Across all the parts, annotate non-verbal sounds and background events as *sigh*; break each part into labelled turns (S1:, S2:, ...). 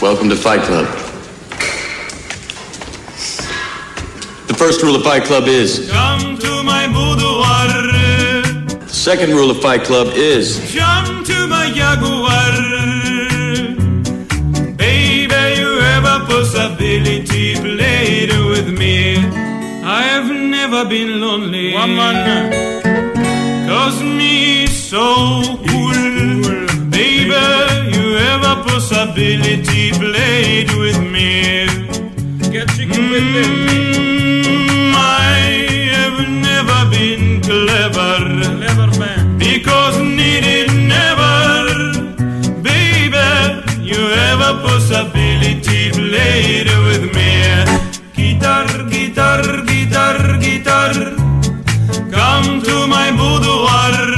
S1: Welcome to Fight Club. The first rule of Fight Club is.
S2: Come to my boudoir.
S1: The second rule of Fight Club is.
S2: Jump to my jaguar. Baby, you have a possibility. Play it with me. I have never been lonely. Woman. Cause me so cool. Baby, possibility. Play it with me. Get chicken with mm, me. I have never been clever. Never man. Because needed never. Baby, you have a possibility. Play it with me. Guitar, guitar, guitar, guitar. Come to my boudoir.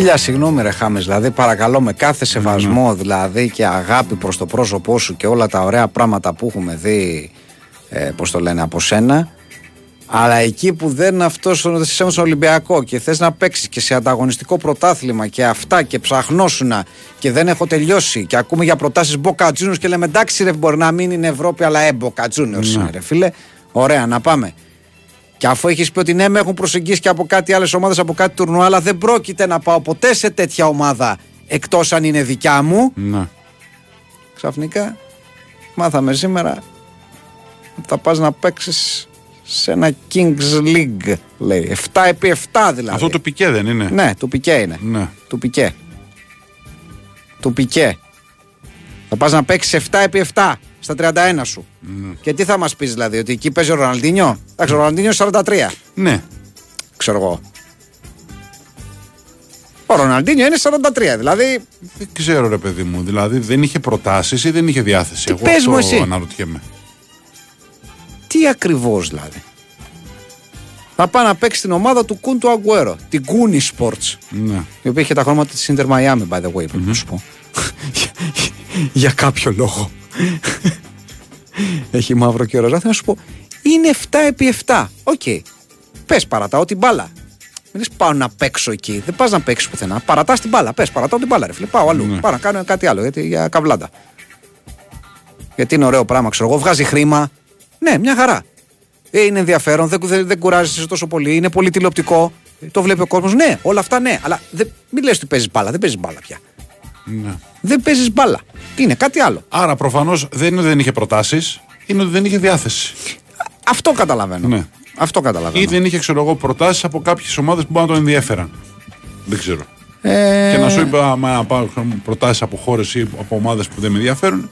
S3: Χίλια συγγνώμη ρε Χάμες, δηλαδή παρακαλώ με κάθε σεβασμό δηλαδή και αγάπη προς το πρόσωπό σου και όλα τα ωραία πράγματα που έχουμε δει ε, πώς το λένε από σένα αλλά εκεί που δεν αυτός στον στον Ολυμπιακό και θες να παίξεις και σε ανταγωνιστικό πρωτάθλημα και αυτά και ψαχνόσουνα και δεν έχω τελειώσει και ακούμε για προτάσεις Boca Juniors και λέμε εντάξει ρε μπορεί να μην είναι Ευρώπη αλλά ε Boca Juniors είναι ρε φίλε. Ωραία να πάμε και αφού έχεις πει ότι ναι, με έχουν προσεγγίσει και από κάτι άλλες ομάδες, από κάτι τουρνουά, αλλά δεν πρόκειται να πάω ποτέ σε τέτοια ομάδα εκτός αν είναι δικιά μου.
S4: Ναι.
S3: Ξαφνικά μάθαμε σήμερα ότι θα πας να παίξεις σε ένα Kings League, λέει. 7 επί 7 δηλαδή.
S4: Αυτό το πικέ δεν είναι;
S3: Ναι, του πικέ είναι.
S4: Ναι.
S3: Του πικέ. Του πικέ. Θα πας να παίξεις 7 επί 7 στα 31 σου. Και τι θα μας πεις δηλαδή, ότι εκεί παίζει ο Ροναλντίνιο; Εντάξει, ο Ροναλντίνιο 43.
S4: Ναι.
S3: Ξέρω εγώ. Ο Ροναλντίνιο είναι 43. Δηλαδή,
S4: Δεν ξέρω ρε παιδί μου. Δηλαδή δεν είχε προτάσεις ή δεν είχε διάθεση. Εγώ
S3: πες μου
S4: αυτό
S3: εσύ;
S4: αναρωτιέμαι.
S3: τι ακριβώς δηλαδή. Θα πάει να παίξει την ομάδα του Κούν του Αγκουέρο. Την Κούνι Sports.
S4: Ναι.
S3: Η οποία είχε τα χρώματα της Inter Miami, by the way, πρέπει να σου πω. *laughs* Για κάποιο λόγο. Έχει μαύρο και ροζ. Θέλω να σου πω, είναι 7 επί 7. Οκ. Πες, παρατάω την μπάλα. Μην λες πάω να παίξω εκεί. Δεν πας να παίξεις πουθενά. Παρατάς την μπάλα. Πες, παρατάω την μπάλα, ρε φίλε. Πάω αλλού. Πάω να κάνω κάτι άλλο γιατί, για καβλάντα. Γιατί είναι ωραίο πράγμα, ξέρω εγώ. Βγάζει χρήμα. Ναι, μια χαρά. Ε, είναι ενδιαφέρον, δεν, δεν, δεν κουράζεσαι τόσο πολύ, είναι πολύ τηλεοπτικό. Ε, Το βλέπει ο κόσμος. Ναι, όλα αυτά ναι. Αλλά δεν, μην λες ότι παίζεις μπάλα. Δεν παίζεις μπάλα πια.
S4: Ναι.
S3: Δεν παίζεις μπάλα. Είναι κάτι άλλο.
S4: Άρα προφανώς δεν είναι ότι δεν είχε προτάσεις. είναι ότι δεν είχε διάθεση.
S3: Αυτό καταλαβαίνω.
S4: Ναι.
S3: Αυτό καταλαβαίνω.
S4: Ή δεν είχε, ξέρω εγώ, προτάσεις από κάποιες ομάδες που μπορεί να τον ενδιαφέραν. Δεν ξέρω.
S3: Ε,
S4: Και να σου είπα, άμα πάω προτάσεις από χώρες ή από ομάδες που δεν με ενδιαφέρουν,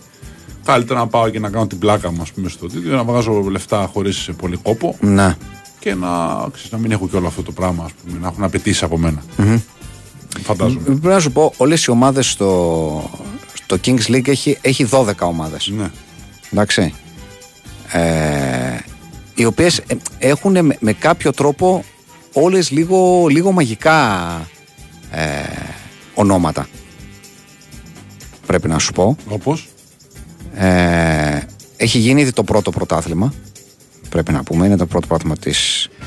S4: καλύτερα να πάω και να κάνω την πλάκα μου, ας πούμε, στο τίτλο, να βγάζω λεφτά χωρίς πολύ κόπο
S3: Ναι.
S4: και να, ξέρεις, να μην έχω και όλο αυτό το πράγμα, ας πούμε, να έχουν απαιτήσει από μένα. Φαντάζομαι.
S3: Πρέπει να σου πω, όλες οι ομάδες στο, στο Kings League έχει, έχει 12 ομάδες.
S4: Ναι.
S3: Εντάξει. Ε, οι οποίες έχουν με, με κάποιο τρόπο όλες λίγο, λίγο μαγικά ε, ονόματα. Πρέπει να σου πω.
S4: Όπως;
S3: Ε, έχει γίνει ήδη το πρώτο πρωτάθλημα. Πρέπει να πούμε. Είναι το πρώτο πρωτάθλημα της, ε,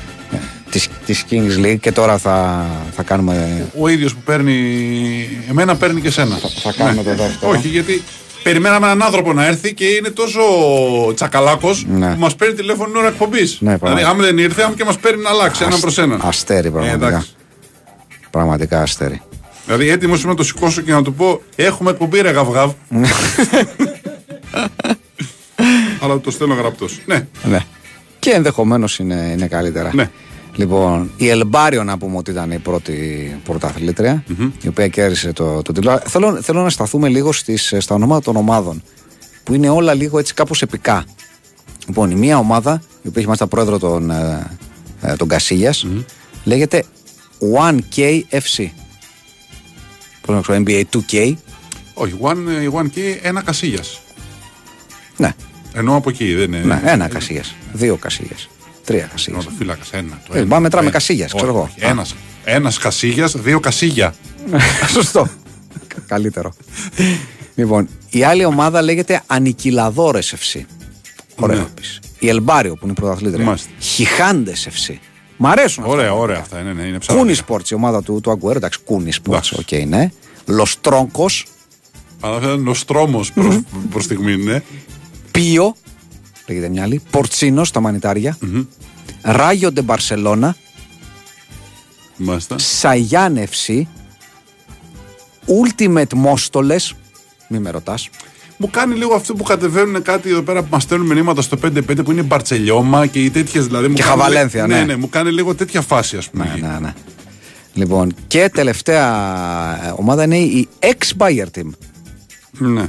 S3: της, της Kings League και τώρα θα, θα κάνουμε
S4: Ο ίδιος που παίρνει. Εμένα παίρνει και σένα.
S3: θα κάνουμε το δεύτερο.
S4: Όχι, γιατί περιμέναμε έναν άνθρωπο να έρθει και είναι τόσο τσακαλάκος
S3: Ναι.
S4: που μας παίρνει τηλέφωνο την ώρα εκπομπής.
S3: Ναι,
S4: δηλαδή,
S3: πραγματικά.
S4: άμα δεν ήρθε, άμα και μας παίρνει να αλλάξει έναν προς έναν.
S3: Αστέρι
S4: Ε,
S3: πραγματικά.
S4: εντάξει.
S3: πραγματικά αστέρι.
S4: Δηλαδή, έτοιμος είμαι να το σηκώσω και να του πω: Έχουμε εκπομπή, ρε γαυγάβ. *laughs* Αλλά το στέλνω γραπτός. Ναι,
S3: Ναι. Και ενδεχομένως είναι, είναι καλύτερα.
S4: Ναι.
S3: Λοιπόν, η Ελμπάριο να πούμε ότι ήταν η πρώτη πρωταθλήτρια, η οποία κέρδισε το, το τίτλο. Θέλω, θέλω να σταθούμε λίγο στις, στα ονόματα των ομάδων, που είναι όλα λίγο έτσι κάπως επικά. Λοιπόν, η μία ομάδα, η οποία έχει μάλιστα πρόεδρο τον, ε, ε, τον κασιλιας λέγεται 1K FC. Πώς να ξέρω, NBA 2K.
S4: όχι, one, ε, one και ένα κασίγια.
S3: Ναι,
S4: Ενώ από εκεί δεν είναι.
S3: ναι ένα Κασίλιας, δύο Κασίλιας, τρία Κασίλιας.
S4: φύλακας, ένα. Το
S3: Ε,
S4: ένα,
S3: πάμε μετράμε
S4: το ένα.
S3: Κασίγιας, ξέρω
S4: Όχι,
S3: εγώ.
S4: όχι, Ένας, ένας κασίγιας, δύο κασίγια. *laughs*
S3: Σωστό. Καλύτερο. λοιπόν, η άλλη ομάδα λέγεται Ανικυλαδόρες FC. Ωραίο
S4: Ναι.
S3: επίσης. Η Ελμπάριο που είναι η πρωταθλήτρια.
S4: Μάλιστα.
S3: Χιχάντες FC. Μ' αρέσουν αυτά.
S4: Ωραία, ωραία αυτά. Ναι, ναι, είναι ψάρια.
S3: Κούνι Sports, η ομάδα του, του Αγκουέρου. Εντάξει, Κούνι Sports.
S4: Εντάξει.
S3: Οκ, ναι. Λοστρόγκο.
S4: Αλλά αυτό είναι νοστρόμο προς προς στιγμή, ναι.
S3: Πίο. Λέγεται μια άλλη. Πορτσίνο στα μανιτάρια. Ράγιο Ντε Μπαρσελώνα.
S4: Μάλιστα.
S3: Σαγιάν FC. Ultimate Μόστολε. Μη με ρωτάς.
S4: Μου κάνει λίγο αυτό που κατεβαίνουν κάτι εδώ πέρα που μας στέλνουν μηνύματα στο 5-5 που είναι Μπαρτσελιώμα και οι τέτοιες δηλαδή. μου
S3: Και
S4: κάνει
S3: Χαβαλένθια,
S4: λι-
S3: ναι.
S4: Ναι, ναι, μου κάνει λίγο τέτοια φάση, ας πούμε.
S3: Ναι,
S4: εκεί.
S3: ναι, ναι. Λοιπόν, και τελευταία ε, ομάδα είναι η ex-Bayer team.
S4: ναι.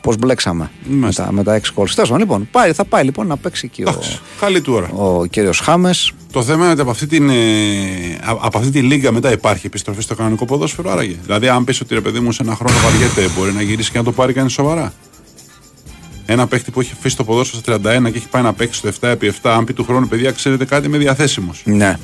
S3: Είδες πώς μπλέξαμε με
S4: Μάλιστα.
S3: τα, με τα ex-calls. Τέλος πάντων, λοιπόν, πάει, θα πάει λοιπόν να παίξει εκεί ο,
S4: Εντάξει, καλή του ώρα.
S3: ο κύριος Χάμες.
S4: Το θέμα είναι ότι από αυτή, την, ε, α- από αυτή τη λίγα μετά υπάρχει επιστροφή στο κανονικό ποδόσφαιρο, άραγε. Δηλαδή, αν πεις ότι ρε παιδί μου σε ένα χρόνο βαριέται, μπορεί να γυρίσει και να το πάρει κανείς σοβαρά. Ένα παίχτη που έχει αφήσει το ποδόσφαιρο στα 31 και έχει πάει να παίξει στο 7x7, αν πει του χρόνου, παιδιά, ξέρετε κάτι, είμαι διαθέσιμος.
S3: Ναι.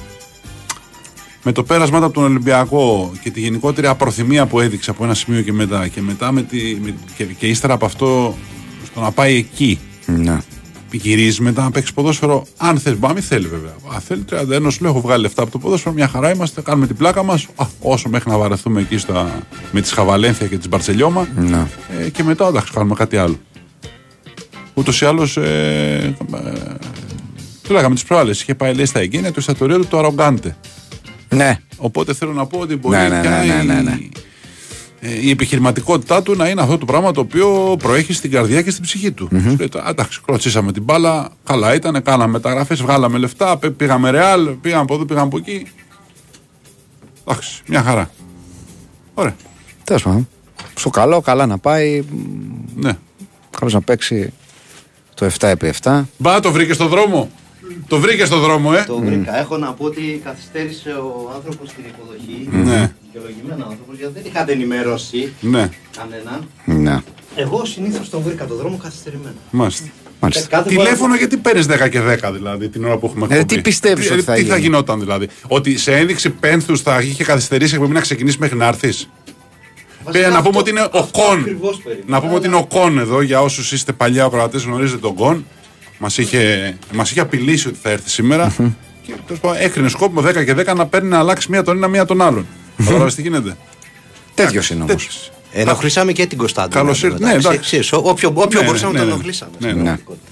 S4: Με το πέρασμα από τον Ολυμπιακό και τη γενικότερη απροθυμία που έδειξε από ένα σημείο και μετά, και μετά με τη, με, και, και ύστερα από αυτό στο να πάει εκεί,
S3: ναι.
S4: γυρίζει μετά να παίξει ποδόσφαιρο. Αν θε, μπα, μην θέλει βέβαια. Αν θέλει 31, σου λέω: Έχω βγάλει λεφτά από το ποδόσφαιρο, μια χαρά είμαστε, κάνουμε την πλάκα μα. Όσο μέχρι να βαρεθούμε εκεί στα, με τη Σχαβαλένθια και τη Μπαρσελιώμα.
S3: Ναι.
S4: Ε, και μετά εντάξει, κάνουμε κάτι άλλο. Ούτω ή άλλω. Ε, ε, το λέγαμε τι προάλλε. Είχε πάει λέει στα εγγένεια του εστιατορίου του το Αρογκάντε.
S3: Ναι.
S4: Οπότε θέλω να πω ότι μπορεί
S3: Ναι, ναι,
S4: και
S3: ναι, ναι, ναι, ναι.
S4: Η, ε, η επιχειρηματικότητά του να είναι αυτό το πράγμα το οποίο προέχει στην καρδιά και στην ψυχή του. Σου λέει, «Α, εντάξει, κλωτσίσαμε την μπάλα, καλά ήταν, κάναμε μεταγραφές, βγάλαμε λεφτά, πέ- πήγαμε ρεάλ, πήγαμε από εδώ, πήγαμε από εκεί. Εντάξει, μια χαρά. Ωραία.
S3: Τέλος πάντων. Στο καλό, καλά να πάει.
S4: Ναι.
S3: Καλώς να παίξει το 7x7.
S4: Μπα, το βρήκες στο δρόμο. Το βρήκε στο δρόμο, ε.
S5: Το βρήκα. Έχω να πω ότι καθυστέρησε ο άνθρωπος στην υποδοχή.
S4: Ναι.
S5: Δικαιολογημένο άνθρωπος, γιατί δεν είχατε ενημερώσει
S4: Ναι,
S5: κανέναν.
S3: Ναι.
S5: Εγώ συνήθως τον βρήκα το δρόμο καθυστερημένο.
S4: μάλιστα.
S3: Μάλιστα.
S5: Κάθε φορά
S4: Τηλέφωνο
S5: που-
S4: γιατί παίρνεις 10 και 10 δηλαδή την ώρα που έχουμε
S3: Ε,
S4: εκπομπή;
S3: τι πιστεύεις
S4: Τι-
S3: ότι θα
S4: Τι θα
S3: γίνει;
S4: γινόταν δηλαδή; Ότι σε ένδειξη πένθους θα είχε καθυστερήσει η εκπομπή να ξεκινήσεις μέχρι να έρθεις;
S5: Βασικά
S4: να πούμε
S5: αυτό-
S4: ότι είναι ο
S5: αυτό
S4: Κον.
S5: ακριβώς περίμενα.
S4: Να πούμε ότι είναι ο Κον εδώ για όσους είστε παλιά ακροατέ γνωρίζετε τον Κον. Μας είχε, μας είχε απειλήσει ότι θα έρθει σήμερα. και τέλος πάντων, έκρινε σκόπιμο 10 και 10 να παίρνει να αλλάξει μία τον ένα, μία τον άλλον. Καταλάβει τι γίνεται;
S3: Τέτοιος είναι όμως.
S4: Τέτοιος.
S5: Ενοχλήσαμε και την Κωνσταντίνα.
S4: Καλώς ήρθε. Ναι,
S5: Εντάξει,
S4: εντάξει.
S5: εξής. Ό- Όποιο, όποιο
S4: Ναι,
S5: μπορούσαμε
S4: ναι,
S5: τον
S4: ναι.
S5: ενοχλήσαμε.
S4: Ναι,
S5: στην
S4: ναι.
S5: πραγματικότητα.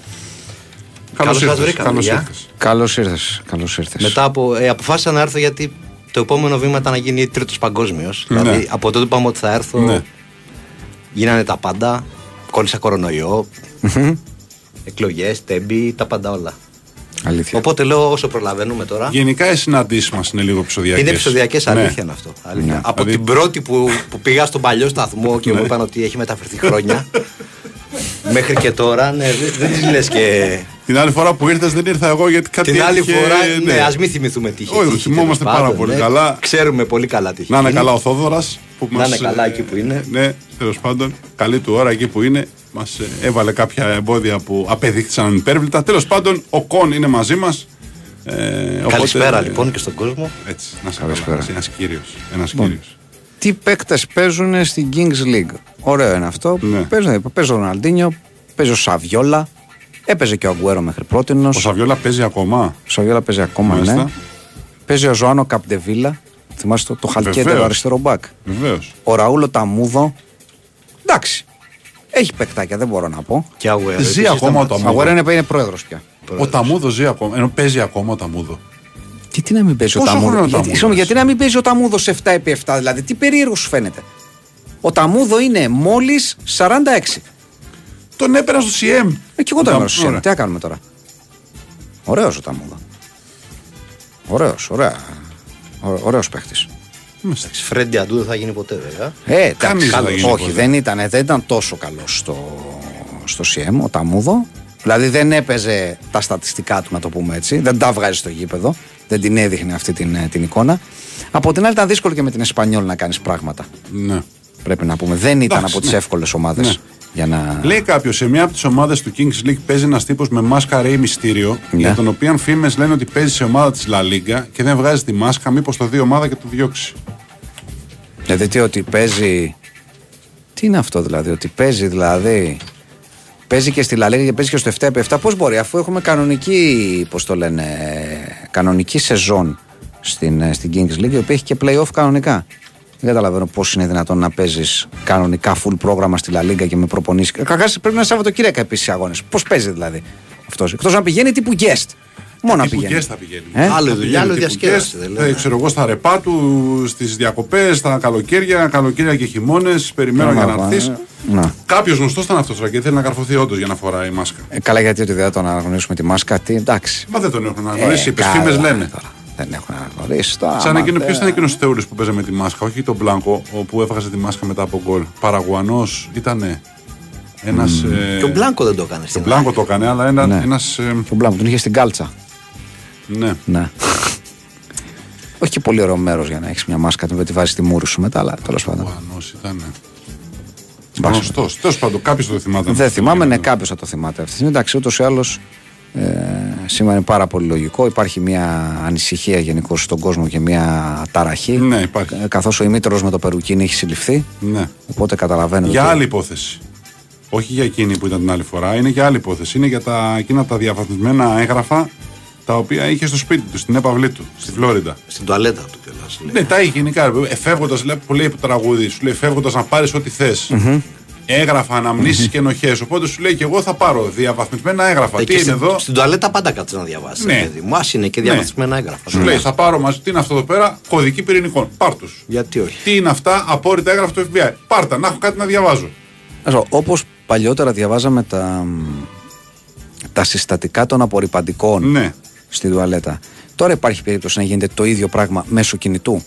S4: Καλώς
S5: Καλώς σας
S4: ήρθες.
S5: βρήκαμε,
S4: Καλώς
S5: παιδιά.
S4: ήρθες.
S3: Καλώς ήρθες. Καλώς ήρθες.
S5: Μετά από. Ε, αποφάσισα να έρθω γιατί το επόμενο βήμα ήταν να γίνει τρίτος παγκόσμιος.
S4: Ναι.
S5: Δηλαδή από τότε που είπαμε ότι θα έρθω.
S4: Ναι.
S5: Γίνανε τα πάντα. Κόλλησα κορονοϊό. Εκλογές, τέμπη, τα πάντα όλα.
S3: Αλήθεια.
S5: Οπότε λέω όσο προλαβαίνουμε τώρα.
S4: Γενικά οι συναντήσεις μας είναι λίγο επεισοδιακές.
S5: Είναι επεισοδιακές, αλήθεια είναι αυτό. Αλήθεια. Από
S4: Δηλαδή-
S5: την πρώτη που, που πήγα στον παλιό σταθμό και μου είπαν ότι έχει μεταφερθεί χρόνια. μέχρι και τώρα, ναι, δεν, δεν τη λες και.
S4: Την άλλη φορά που ήρθες δεν ήρθα εγώ γιατί κάτι
S5: Την άλλη
S4: έτυχε,
S5: φορά, ναι, ας μην θυμηθούμε τι είχε
S4: Όχι,
S5: τύχει,
S4: θυμόμαστε
S5: τέλος
S4: πάρα
S5: πάντων,
S4: πολύ
S5: ναι.
S4: καλά.
S5: Ξέρουμε πολύ καλά τι είχε
S4: Να είναι
S5: γίνει.
S4: καλά ο Θόδωρας.
S5: Να είναι καλά εκεί που είναι.
S4: Ναι, τέλος πάντων, καλή του ώρα εκεί που είναι. Μας έβαλε κάποια εμπόδια που απεδείχθησαν ανυπέρβλητα. Τέλος πάντων, ο Κον είναι μαζί μας. Ε, οπότε,
S5: Καλησπέρα
S4: ε,
S5: λοιπόν και στον κόσμο.
S4: Έτσι, να σε
S3: Καλησπέρα.
S4: καλά. Ένας κύριος. Ένας
S3: Λοιπόν,
S4: κύριος.
S3: Τι παίκτες παίζουν στην Kings League; Ωραίο είναι αυτό.
S4: Ναι.
S3: Παίζουν, παίζει ο Ροναλντίνιο, παίζει ο Σαβιόλα. Έπαιζε και ο Αγκουέρο μέχρι πρώτη.
S4: Ο Σαβιόλα παίζει ακόμα.
S3: Ο Σαβιόλα παίζει ακόμα,
S4: Μάλιστα.
S3: ναι. Παίζει ο Ζωάνο Καπντεβίλα. Θυμάστε το, το χαλκέτερο
S4: Βεβαίως.
S3: αριστερό μπακ.
S4: Βεβαίως.
S3: Ο Ραούλο Ταμούδο. Εντάξει. Έχει παικτάκια, δεν μπορώ να πω.
S5: Και Αγουέρο.
S4: Ζει
S5: επίσης
S4: ακόμα ο
S5: σταμάτησε.
S3: Ο Αγουέρο
S4: Ταμούδο.
S3: είναι, είναι πρόεδρος πια.
S4: Ο Ταμούδο ζει ακόμα. Ενώ παίζει ακόμα ο Ταμούδο.
S3: Και τι να μην παίζει
S4: Πόσο
S3: ο Ταμούδο;
S4: χρόνο είναι ο
S3: Γιατί,
S4: Ταμούδος;
S3: συγγνώμη, γιατί να μην παίζει ο Ταμούδος 7x7, δηλαδή τι περίεργος σου φαίνεται. Ο Ταμούδο είναι μόλις 46.
S4: Τον έπαιρνα στο CM.
S3: Ε, και εγώ το
S4: Ο
S3: έμεινα
S4: Ταμ-
S3: στο
S4: Ωραία.
S3: Τι να κάνουμε τώρα; Ωραίος ο Ταμούδο. Ωραίος, ωραία. Ωραίος παίχτης.
S4: Μάλιστα.
S5: Φρέντι Αντού δεν θα γίνει ποτέ βέβαια.
S3: Ε, εντάξει,
S4: Κανείς δεν
S3: καλός.
S4: θα γίνει
S3: όχι,
S4: ποτέ.
S3: δεν ήταν, δεν ήταν τόσο καλό στο, στο CM ο Ταμούδο. Δηλαδή δεν έπαιζε τα στατιστικά του, να το πούμε έτσι. Δεν τα βγάζει στο γήπεδο. Δεν την έδειχνε αυτή την, ε, την εικόνα. Από την άλλη, ήταν δύσκολο και με την Εσπανιόλ να κάνεις πράγματα.
S4: Ναι.
S3: Πρέπει να πούμε. Δεν ήταν
S4: Εντάξει,
S3: από τις
S4: ναι.
S3: εύκολες ομάδες
S4: Ναι.
S3: Για να.
S4: Λέει κάποιος, σε μια από τις ομάδες του Kings League παίζει ένας τύπος με μάσκα Ρέι Μυστήριο,
S3: Ναι.
S4: για τον οποίο φήμες λένε ότι παίζει σε ομάδα της La Liga και δεν βγάζει τη μάσκα, μήπως το δει ομάδα και το διώξει.
S3: Δηλαδή τι, ότι παίζει. Τι είναι αυτό δηλαδή, ότι παίζει δηλαδή. Παίζει και στη Λαλίγα και παίζει και στο 7x7. Πώς μπορεί, αφού έχουμε κανονική, πώς το λένε, κανονική σεζόν στην, ε, στην Kings League, η οποία έχει και playoff κανονικά. Δεν καταλαβαίνω πώς είναι δυνατόν να παίζεις κανονικά full πρόγραμμα στη Λαλίγκα και με προπονήσει. Κακάς πρέπει να είναι Σαββατοκύριακα επίσης αγώνες. Πώς παίζει δηλαδή αυτός; Εκτός να πηγαίνει τύπου guest. Μόνο να
S4: Τύπου
S3: πηγαίνει.
S4: guest θα πηγαίνει.
S3: Ε;
S5: Άλλη
S4: Θα
S5: δουλειά,
S4: πηγαίνει
S5: άλλο
S4: τύπου
S5: διασκέδαση.
S4: guest,
S5: δεν
S4: θα,
S5: λέμε.
S4: ξέρω εγώ στα ρεπά του, στις διακοπές, στα καλοκαίρια, καλοκαίρια και χειμώνες. Περιμένω για να
S3: Άμα,
S4: έρθεις.
S3: ε, να.
S4: Κάποιος γνωστός ήταν αυτός τώρα και θέλει να καρφωθεί όντως για να φοράει μάσκα.
S3: Ε, καλά, γιατί ότι δεν θα τον αναγνωρίσουμε τη μάσκα. Τι, εντάξει.
S4: Μα δεν τον έχουν αναγνωρίσει. Οι
S3: καλά
S4: φήμε λένε.
S3: τώρα. Δεν έχουν αναγνωρίσει τώρα.
S4: Σαν
S3: άμα
S4: εκείνο,
S3: δεν-
S4: ποιο ήταν εκείνος ο Θεούλης που παίζε με τη μάσκα, όχι τον Μπλάνκο, που έφαγες τη μάσκα μετά από γκολ. Παραγουανό ήταν. Ένας. Ε,
S5: Και ο Μπλάνκο δεν το έκανε
S4: ο
S5: στην
S4: Μπλάνκο το έκανε, αλλά ένα.
S3: Ναι.
S4: Ένας, ε,
S3: Τον Μπλάνκο τον είχε στην κάλτσα.
S4: ναι.
S3: Ναι. *laughs* Όχι και πολύ ωραίο μέρος για να έχεις μια μάσκα την οποία τη βάζεις στη μούρη σου μετά, αλλά τέλος πάντων.
S4: Παραγουανό ήταν.
S3: Μπας.
S4: Γνωστός. Τέλος πάντων, κάποιος το θυμάται.
S3: Δεν θυμάμαι, ναι, κάποιος θα το θυμάται αυτή τη στιγμή. Εντάξει, ούτως ή άλλως ε, σήμερα είναι πάρα πολύ λογικό. Υπάρχει μια ανησυχία γενικώ στον κόσμο και μια ταραχή.
S4: Ναι, υπάρχει.
S3: Καθώς ο ημίτερο με το Περουκίνη έχει συλληφθεί.
S4: Ναι.
S3: Οπότε καταλαβαίνετε.
S4: Για
S3: ότι-
S4: άλλη υπόθεση. Όχι για εκείνη που ήταν την άλλη φορά, είναι για άλλη υπόθεση. Είναι για τα, εκείνα τα διαφαθμισμένα έγγραφα τα οποία είχε στο σπίτι του, στην έπαυλή του, στη Φλόριντα.
S5: Στην τουαλέτα του κιόλας.
S4: Ναι, τα είχε γενικά. Εφεύγοντα, που λέει το τραγούδι, σου λέει εφεύγοντα να πάρεις ό,τι θες. Έγραφα, αναμνήσεις και ενοχές. Οπότε σου λέει και εγώ θα πάρω διαβαθμισμένα έγγραφα. Τι είναι
S5: στην,
S4: εδώ,
S5: στην τουαλέτα πάντα κάτσε να διαβάσεις.
S4: Ναι.
S5: Μου άσε είναι και
S4: Ναι.
S5: διαβασμένα έγγραφα.
S4: σου λέει θα πάρω μαζί. Τι είναι αυτό εδώ πέρα, κωδική πυρηνικών. Πάρ τους.
S5: Γιατί όχι;
S4: Τι είναι αυτά, απόρριτα έγγραφα του FBI. Πάρτα, να έχω κάτι να διαβάζω.
S3: Όπως παλιότερα διαβάζαμε τα, τα συστατικά των απορριπαντικών
S4: Ναι.
S3: στη τουαλέτα. Τώρα υπάρχει περίπτωση να γίνεται το ίδιο πράγμα μέσω κινητού.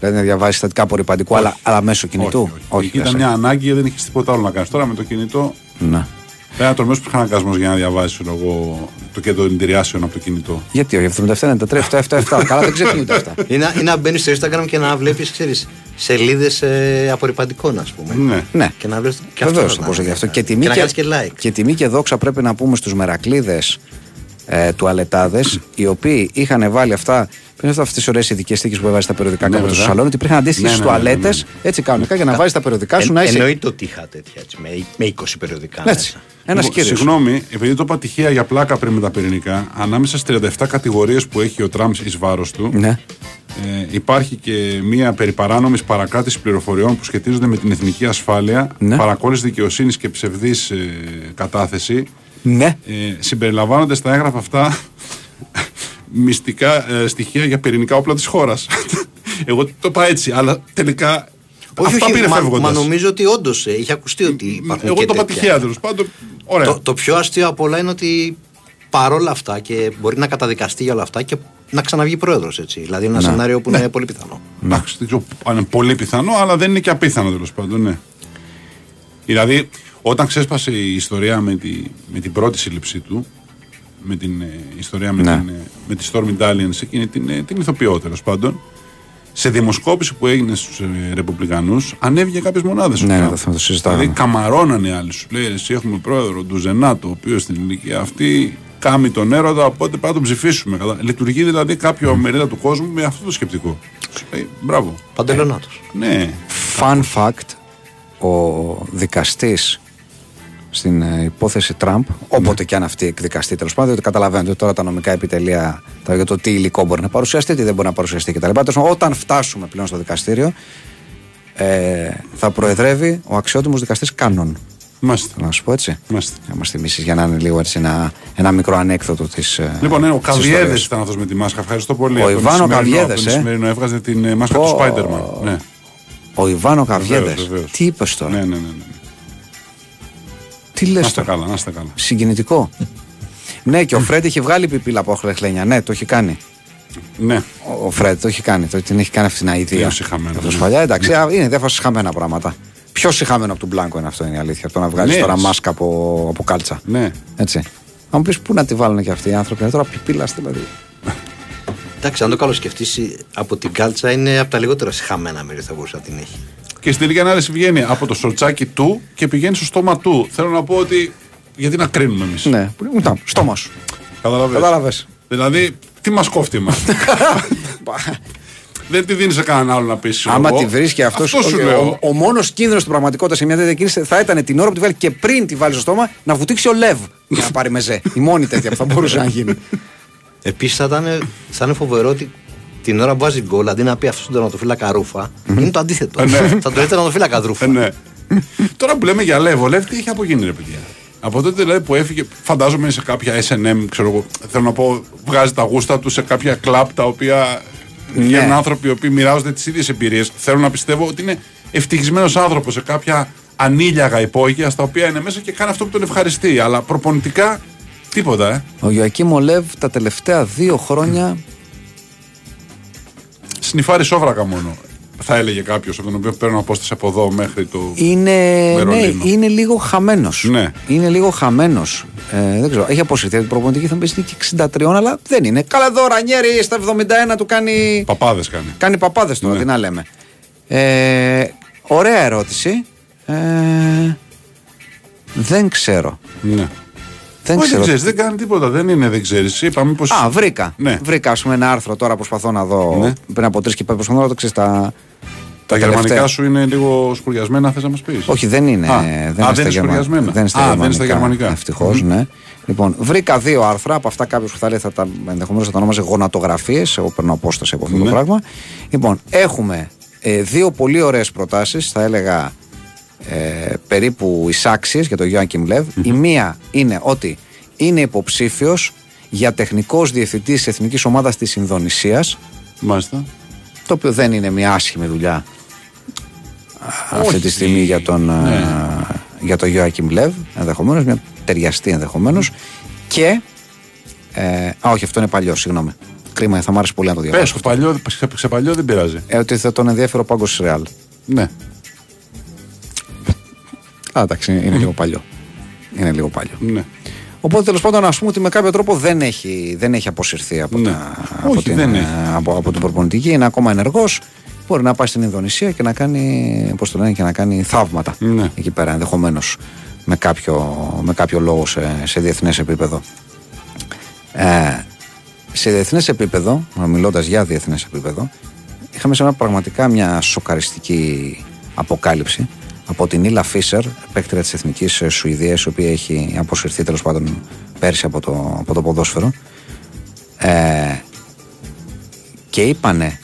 S3: Δηλαδή να διαβάζει συστατικά απορριπαντικού, αλλά, αλλά μέσω κινητού.
S4: Όχι, όχι. Εκεί ήταν
S3: δεν
S4: μια
S3: σε-
S4: ανάγκη και δεν έχει τίποτα άλλο να κάνεις. Τώρα με το κινητό.
S3: Ναι.
S4: Ένα τολμέ που αναγκασμός για να διαβάζει εγώ το κέντρο εντυπωσιάσεων από το κινητό.
S3: Γιατί όχι, 77, 93, 7, 7, 7. Καλά, δεν ξεχνιούνται αυτά. *laughs*
S5: Είναι, είναι να μπαίνεις στο Instagram και να βλέπεις, ξέρεις, σελίδες ε, απορριπαντικών, ας πούμε.
S4: Ναι.
S3: Ναι.
S5: Και να βλέπεις.
S3: Βεβαίως θα μπορούσε γι' αυτό. Και τιμή
S5: και, να
S3: και,
S5: κάνεις και like.
S3: και τιμή και δόξα πρέπει να πούμε στους μερακλείδες ε, τουαλετάδες, οι οποίοι είχαν βάλει αυτά. Πριν αυτές τις ωραίες ειδικές θήκε που έβαζε στα περιοδικά
S4: Ναι,
S3: κάπου στο
S4: βέβαια.
S3: σαλόνι, ότι υπήρχαν αντίστοιχες
S4: Ναι, ναι, ναι, ναι,
S3: τουαλέτες,
S4: ναι.
S3: έτσι κανονικά, για να βάζει τα περιοδικά σου να είσαι.
S5: Εννοείται ότι είχα τέτοια έτσι, με, με 20 περιοδικά.
S3: Έτσι.
S5: μέσα.
S3: Ένας
S4: Λοιπόν,
S3: κύριος.
S4: Συγγνώμη, επειδή το είπα τυχαία για πλάκα πριν με τα πυρηνικά, ανάμεσα στις 37 κατηγορίες που έχει ο Τραμπς εις βάρος του,
S3: Ναι.
S4: ε, υπάρχει και μία περί παράνομης παρακράτηση πληροφοριών που σχετίζονται με την εθνική ασφάλεια,
S3: Ναι.
S4: παρακόλληση δικαιοσύνης και ψευδής ε, κατάθεση.
S3: Ναι.
S4: Ε, συμπεριλαμβάνονται στα έγγραφα αυτά μυστικά ε, στοιχεία για πυρηνικά όπλα της χώρας. *laughs* Εγώ το είπα έτσι, αλλά τελικά Αυτά πήρε
S5: μα,
S4: φεύγοντας.
S5: μα νομίζω ότι όντως είχε ακουστεί ότι υπάρχουν
S4: Εγώ
S5: και
S4: το είπα
S5: τέτοια.
S4: τυχαία τέλος πάντων. Ωραία.
S5: Το, το πιο αστείο από όλα είναι ότι παρόλα αυτά και μπορεί να καταδικαστεί για όλα αυτά και να ξαναβγεί πρόεδρος έτσι. Δηλαδή ένα σενάριο που είναι πολύ πιθανό.
S4: Εντάξει, δεν ξέρω αν είναι πολύ πιθανό, αλλά δεν είναι και απίθανο τέλος πάντων, ναι. Δηλαδή, όταν ξέσπασε η ιστορία με, τη, με την πρώτη σύλληψή του, με την ε, ιστορία με,
S3: Ναι.
S4: την, ε, με τη Stormy Dalian, εκείνη την, ε, την ηθοποιό τέλος πάντων, σε δημοσκόπηση που έγινε στους ε, Ρεπουμπλικανούς, ανέβηκε κάποιες μονάδες.
S3: Ναι, ναι, θα το συζητάγαμε.
S4: Δηλαδή, καμαρώνανε οι άλλοι. Σου λέει: Εσύ έχουμε πρόεδρο του Ζενάτο, ο οποίος στην ηλικία αυτή κάμει τον έρωτα, οπότε πρέπει να τον ψηφίσουμε. Κατά- Λειτουργεί δηλαδή κάποιο μερίδα του κόσμου με αυτό το σκεπτικό. Σου λέει: Μπράβο.
S5: Παντελονάτος.
S4: Ναι.
S3: Fun fact, ο δικαστής στην ε, υπόθεση Τραμπ, όποτε και αν αυτή εκδικαστεί τέλος πάντων, διότι καταλαβαίνετε ότι τώρα τα νομικά επιτελεία τα, για το τι υλικό μπορεί να παρουσιαστεί, τι δεν μπορεί να παρουσιαστεί κτλ. Τέλος πάντων, Όταν φτάσουμε πλέον στο δικαστήριο, ε, θα προεδρεύει ο αξιότιμος δικαστής Κάνων.
S4: Μάλιστα.
S3: Να σου πω έτσι.
S4: Μάλιστα.
S3: Να μας θυμίσεις για να είναι λίγο έτσι ένα, ένα μικρό ανέκδοτο της.
S4: Λοιπόν, ναι, ο Καβιέδες ήταν αυτός με τη μάσκα. Ευχαριστώ πολύ.
S3: Ο
S4: Από τον
S3: Ιβάνο
S4: σημερινό-
S3: Καβιέδες,
S4: από τον
S3: ε.
S4: σημερινό έβγαζε την ε, μάσκα
S3: Πω.
S4: του Spider-Man. Ναι.
S3: Ο Ιβάνο Καβιέδες.
S4: Βεβαίως, βεβαίως.
S3: Τι είπες τώρα;
S4: Ναι, ναι, ναι. ναι.
S3: Τι λες
S4: Να είστε
S3: τώρα;
S4: καλά, να είστε καλά.
S3: Συγκινητικό. ναι, και ο Φρέντ είχε βγάλει πιπίλα από χρεχλένια. Ναι, το έχει κάνει.
S4: Ναι.
S3: Ο- Ο Φρέντ το έχει κάνει. Το, την έχει κάνει αυτή την αηδία.
S4: Τελείως συχαμένο,
S3: Αυτό
S4: ναι.
S3: παλιά, εντάξει, α, είναι διάφορα συχαμένα πράγματα. Πιο συχαμένο από τον Μπλάνκο είναι αυτό είναι η αλήθεια. Από το να βγάλεις
S4: Ναι.
S3: τώρα μάσκα από, από κάλτσα.
S4: Ναι.
S3: Έτσι. Αν μου πεις πού να τη βάλουν και αυτοί οι άνθρωποι, είναι τώρα πιπίλα δηλαδή.
S5: Εντάξει, αν το καλό σκεφτεί, από την κάλτσα είναι από τα λιγότερα συχαμένα μέρη θα μπορούσε να την έχει.
S4: Και στην τελική ανάλυση βγαίνει από το σορτσάκι του και πηγαίνει στο στόμα του. Θέλω να πω ότι. Γιατί να κρίνουμε εμείς;
S3: Ναι, που- ήταν στόμα σου.
S4: Κατάλαβες.
S3: Κατάλαβες.
S4: Δηλαδή, τι μας κόφτει μα. *laughs* Δεν τη δίνεις σε κανέναν άλλο να πεις.
S3: Άμα τη βρίσκει αυτός,
S4: Αυτό σου
S3: ο,
S4: λέω.
S3: ο, ο μόνος κίνδυνος στην πραγματικότητα σε μια τέτοια κίνηση θα ήταν την ώρα που τη βάλει και πριν τη βάλει στο στόμα να βουτήξει ο Λεβ για να πάρει μεζέ. Η μόνη τέτοια που θα μπορούσε να γίνει.
S5: Επίσης θα ήταν, θα είναι φοβερό ότι την ώρα που βάζει γκολ αντί να πει αυτός στον τερματοφύλακα ρούφα, είναι το αντίθετο.
S4: Ε, ναι.
S5: θα το λέει τερματοφύλακα ρούφα.
S4: Ε, ναι. Τώρα που λέμε για Λεύ, ο Λεύ τι έχει απογίνει, ρε παιδιά; Από τότε δηλαδή που έφυγε, φαντάζομαι σε κάποια SM, ξέρω εγώ, θέλω να πω, βγάζει τα γούστα του σε κάποια κλαπ τα οποία
S3: Ναι.
S4: βγαίνουν άνθρωποι οι οποίοι μοιράζονται τις ίδιες εμπειρίες. Θέλω να πιστεύω ότι είναι ευτυχισμένος άνθρωπος σε κάποια ανήλιαγα υπόγεια στα οποία είναι μέσα και κάνει αυτό που τον ευχαριστεί. Αλλά προπονητικά τίποτα, ε.
S3: Ο Ιωακίμ Λεβ τα τελευταία δύο χρόνια
S4: Σνιφάρει σόβρακα μόνο. Θα έλεγε κάποιος από τον οποίο παίρνω απόσταση από εδώ μέχρι το.
S3: είναι, ναι,
S4: Βερολίνο.
S3: είναι λίγο χαμένος.
S4: Ναι.
S3: Είναι λίγο χαμένος. Ε, δεν ξέρω. Έχει αποσυρθεί από την προπονητική, θα μου πεις είναι και 63, αλλά δεν είναι. Καλά εδώ ο Ρανιέρη στα 71 του κάνει,
S4: Παπάδες κάνει.
S3: κάνει παπάδες τώρα,
S4: Ναι.
S3: τι να λέμε. Ε, ωραία ερώτηση. Ε, δεν ξέρω.
S4: Ναι.
S3: Δεν
S4: Όχι,
S3: ξέρω.
S4: δεν ξέρεις, δεν κάνει τίποτα. Δεν είναι, δεν ξέρεις. Είπαμε πω.
S3: Α, βρήκα.
S4: Ναι.
S3: Βρήκα, ας πούμε, ένα άρθρο τώρα προσπαθώ να δω.
S4: Ναι.
S3: Πριν από τρεις και πέντε προσπαθώ να δω ξέρεις, τα.
S4: Τα
S3: τελευταία.
S4: γερμανικά σου είναι λίγο σκουριασμένα, θες να μας πεις;
S3: Όχι, δεν είναι.
S4: Α,
S3: δεν
S4: α,
S3: είναι
S4: δεν
S3: στα
S4: είναι
S3: γερμα-
S4: σχολιασμένα.
S3: Δεν είναι στα
S4: Α,
S3: γερμανικά.
S4: δεν είναι στα γερμανικά.
S3: Ευτυχώς, ναι. Λοιπόν, βρήκα δύο άρθρα από αυτά κάποιος που θα λέει θα τα ενδεχομένως θα τα ονόμαζε γονατογραφίες. Εγώ παίρνω απόσταση από αυτό το
S4: Ναι.
S3: πράγμα. Λοιπόν, έχουμε ε, δύο πολύ ωραίες προτάσεις, θα έλεγα ε, περίπου εισάξιε για τον Γιώργο Λεβ. Η μία είναι ότι είναι υποψήφιος για τεχνικός διευθυντής της εθνικής ομάδας της Ινδονησίας.
S4: Μάλιστα.
S3: Το οποίο δεν είναι μια άσχημη δουλειά αυτή
S4: Όχι.
S3: τη στιγμή για τον,
S4: Ναι.
S3: α, για τον Γιώακιμ Λεβ, ενδεχομένως, μια ταιριαστή ενδεχομένως. Και. Ε, α, όχι, αυτό είναι παλιό, συγγνώμη. Κρίμα, θα μου άρεσε πολύ να το
S4: Πες,
S3: διαβάσω.
S4: παλιό, σε, σε παλιό δεν πειράζει.
S3: Ε, ότι θα τον ενδιαφέρει ο πάγκο τη Ρεάλ.
S4: Ναι.
S3: Α, εντάξει, είναι λίγο παλιό. Είναι λίγο παλιό.
S4: ναι.
S3: Οπότε τέλος πάντων, ας πούμε ότι με κάποιο τρόπο δεν έχει, δεν έχει αποσυρθεί από,
S4: Ναι.
S3: τα,
S4: Όχι,
S3: από, την,
S4: δεν
S3: ε,
S4: έχει.
S3: από, από την προπονητική. Είναι ακόμα ενεργός. Μπορεί να πάει στην Ινδονησία και να κάνει, πώς το λένε, και να κάνει θαύματα
S4: Ναι.
S3: εκεί πέρα ενδεχομένως με κάποιο, με κάποιο λόγο σε, σε διεθνές επίπεδο. Ε, σε διεθνές επίπεδο, μιλώντας για διεθνές επίπεδο, είχαμε σε ένα πραγματικά μια σοκαριστική αποκάλυψη από την Ήλα Φίσερ, παίκτρια της Εθνικής Σουηδίας, η οποία έχει αποσυρθεί τέλος πάντων πέρσι από το, από το ποδόσφαιρο. Ε, και είπανε,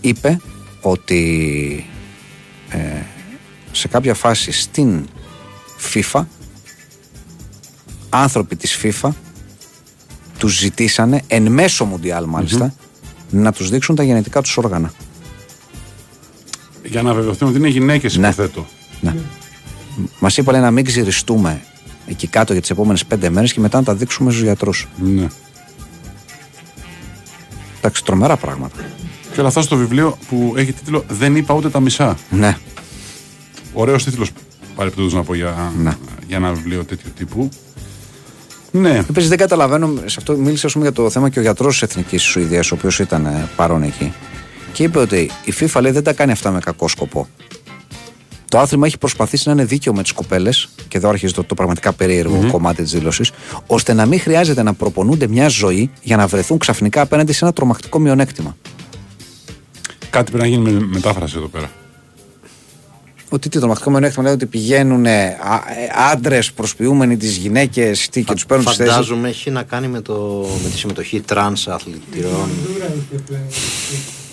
S3: είπε ότι ε, σε κάποια φάση στην FIFA άνθρωποι της FIFA τους ζητήσανε εν μέσω Μουντιάλ μαλιστα να τους δείξουν τα γενετικά τους όργανα.
S4: Για να βεβαιωθούμε ότι είναι γυναίκες,
S3: Ναι.
S4: υποθέτω.
S3: Ναι. Μας είπα λέει, να μην ξυριστούμε εκεί κάτω για τις επόμενες πέντε μέρες και μετά να τα δείξουμε στους γιατρούς.
S4: Ναι.
S3: Εντάξει, τρομερά πράγματα.
S4: Και όλα αυτά στο βιβλίο που έχει τίτλο Δεν είπα ούτε τα μισά.
S3: Ναι.
S4: Ωραίος τίτλος παρεπτόντως να πω για,
S3: Ναι.
S4: για ένα βιβλίο τέτοιου τύπου. Ναι.
S3: Επίσης δεν καταλαβαίνω, σε αυτό μίλησε ας πούμε, για το θέμα και ο γιατρός της Εθνικής Σουηδίας, ο οποίος ήταν ε, παρόν εκεί. Και είπε ότι η FIFA λέει, δεν τα κάνει αυτά με κακό σκοπό. Το άθλημα έχει προσπαθήσει να είναι δίκαιο με τις κοπέλες, και εδώ αρχίζει το, το πραγματικά περίεργο κομμάτι της δήλωσης, ώστε να μην χρειάζεται να προπονούνται μια ζωή για να βρεθούν ξαφνικά απέναντι σε ένα τρομακτικό μειονέκτημα.
S4: Κάτι πρέπει να γίνει με μετάφραση εδώ πέρα.
S3: Ότι τι τρομακτικό μειονέκτημα λέει ότι πηγαίνουν άντρες προσποιούμενοι τις γυναίκες και τους παίρνουν τις θέσεις.
S5: Φαντάζομαι έχει να κάνει με, το, με τη συμμετοχή τρανς αθλητριών.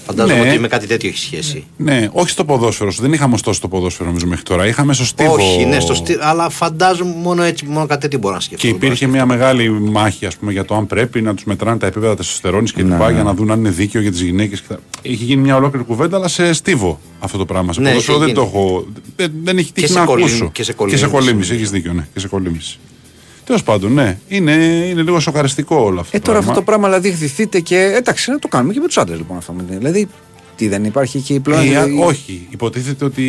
S5: Φαντάζομαι
S4: Ναι.
S5: ότι με κάτι τέτοιο έχει σχέση.
S4: Ναι, όχι στο ποδόσφαιρο. Δεν είχαμε ωστόσο στο ποδόσφαιρο νομίζω μέχρι τώρα. Είχαμε στο στίβο.
S5: Όχι, ναι, στο στή, αλλά φαντάζομαι μόνο έτσι, μόνο κάτι τέτοιο μπορώ να σκεφτώ.
S4: Και υπήρχε μια μεγάλη μάχη ας πούμε, για το αν πρέπει να τους μετράνε τα επίπεδα τεστοστερόνη και
S3: Ναι,
S4: λοιπά
S3: ναι.
S4: για να δουν αν είναι δίκαιο για τις γυναίκες. Έχει γίνει μια ολόκληρη κουβέντα, αλλά σε στίβο αυτό το πράγμα. Σε
S5: Ναι,
S4: ποδόσφαιρο
S5: έχει
S4: δεν το
S5: γίνει.
S4: έχω. Δεν, δεν έχει τύχει
S5: σε
S4: να
S5: κολύμ-
S4: ακούσω.
S5: και σε
S4: Και σε
S5: κολύμβηση.
S4: κολύμβηση, έχεις δίκιο, ναι. Και σε κολύμβηση. Τέλος πάντων, ναι. Είναι, είναι λίγο σοκαριστικό όλο αυτό.
S3: Ε, τώρα αυτό το πράγμα δηλαδή εκδηθείτε και. Εντάξει, να το κάνουμε και με τους άντρες λοιπόν αυτό. Δηλαδή, τι δεν υπάρχει εκεί πλέον.
S4: Ε,
S3: δηλαδή-
S4: όχι. Υποτίθεται ότι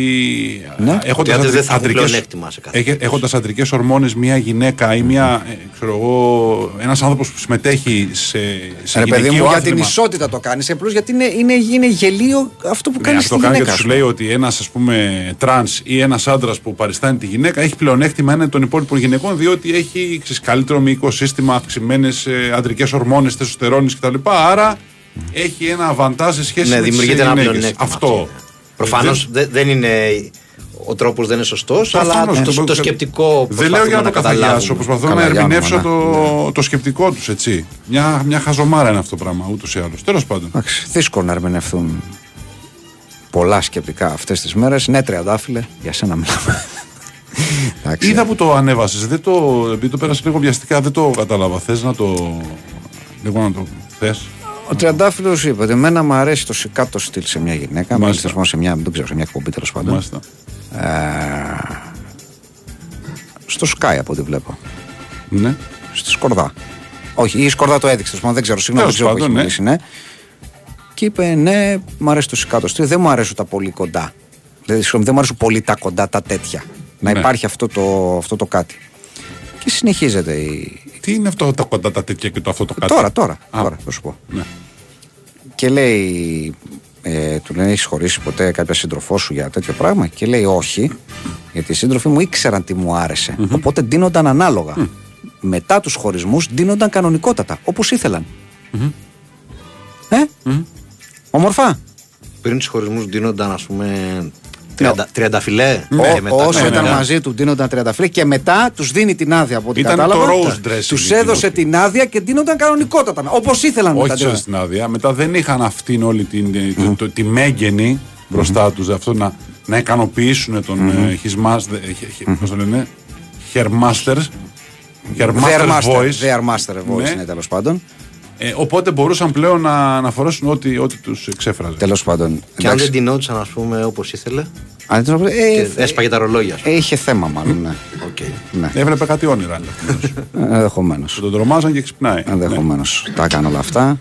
S3: Ναι.
S5: Ότι
S4: έχοντας
S5: άντρες δεν
S4: αντρι-
S5: θα έχουν
S4: αντρικές-
S5: πλεονέκτημα σε κάτι
S4: έχε-
S5: τέτοιο.
S4: έχοντας αντρικές ορμόνες μια γυναίκα ή μια, ε, ξέρω εγώ, ένας άνθρωπος που συμμετέχει σε, σε
S3: Ρε παιδί μου,
S4: γυναικείο
S3: για την
S4: άθλημα.
S3: ισότητα το κάνεις. Απλά γιατί είναι, είναι, είναι γελοίο αυτό που
S4: Ναι,
S3: κάνεις
S4: αυτό
S3: στη
S4: κάνει
S3: γυναίκα.
S4: γιατί σου
S3: σου.
S4: λέει ότι ένας ας πούμε τρανς ή ένας άντρας που παριστάνει τη γυναίκα έχει πλεονέκτημα έναντι των υπόλοιπων γυναικών διότι έχει ξέρεις, καλύτερο μυϊκό σύστημα, αυξημένες αντρικές ορμόνες, τεστοστερόνης κτλ. Άρα έχει ένα αβαντάζ σε σχέση
S5: Ναι,
S4: με τις
S5: δημιουργείται ένα
S4: γυναίκες.
S5: πλεονέκτημα.
S4: Αυτό.
S5: Προφανώς
S4: Δεν-
S5: δεν είναι. Ο τρόπος δεν είναι σωστός, αλλά
S4: Προφανώς,
S5: το,
S4: το-
S5: το σκεπτικό.
S4: Δεν λέω για να το καθαγιάσω. Προσπαθώ να
S3: Καταλάβουμε,
S4: ερμηνεύσω
S3: ναι.
S4: το, το σκεπτικό τους, έτσι. Μια, μια χαζομάρα είναι αυτό το πράγμα, ούτως ή άλλως. Τέλος πάντων.
S3: Εντάξει, δύσκολο να ερμηνευθούν πολλά σκεπτικά αυτές τις μέρες. Ναι, τριαντάφυλλε, για σένα μιλάμε. Εντάξει.
S4: Είδα που το ανέβασες. Δεν το, επειδή το πέρασε λίγο βιαστικά, δεν το κατάλαβα. Θες να το. Λίγο να το θες;
S3: Ο Τριαντάφυλλος είπε ότι εμένα μου αρέσει το σικάτο στυλ σε μια γυναίκα.
S4: Μάλιστα.
S3: Μάλιστα μόνο σε μια, δεν ξέρω, σε μια εκπομπή τέλος πάντων.
S4: Μάλιστα.
S3: Ε, στο Sky από ό,τι βλέπω.
S4: Ναι.
S3: Στη Σκορδά. Όχι, η Σκορδά το έδειξε, τέλος πάντων, δεν ξέρω, συγγνώμη, δεν
S4: Τέλος
S3: ξέρω που
S4: πάντων,
S3: έχει
S4: ναι.
S3: μιλήσει, ναι. Και είπε, ναι, μου αρέσει το σικάτο στυλ, δεν μου αρέσουν τα πολύ κοντά. Δηλαδή, συγγνώμη, δεν μου αρέσουν πολύ τα κοντά, τα τέτοια. Να
S4: Ναι.
S3: υπάρχει αυτό το, αυτό το κάτι. Και συνεχίζεται η.
S4: Τι είναι αυτό τα κοντά τα τέτοια και το αυτό το κάτι;
S3: Τώρα, τώρα,
S4: Α.
S3: τώρα, θα σου πω.
S4: Ναι.
S3: Και λέει, ε, του λένε, έχεις χωρίσει ποτέ κάποια σύντροφό σου για τέτοιο πράγμα; Και λέει, όχι, γιατί οι σύντροφοι μου ήξεραν τι μου αρεσε Οπότε ντύνονταν ανάλογα. Μετά τους χωρισμούς ντύνονταν κανονικότατα, όπως ήθελαν. Ε, ομορφά.
S5: Πριν τους χωρισμούς δίνονταν, ας πούμε.
S3: Ναι.
S5: 30, 30 φιλέ.
S3: Ό,
S5: και μετά
S3: όσο
S5: ξαφνικά-
S3: ήταν μαζί του, ντύνονταν 30 φίλε και μετά τους δίνει την άδεια από ό,τι
S4: Ήταν
S3: κατάλαβα.
S4: το rose dressing
S3: Τους
S4: εκείνος.
S3: έδωσε την άδεια και ντύνονταν κανονικότατα. Όπως ήθελαν μετά.
S4: Όχι
S3: ντύνονταν.
S4: σε στην άδεια. Μετά δεν είχαν αυτήν όλη την, το- το- τη μέγενη μπροστά τους. Αυτό να, να ικανοποιήσουν τον ε, his master, ε, χε- χε- πώς το λένε, Hermaster.
S3: They are
S4: Hermaster
S3: master,
S4: voice.
S3: they are master voice
S4: Ναι.
S3: είναι τέλος πάντων.
S4: Ε, οπότε μπορούσαν πλέον να, να φορέσουν ό,τι, ό,τι τους εξέφραζε.
S3: Τέλος πάντων.
S5: Και αν
S3: εντάξει.
S5: δεν γινόντουσαν, ας πούμε, όπως ήθελε.
S3: Αν δεν το- ε,
S5: Και έσπαγε τα ρολόγια. ας πούμε.
S3: ε, είχε θέμα μάλλον, ναι.
S5: Οκ.
S3: ναι.
S4: Έβλεπε κάτι όνειρα.
S3: Ενδεχομένως.
S4: Που τον τρομάζαν και ξυπνάει.
S3: Ενδεχομένως. Τα έκανε όλα αυτά.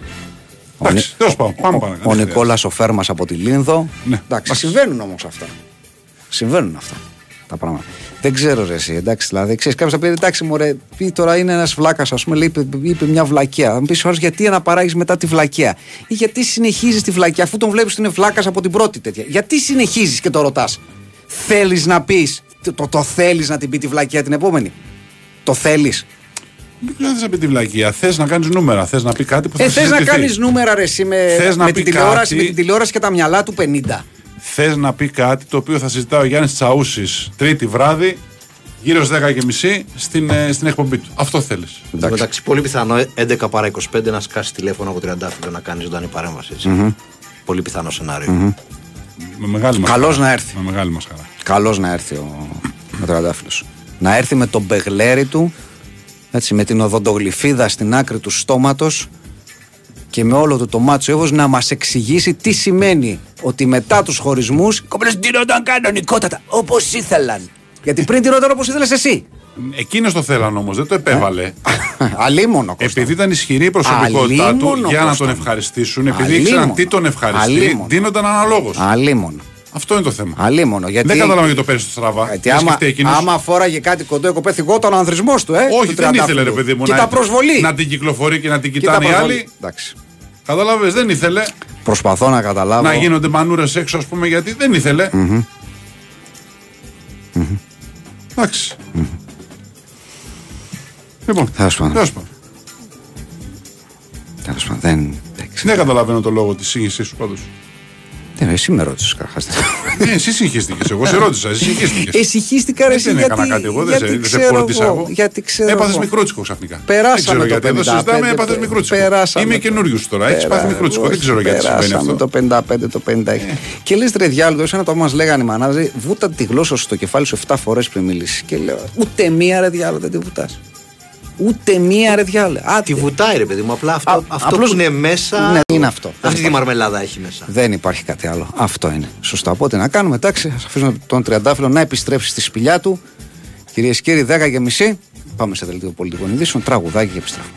S3: Ο,
S4: Εντάξει,
S3: Νι-
S4: τέλος πάντων, πάμε παρακάτω.
S3: ο Νικόλας ο Φέρμας από τη Λίνδο.
S4: Ναι.
S3: Εντάξει, συμβαίνουν όμως αυτά. Συμβαίνουν αυτά τα πράγματα. Δεν ξέρω ρε εσύ, εντάξει, δηλαδή, ξέρεις, κάποιος θα πει, εντάξει μωρέ, πει τώρα είναι ένας βλάκας, ας πούμε, λέει, είπε, είπε μια βλακεία. Θα μου πεις ο άλλος, γιατί αναπαράγεις μετά τη βλακεία; Ή γιατί συνεχίζεις τη βλακεία, αφού τον βλέπεις ότι είναι βλάκας από την πρώτη τέτοια; Γιατί συνεχίζεις και το ρωτάς; Θέλεις να πεις, το, το, το θέλεις να την πει τη βλακεία την επόμενη; Το θέλεις;
S4: Δεν θε να πει τη βλακεία. Θες να κάνεις νούμερα. Θες να πει κάτι που θα
S3: Ε, θες να
S4: συζητηθεί.
S3: κάνεις νούμερα ρε εσύ με,
S4: Θες να
S3: με,
S4: πει
S3: την τηλεόραση,
S4: κάτι-
S3: με την τηλεόραση και τα μυαλά του 50.
S4: Θες να πει κάτι το οποίο θα συζητάει ο Γιάννης Τσαούσης τρίτη βράδυ, γύρω στις 10.30 στην, ε, στην εκπομπή του. Αυτό θέλεις.
S5: Εν τω μεταξύ, πολύ πιθανό 11 παρά 25 να σκάσει τηλέφωνο από 30 να κάνει ζωντανή παρέμβαση. έτσι. Πολύ πιθανό σενάριο.
S4: Με μεγάλη μας
S3: Καλώς
S4: χαρά.
S3: να έρθει.
S4: Με μεγάλη μα χαρά.
S3: Καλώ να έρθει ο, ο Τριαντάφυλλος. Να έρθει με τον μπεγλέρι του, έτσι, με την οδοντογλυφίδα στην άκρη του στόματος και με όλο το, το μάτσο εύος να μας εξηγήσει τι σημαίνει ότι μετά τους χωρισμούς οι κοπέλες ντύνονταν κανονικότατα όπως ήθελαν. Γιατί πριν ντύνονταν όπως ήθελες εσύ.
S4: Εκείνο το θέλαν όμως, δεν το επέβαλε.
S3: Αλίμονο Κώστα.
S4: Επειδή ήταν ισχυρή η προσωπικότητά του
S3: Αλίμονο,
S4: για να
S3: Κώστα
S4: τον
S3: μου.
S4: ευχαριστήσουν, επειδή
S3: Αλίμονο.
S4: ήξεραν τι τον ευχαριστεί,
S3: Αλίμονο.
S4: δίνονταν αναλόγως.
S3: Αλίμονο.
S4: Αυτό είναι το θέμα.
S3: Αλίμονο. Γιατί...
S4: Δεν καταλαβαίνω γιατί το παίρνεις στο στραβά.
S3: Γιατί
S4: Δεν
S3: άμα,
S4: σκεφτεί εκείνος.
S3: άμα φόραγε κάτι κοντό, εκοπέ θυγόταν ο ανδρισμός του, ε.
S4: Όχι,
S3: του
S4: δεν ήθελε ρε
S3: τριαντάφυλλου.
S4: παιδί μου
S3: Και
S4: να,
S3: τα προσβολή.
S4: να την κυκλοφορεί και να την
S3: Και τα
S4: κοιτάνε οι
S3: προσβολή.
S4: άλλοι.
S3: Εντάξει.
S4: Κατάλαβες, δεν ήθελε
S3: Προσπαθώ να καταλάβω.
S4: να γίνονται μανούρες έξω, ας πούμε, γιατί δεν ήθελε. Εντάξει. Λοιπόν,
S3: Τέλος πάντων.
S4: τέλος πάντων.
S3: Τέλος πάντων, δεν. εντάξει.
S4: Δεν καταλαβαίνω το λόγο της σύγχυσή σου πάντως.
S3: Δεν, εσύ με ρώτησες καταρχάς.
S4: Ναι, εσύ συγχύστηκες. Εγώ σε ρώτησα, εσύ συγχύστηκες.
S3: Εσυχίστηκα ρε εσύ
S4: δεν
S3: γιατί,
S4: έκανα κάτι εγώ, δεν σε,
S3: γιατί
S4: δεν σε
S3: ξέρω
S4: φρόντισα
S3: εγώ,
S4: εγώ.
S3: Γιατί ξέρω
S4: Έπαθες
S3: εγώ.
S4: μικρούτσικο ξαφνικά.
S3: Περάσαμε
S4: δεν ξέρω
S3: το
S4: γιατί. Εδώ
S3: 55,
S4: συζητάμε, έπαθες
S3: πε-
S4: μικρούτσικο.
S3: περάσαμε
S4: Είμαι
S3: το-
S4: καινούριο τώρα. Έχεις πάθει μικρούτσικο. Δεν ξέρω γιατί συμβαίνει
S3: Περάσαμε
S4: αυτό.
S3: το 55, το 56. Και λες ρε διάλογο, σαν να το μας λέγανε οι μανάδε, βούτα τη γλώσσα σου στο κεφάλι σου 7 φορές πριν μιλήσεις. Και λέω, ούτε μία ρε διάλογο δεν τη βουτάς. Ούτε μία ρε διάλογο. Α,
S5: Τη βουτάει, ρε παιδί μου. Απλά αυτό,
S3: Α,
S5: αυτό
S3: απλώς-
S5: που είναι μέσα.
S3: Ναι, είναι αυτό.
S5: Αυτή τη μαρμελάδα έχει μέσα.
S3: Δεν υπάρχει κάτι άλλο. Αυτό είναι. Σωστά. Οπότε να κάνουμε εντάξει. Α αφήσουμε τον Τριαντάφυλλο να επιστρέψει στη σπηλιά του. Κυρίες και κύριοι, 10 και μισή. Πάμε σε δελτίο πολιτικών ειδήσεων. Τραγουδάκι και επιστρέφουμε.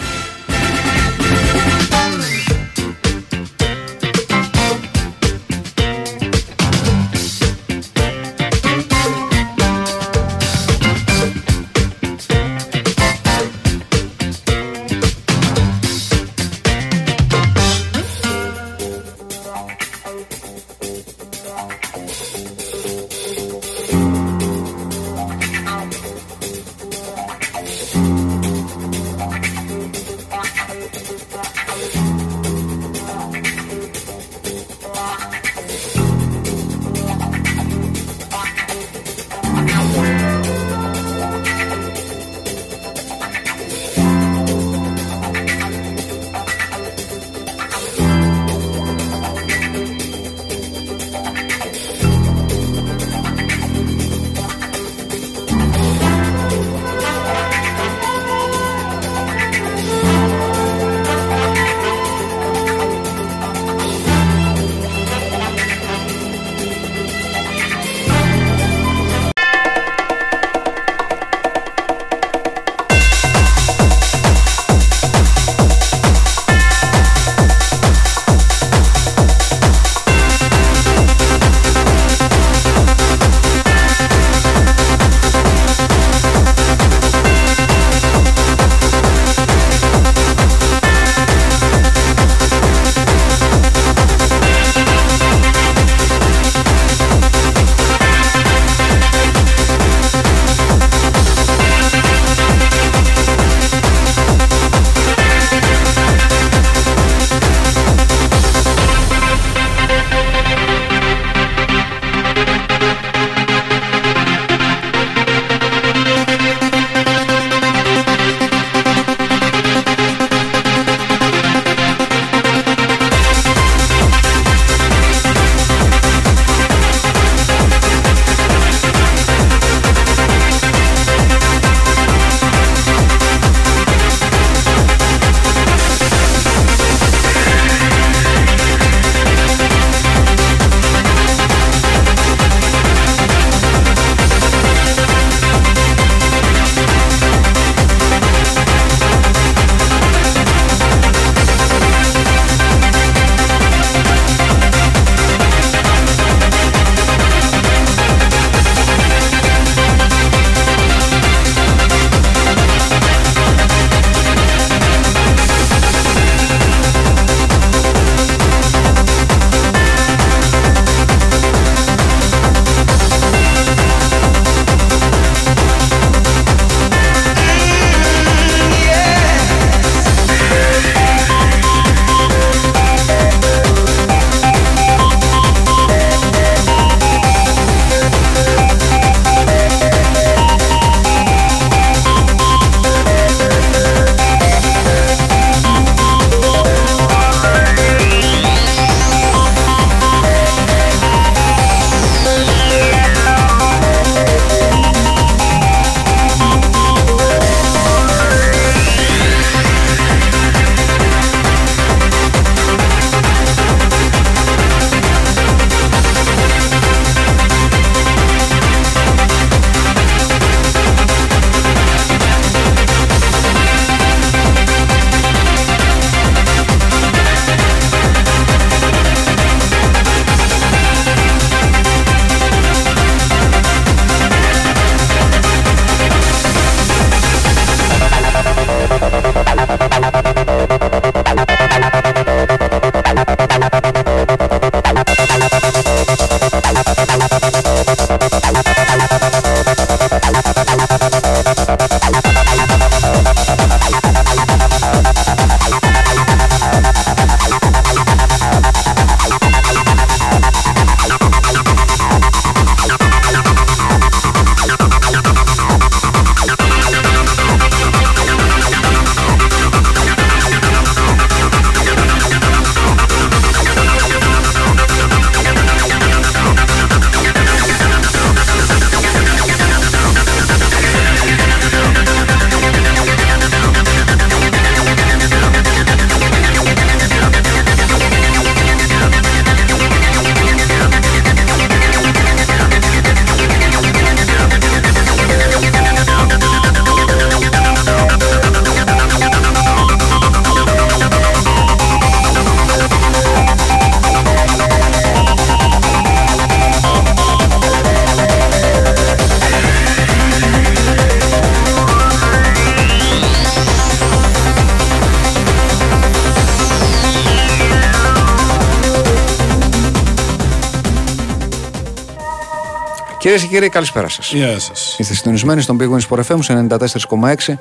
S3: Κύριοι, καλησπέρα σας.
S4: Γεια σας.
S3: Είστε συντονισμένοι στον Big Wings Sport FM σε 94,6.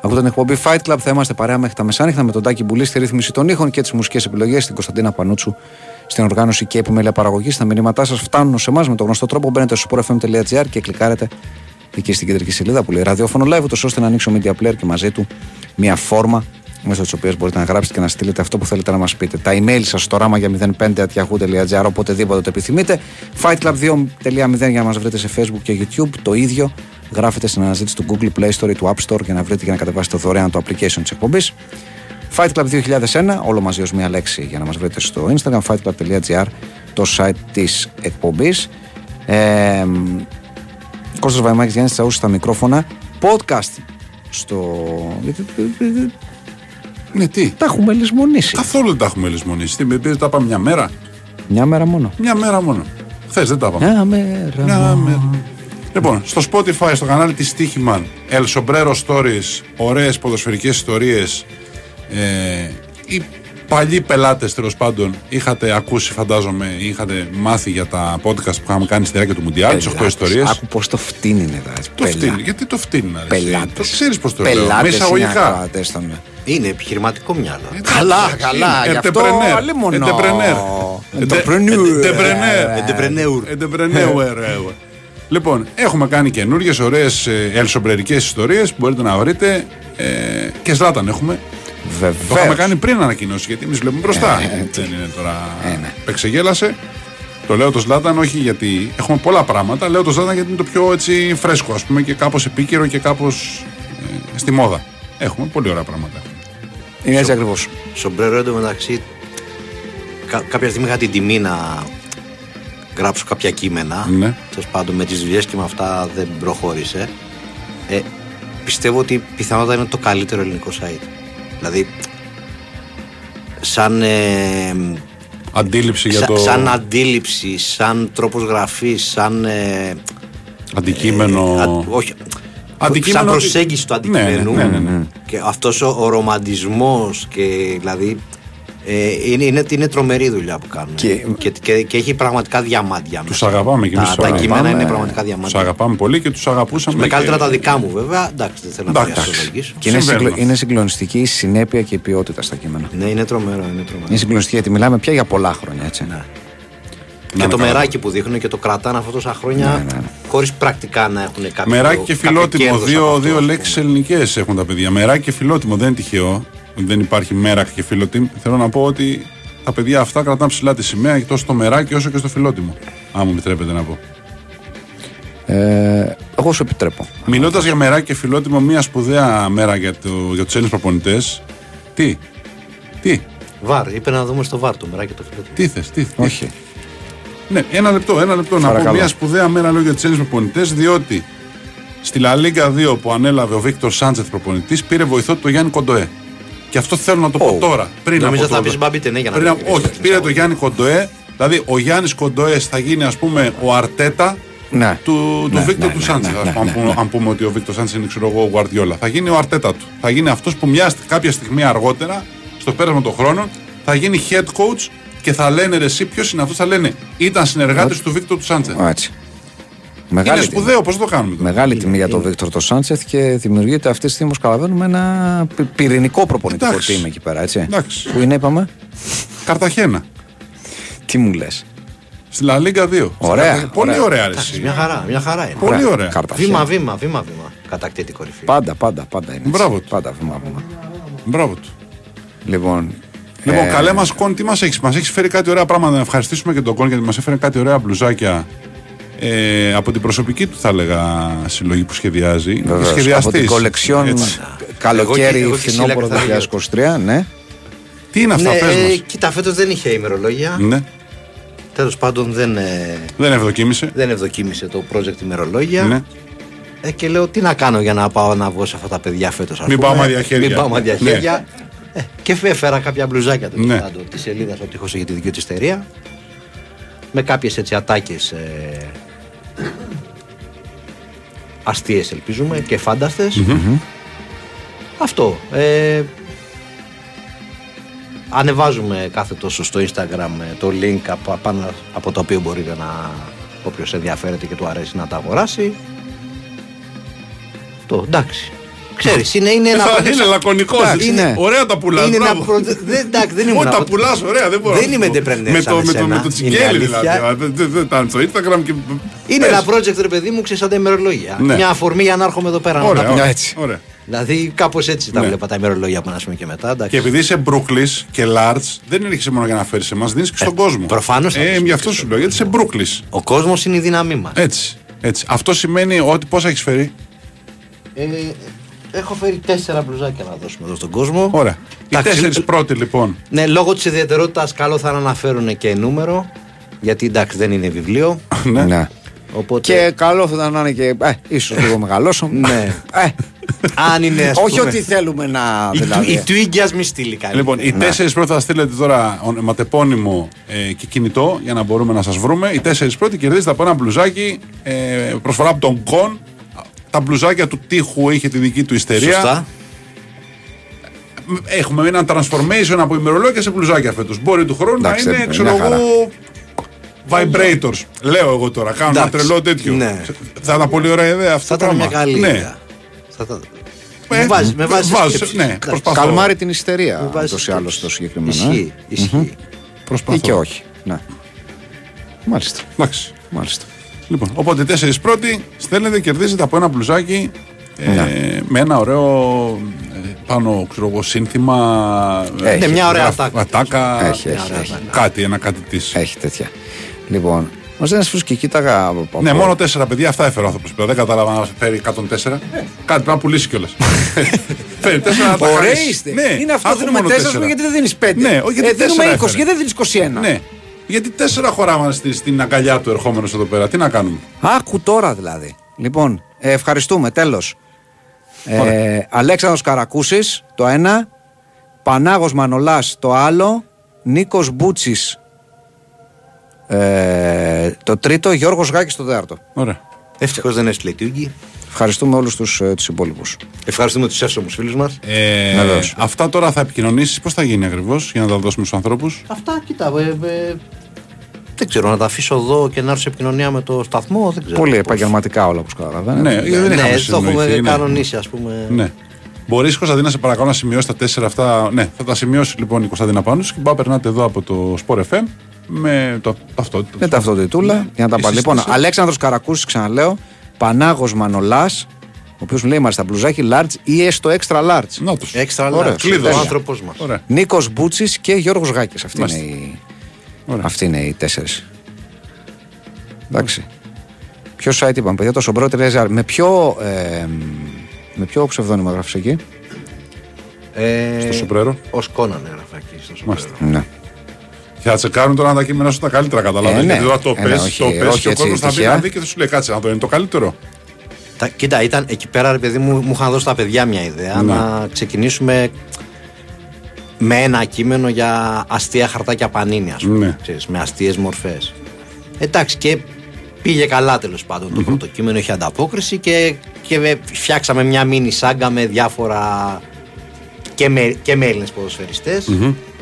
S3: Από την εκπομπή Fight Club θα είμαστε παρέα μέχρι τα μεσάνυχτα με τον Τάκη Μπουλή στη ρύθμιση των ήχων και τις μουσικές επιλογές, στην Κωνσταντίνα Πανούτσου στην οργάνωση και επιμέλεια παραγωγής. Τα μηνύματά σας φτάνουν σε εμάς με τον γνωστό τρόπο. Μπαίνετε στο sportfm.gr και κλικάρετε εκεί στην κεντρική σελίδα που λέει ραδιόφωνο live, ούτως ώστε να ανοίξει ο media player και μαζί του μια φόρμα μέσω της οποίας μπορείτε να γράψετε και να στείλετε αυτό που θέλετε να μας πείτε. Τα email σας στο ράμα για 05.yahoo.gr οποτεδήποτε το επιθυμείτε. Fightclub2.0 για να μας βρείτε σε Facebook και YouTube. Το ίδιο γράφετε στην αναζήτηση του Google Play Store ή του App Store για να βρείτε και να κατεβάσετε δωρεάν το application της εκπομπής. Fight Club 2001, όλο μαζί ως μία λέξη για να μας βρείτε στο Instagram, fightclub.gr, το site της εκπομπής. Ε, Κώστας Βαϊμάκης Γιάννης Τσαούσης στα μικρόφωνα podcast στο...
S4: Ναι, τι;
S3: Τα έχουμε λησμονήσει.
S4: Καθόλου δεν τα έχουμε λησμονήσει. Τι με πήρε, τα πάμε μια μέρα;
S3: Μια μέρα μόνο.
S4: Μια μέρα μόνο. Χθε δεν τα πάμε.
S3: Μια μέρα
S4: Μια
S3: μόνο.
S4: μέρα. Λοιπόν, στο Spotify, στο κανάλι της Stichiman, El Sombrero Stories, ωραίες ποδοσφαιρικές ιστορίες, ε, οι παλιοί πελάτες τέλος πάντων είχατε ακούσει φαντάζομαι, είχατε μάθει για τα podcast που είχαμε κάνει στη διάρκεια του Μουντιάλ, τις 8
S3: Πελάτες.
S4: ιστορίες.
S3: Άκου πώς το φτύνει είναι εδώ.
S4: Το φτύνει, γιατί το φτύνει να
S3: Πελάτες.
S4: Το ξέρεις πώς το λέω, με
S3: Πελάτες είναι
S4: εισαγωγικά.
S3: Ακροατές των-
S5: Είναι επιχειρηματικό μυαλό.
S3: Καλά,
S4: Εντάξει,
S3: καλά.
S4: είναι
S3: Γι' αυτό
S4: entrepreneur.
S3: αλίμονο.
S4: Entrepreneur.
S3: Entrepreneur.
S4: Entrepreneur.
S5: Entrepreneur.
S4: Entrepreneur. Λοιπόν, έχουμε κάνει καινούριε ωραίες ελσομπρερικέ ιστορίες που μπορείτε να βρείτε. Ε, και Ζλάταν έχουμε. Το είχαμε
S3: Βεβαίως.
S4: κάνει πριν ανακοινώσει γιατί εμείς βλέπουμε μπροστά.
S3: Ε, ε, τι.
S4: Δεν είναι τώρα.
S3: Ε, ναι.
S4: Πεξεγέλασε. Το λέω το Ζλάταν όχι γιατί έχουμε πολλά πράγματα. Λέω το Ζλάταν γιατί είναι το πιο έτσι φρέσκο, ας πούμε, και κάπως επίκαιρο και κάπως ε, στη μόδα. Έχουμε πολύ ωραία πράγματα.
S3: Είναι έτσι ακριβώς.
S5: Σομπρέρο εντωμεταξύ. Κα, κάποια στιγμή είχα την τιμή να γράψω κάποια κείμενα.
S4: Ναι.
S5: Τέλος πάντων με τις δουλειές και με αυτά δεν προχώρησε. Ε, πιστεύω ότι πιθανότατα είναι το καλύτερο ελληνικό site. Δηλαδή, σαν, ε,
S4: Αντίληψη για
S5: σα-
S4: το
S5: σαν αντίληψη, σαν τρόπος γραφής, σαν ε,
S4: αντικείμενο.
S5: ε, α- όχι,
S4: Αντικείμενο
S5: σαν
S4: ότι-
S5: προσέγγιση του
S4: Ναι, ναι,
S5: αντικειμένου
S4: ναι, ναι, ναι.
S5: και αυτός ο, ο ρομαντισμός και δηλαδή ε, είναι, είναι, είναι τρομερή δουλειά που κάνουν
S3: Και-
S5: και, και, και έχει πραγματικά διαμάντια
S4: Τους
S5: μέσα.
S4: αγαπάμε και εμείς
S5: τα,
S4: τους
S5: τα κείμενα
S3: αγαπάμε.
S5: είναι πραγματικά
S4: Τους
S5: διαμάντια
S4: αγαπάμε πολύ και τους αγαπούσαμε.
S5: με καλύτερα
S4: και-
S5: τα δικά μου βέβαια εντάξει δεν θέλω να
S4: Εντάξει.
S5: τα αξιολογήσω
S3: Και είναι,
S4: Συμβαίνουν.
S3: συγκλο- είναι συγκλονιστική η συνέπεια και η ποιότητα στα κείμενα.
S5: ναι είναι τρομερό είναι τρομερό
S3: Είναι συγκλονιστική γιατί μιλάμε πια για πολλά χρόνια, έτσι.
S5: Ναι.
S4: Να
S5: και
S4: είναι
S5: το
S4: καλά.
S5: μεράκι που δείχνουν και το κρατάνε αυτό τόσα χρόνια
S3: Ναι, ναι, ναι.
S5: χωρίς πρακτικά να έχουν κάποιο
S4: Μεράκι και
S5: κάποιο
S4: φιλότιμο.
S5: κέρδος από
S4: Δύο,
S5: αυτό,
S4: δύο
S5: ας πούμε.
S4: λέξει ελληνικές έχουν τα παιδιά. Μεράκι και φιλότιμο. Δεν είναι τυχαίο. Δεν υπάρχει μέρα και φιλότιμο. Θέλω να πω ότι τα παιδιά αυτά κρατάνε ψηλά τη σημαία και τόσο στο μεράκι όσο και στο φιλότιμο. Αν μου επιτρέπετε να πω.
S3: Ε, εγώ σου επιτρέπω.
S4: Μιλώντας για μεράκι και φιλότιμο, μια σπουδαία μέρα για, το, για τους Έλληνες προπονητές. Τι, τι,
S5: Βαρ, είπε να δούμε στο βαρ το μεράκι το φιλότιμο.
S4: τι θες, τι, τι.
S3: Όχι.
S4: Ναι, ένα λεπτό, ένα λεπτό. Να πω
S3: Παρακαλώ.
S4: μια σπουδαία μέρα λέω για του Έλληνες προπονητές, διότι στη Λα Λίγκα 2 που ανέλαβε ο Βίκτορ Σάντζεθ προπονητής, πήρε βοηθό του το Γιάννη Κοντοέ. Και αυτό θέλω να το πω
S3: Oh.
S4: τώρα. Πριν
S5: Νομίζω
S4: από
S5: θα
S4: το-
S5: πεις Μπάμπη Τενέ για να
S4: πριν
S5: μην
S4: από-
S5: πεις
S4: Όχι,
S5: την
S4: πήρε το
S5: εισαγωγή.
S4: Γιάννη Κοντοέ. Δηλαδή ο Γιάννης Κοντοές θα γίνει ας πούμε ο Αρτέτα
S3: Ναι.
S4: του, του
S3: Ναι,
S4: Βίκτορ
S3: ναι,
S4: του
S3: ναι,
S4: Σάντζεθ.
S3: ναι,
S4: ας
S3: ναι,
S4: πούμε,
S3: ναι,
S4: αν πούμε- Αν πούμε ότι ο Βίκτορ Σάντζεθ είναι ξέρω εγώ ο Γουαρδιόλα. Θα γίνει ο Αρτέτα του. Θα γίνει αυτός που μια, κάποια στιγμή αργότερα, στο πέρασμα των χρόνων, θα γίνει head coach και θα λένε ρε, εσύ ποιος είναι αυτός. Θα λένε ήταν συνεργάτη του Βίκτορ του Σάντζεθ.
S3: Ω, έτσι.
S4: Είναι
S3: Μεγάλη τιμή.
S4: σπουδαίο, πώς το κάνουμε. τώρα.
S3: Μεγάλη τιμή για τον Βίκτορ το Σάντσεθ και δημιουργείται αυτή τη στιγμή, όπως καταλαβαίνουμε, ένα πυ- πυρηνικό προπονητικό
S4: Εντάξει.
S3: team εκεί πέρα, έτσι.
S4: Εντάξει.
S3: Που είναι, είπαμε;
S4: Καρταχένα.
S3: Τι μου λες.
S4: Στη Λα Λίγκα 2.
S3: Ωραία,
S4: Πολύ
S3: ωραία.
S4: ωραία. ρε,
S5: Εντάξει,
S4: εσύ.
S5: μια χαρά, μια χαρά είναι.
S4: Πολύ ωραία.
S5: Βήμα, βήμα, βήμα, βήμα. Κατακτήτη κορυφή.
S3: Πάντα, πάντα, πάντα είναι. έτσι.
S4: Μπράβο του.
S3: Πάντα βήμα, βήμα.
S4: Μπράβο του.
S3: Λοιπόν.
S4: Λοιπόν,
S3: ε,
S4: καλέ μας κόν, τι μας έχεις. Μας έχεις φέρει κάτι ωραία πράγματα. Να ευχαριστήσουμε και τον κόν γιατί μας έφερε κάτι ωραία μπλουζάκια. Ε, από την προσωπική του, θα έλεγα, συλλογή που σχεδιάζει.
S3: βεβαίως,
S4: Σχεδιαστής.
S3: από την κολεξιόν
S4: Έτσι.
S3: καλοκαίρι
S5: Εγώ και- εγώ και
S3: φθινόπωρο
S5: συλλέγω
S3: 2023, ναι.
S4: Τι είναι αυτά,
S5: ναι,
S4: πες
S5: ε,
S4: μας.
S5: κοίτα, φέτος δεν είχε ημερολόγια.
S4: Ναι,
S5: Τέλος πάντων δεν, ε,
S4: δεν ευδοκίμησε.
S5: δεν ευδοκίμησε το project ημερολόγια.
S4: Ναι.
S5: Ε, και λέω τι να κάνω για να πάω να βγω σε αυτά τα παιδιά φέτος.
S4: Μην πάω μάδια χέρια.
S5: Μην πάω μάδια
S4: Ναι.
S5: Χέρια. Ε, και έφερα κάποια μπλουζάκια τέλο
S4: Ναι.
S5: πάντων τη σελίδα ότι έχω για τη δική του εταιρεία. Με κάποιες έτσι ατάκες. Ε, αστείες ελπίζουμε και φανταστες Αυτό. Ε, ανεβάζουμε κάθε τόσο στο Instagram ε, το link από, πάνω από το οποίο μπορείτε να Όποιος ενδιαφέρεται και του αρέσει να τα αγοράσει. Το εντάξει. Ξέρεις, είναι, είναι ένα.
S4: Θα είναι λακωνικός.
S5: Εντάξει, είναι-
S4: Ωραία τα πουλάς.
S5: Είναι ένα προ... δεν, εντάξει, δεν ήμουν.
S4: Ό, τα
S5: από-
S4: πουλάς, ωραία, δεν μπορώ.
S5: Δεν
S4: να σου
S5: είμαι
S4: πω.
S5: ντεπρενέρ
S4: Με
S5: σαν
S4: το, με το,
S5: εσένα,
S4: με το
S5: είναι
S4: τσιγκέλι
S5: αλήθεια.
S4: δηλαδή. Δεν- Δεν δεν ήταν στο Instagram και.
S5: Είναι
S4: Πες.
S5: ένα project, ρε παιδί μου, ξέρεις σαν τα ημερολόγια.
S4: Ναι.
S5: Μια αφορμή για να έρχομαι εδώ πέρα. να
S4: Ωραία,
S5: τα πω.
S4: ωραία.
S3: έτσι.
S4: ωραία.
S5: Δηλαδή, κάπως έτσι τα
S4: Ναι.
S5: βλέπα τα ημερολόγια που να πούμε και μετά. εντάξει.
S4: Και επειδή είσαι Brooklyn και Large, δεν έρχεσαι μόνο για να φέρεις εμάς, δίνεις και στον κόσμο.
S5: προφανώς θα
S4: Ε,
S5: τους
S4: γι' αυτό σου λέω, γιατί είσαι Brooklyn.
S5: Ο κόσμος είναι η δύναμή μας.
S4: Έτσι. έτσι. Αυτό σημαίνει ότι πόσα έχεις φέρει;
S5: Ε, έχω φέρει τέσσερα μπλουζάκια να δώσουμε εδώ στον κόσμο.
S4: Ωραία. Οι
S5: Εντάξει,
S4: τέσσερις πρώτοι λοιπόν.
S5: Ναι, λόγω της ιδιαιτερότητας, καλό θα είναι να αναφέρουν και νούμερο. Γιατί εντάξει, δεν είναι βιβλίο.
S4: Ναι.
S3: Ναι.
S5: Οπότε.
S3: Και καλό θα ήταν να είναι και. Ε, ίσως λίγο μεγαλώσω.
S5: Ναι.
S3: Ε,
S5: αν είναι. ας
S3: όχι
S5: πούμε,
S3: ότι θέλουμε να.
S5: Η,
S3: δηλαδή.
S5: η Twiggy ας μη στείλει κάτι.
S4: Λοιπόν, οι τέσσερις πρώτοι θα στείλετε τώρα ματεπώνυμο ε, και κινητό για να μπορούμε να σας βρούμε. Οι τέσσερις πρώτοι κερδίζετε από ένα μπλουζάκι ε, προσφορά από τον Κον. Τα μπλουζάκια του τείχου είχε τη δική του ιστερία.
S5: Σωστά.
S4: Έχουμε ένα transformation από ημερολόγια σε μπλουζάκια φέτος. Μπορεί του χρόνου
S3: Εντάξει,
S4: να είναι,
S3: μια
S4: ξέρω
S3: χαρά.
S4: εγώ. Vibrators. Λέω εγώ τώρα. Κάνω ένα
S5: Εντάξει,
S4: τρελό τέτοιο.
S5: ναι.
S4: Θα ήταν πολύ ωραία ιδέα αυτό.
S5: Θα
S4: το
S5: ήταν μια
S4: πράγμα.
S5: καλή
S4: ναι.
S5: ιδέα. Θα ήταν-
S4: Ε,
S5: Με βάζει, με βάζει
S4: βάζω,
S5: σκέψεις.
S4: ναι,
S5: Εντάξει.
S4: προσπαθώ.
S3: Καλμάρει την ιστερία
S5: Με βάζει
S3: ούτως ή άλλως
S5: σκέψεις.
S3: το συγκεκριμένο. ε.
S5: Ισχύει, ισχύει.
S4: Προσπαθώ.
S3: Ή και όχι. Ναι. Μάλιστα.
S4: Εντάξει.
S3: Μάλιστα.
S4: Λοιπόν, οπότε τέσσερις πρώτοι στέλνετε, κερδίζετε από ένα μπλουζάκι ε,
S3: Ναι.
S4: με ένα ωραίο ε, πάνω ξέρω εγώ, σύνθημα. ε,
S3: Έχει.
S5: Ναι, μια ωραία
S4: γραφ-
S5: ατάκα.
S4: ατάκα,
S3: Έχει, έχει,
S5: ωραία
S3: έχει.
S5: ατάκα.
S4: Κάτι, ένα κάτι της.
S3: Έχει τέτοια. Λοιπόν, μας δεν φίλο και κοίταγα. από-
S4: Ναι,
S3: από-
S4: μόνο τέσσερα παιδιά, αυτά έφερε ο άνθρωπος. Δεν κατάλαβα να φέρει 104. Κάτι πρέπει να πουλήσει κιόλας. *laughs* φέρει τέσσερα να τα
S3: Ωραίοι
S4: χαρίσει.
S3: είστε.
S4: Ναι,
S3: είναι αυτό
S4: άκου
S3: δίνουμε
S4: μόνο
S3: 4
S4: τέσσερα.
S3: γιατί δεν δίνεις 5.
S4: Ναι, όχι, γιατί
S3: ε, δίνουμε
S4: τέσσερα
S3: 20
S4: έφερε.
S3: γιατί δεν δίνεις 21.
S4: Ναι. Γιατί τέσσερα χωράμε στη- στην αγκαλιά του ερχόμενος εδώ πέρα. Τι να κάνουμε;
S3: Άκου τώρα δηλαδή. Λοιπόν, ε, ευχαριστούμε. Τέλος. Ε, Αλέξανδρος Καρακούσης το ένα. Πανάγος Μανολάς το άλλο. Νίκος Μπούτσης ε, το τρίτο. Γιώργος Γάκης το τέταρτο.
S4: Ωραία.
S5: Ευτυχώς δεν έστειλε Twiggy.
S3: Ευχαριστούμε όλους τους, ε, τους υπόλοιπους.
S5: Ευχαριστούμε τους εύσομου φίλους μας.
S4: Ε,
S3: Βεβαίως.
S4: αυτά τώρα θα επικοινωνήσεις. Πώς θα γίνει ακριβώς για να τα δώσουμε στους ανθρώπους;
S5: Αυτά, κοίτα. Ε, ε, δεν ξέρω, να τα αφήσω εδώ και να έρθω σε επικοινωνία με το σταθμό. Δεν ξέρω.
S3: Πολύ
S5: πώς.
S3: επαγγελματικά όλα όπως καταλαβαίνετε.
S4: Ναι, δεν
S5: Ναι,
S4: είχαμε
S5: το
S4: συνοηθεί,
S5: έχουμε
S4: ναι.
S5: κανονίσει, ας πούμε.
S4: Ναι. Μπορείς Κωνσταντίνα, σε παρακαλώ να σημειώσεις τα τέσσερα αυτά. Ναι, θα τα σημειώσει λοιπόν η Κωνσταντίνα πάνω σου και πάμε περνάτε εδώ από το Sport FM με το ταυτότητα.
S3: Με ταυτοτητούλα για να τα
S4: Η
S3: πάρει. Λοιπόν,
S4: σύσταση.
S3: Αλέξανδρος Καρακούσης ξαναλέω. Πανάγος Μανολάς ο οποίος μου λέει μάλιστα μπλουζάκι large ή έστω extra large.
S4: Να τους.
S5: Έξτρα
S3: Ωραία,
S5: large.
S4: κλείδος.
S5: Ο άνθρωπος μας.
S4: Ωραία.
S3: Νίκος Μπούτσης και Γιώργος Γάκης Αυτή, είναι
S4: Μάλιστα.
S3: η...
S4: Ωραία.
S3: Αυτοί είναι οι τέσσερις. Εντάξει. Ποιο site είπαμε, παιδιά, το Σομπρό 3000. Με ποιο, ε, με ποιο ψευδόνυμο γράφεις εκεί;
S5: Ε,
S4: Στο Σοπρέρο.
S5: Ω Κόναν έγραφα εκεί στο
S4: Μάλιστα.
S5: Σοπρέρο.
S3: Ναι.
S4: Και θα τσεκάρουν τώρα αν τα κείμενα σου τα καλύτερα, καταλαβαίνεις.
S3: Ε, ναι.
S4: Γιατί τώρα το
S3: Ε, ναι,
S4: πες,
S3: όχι,
S4: το πες
S3: όχι
S4: και ο
S3: έτσι
S4: κόσμος θα μπει
S3: τυχαία.
S4: να δει και θα σου λέει κάτσε να το είναι το καλύτερο.
S5: Τα, κοίτα, ήταν εκεί πέρα, ρε παιδί μου, μου είχαν δώσει τα παιδιά μια ιδέα
S4: Ναι.
S5: να ξεκινήσουμε με ένα κείμενο για αστεία χαρτάκια πανίνη, ας πούμε.
S4: Ναι.
S5: Ξέρεις, με αστείες μορφές. Εντάξει, και πήγε καλά τέλος πάντων το πρώτο κείμενο, είχε ανταπόκριση και, και φτιάξαμε μια μίνι σάγκα με διάφορα. και με, και με Έλληνες ποδοσφαιριστές.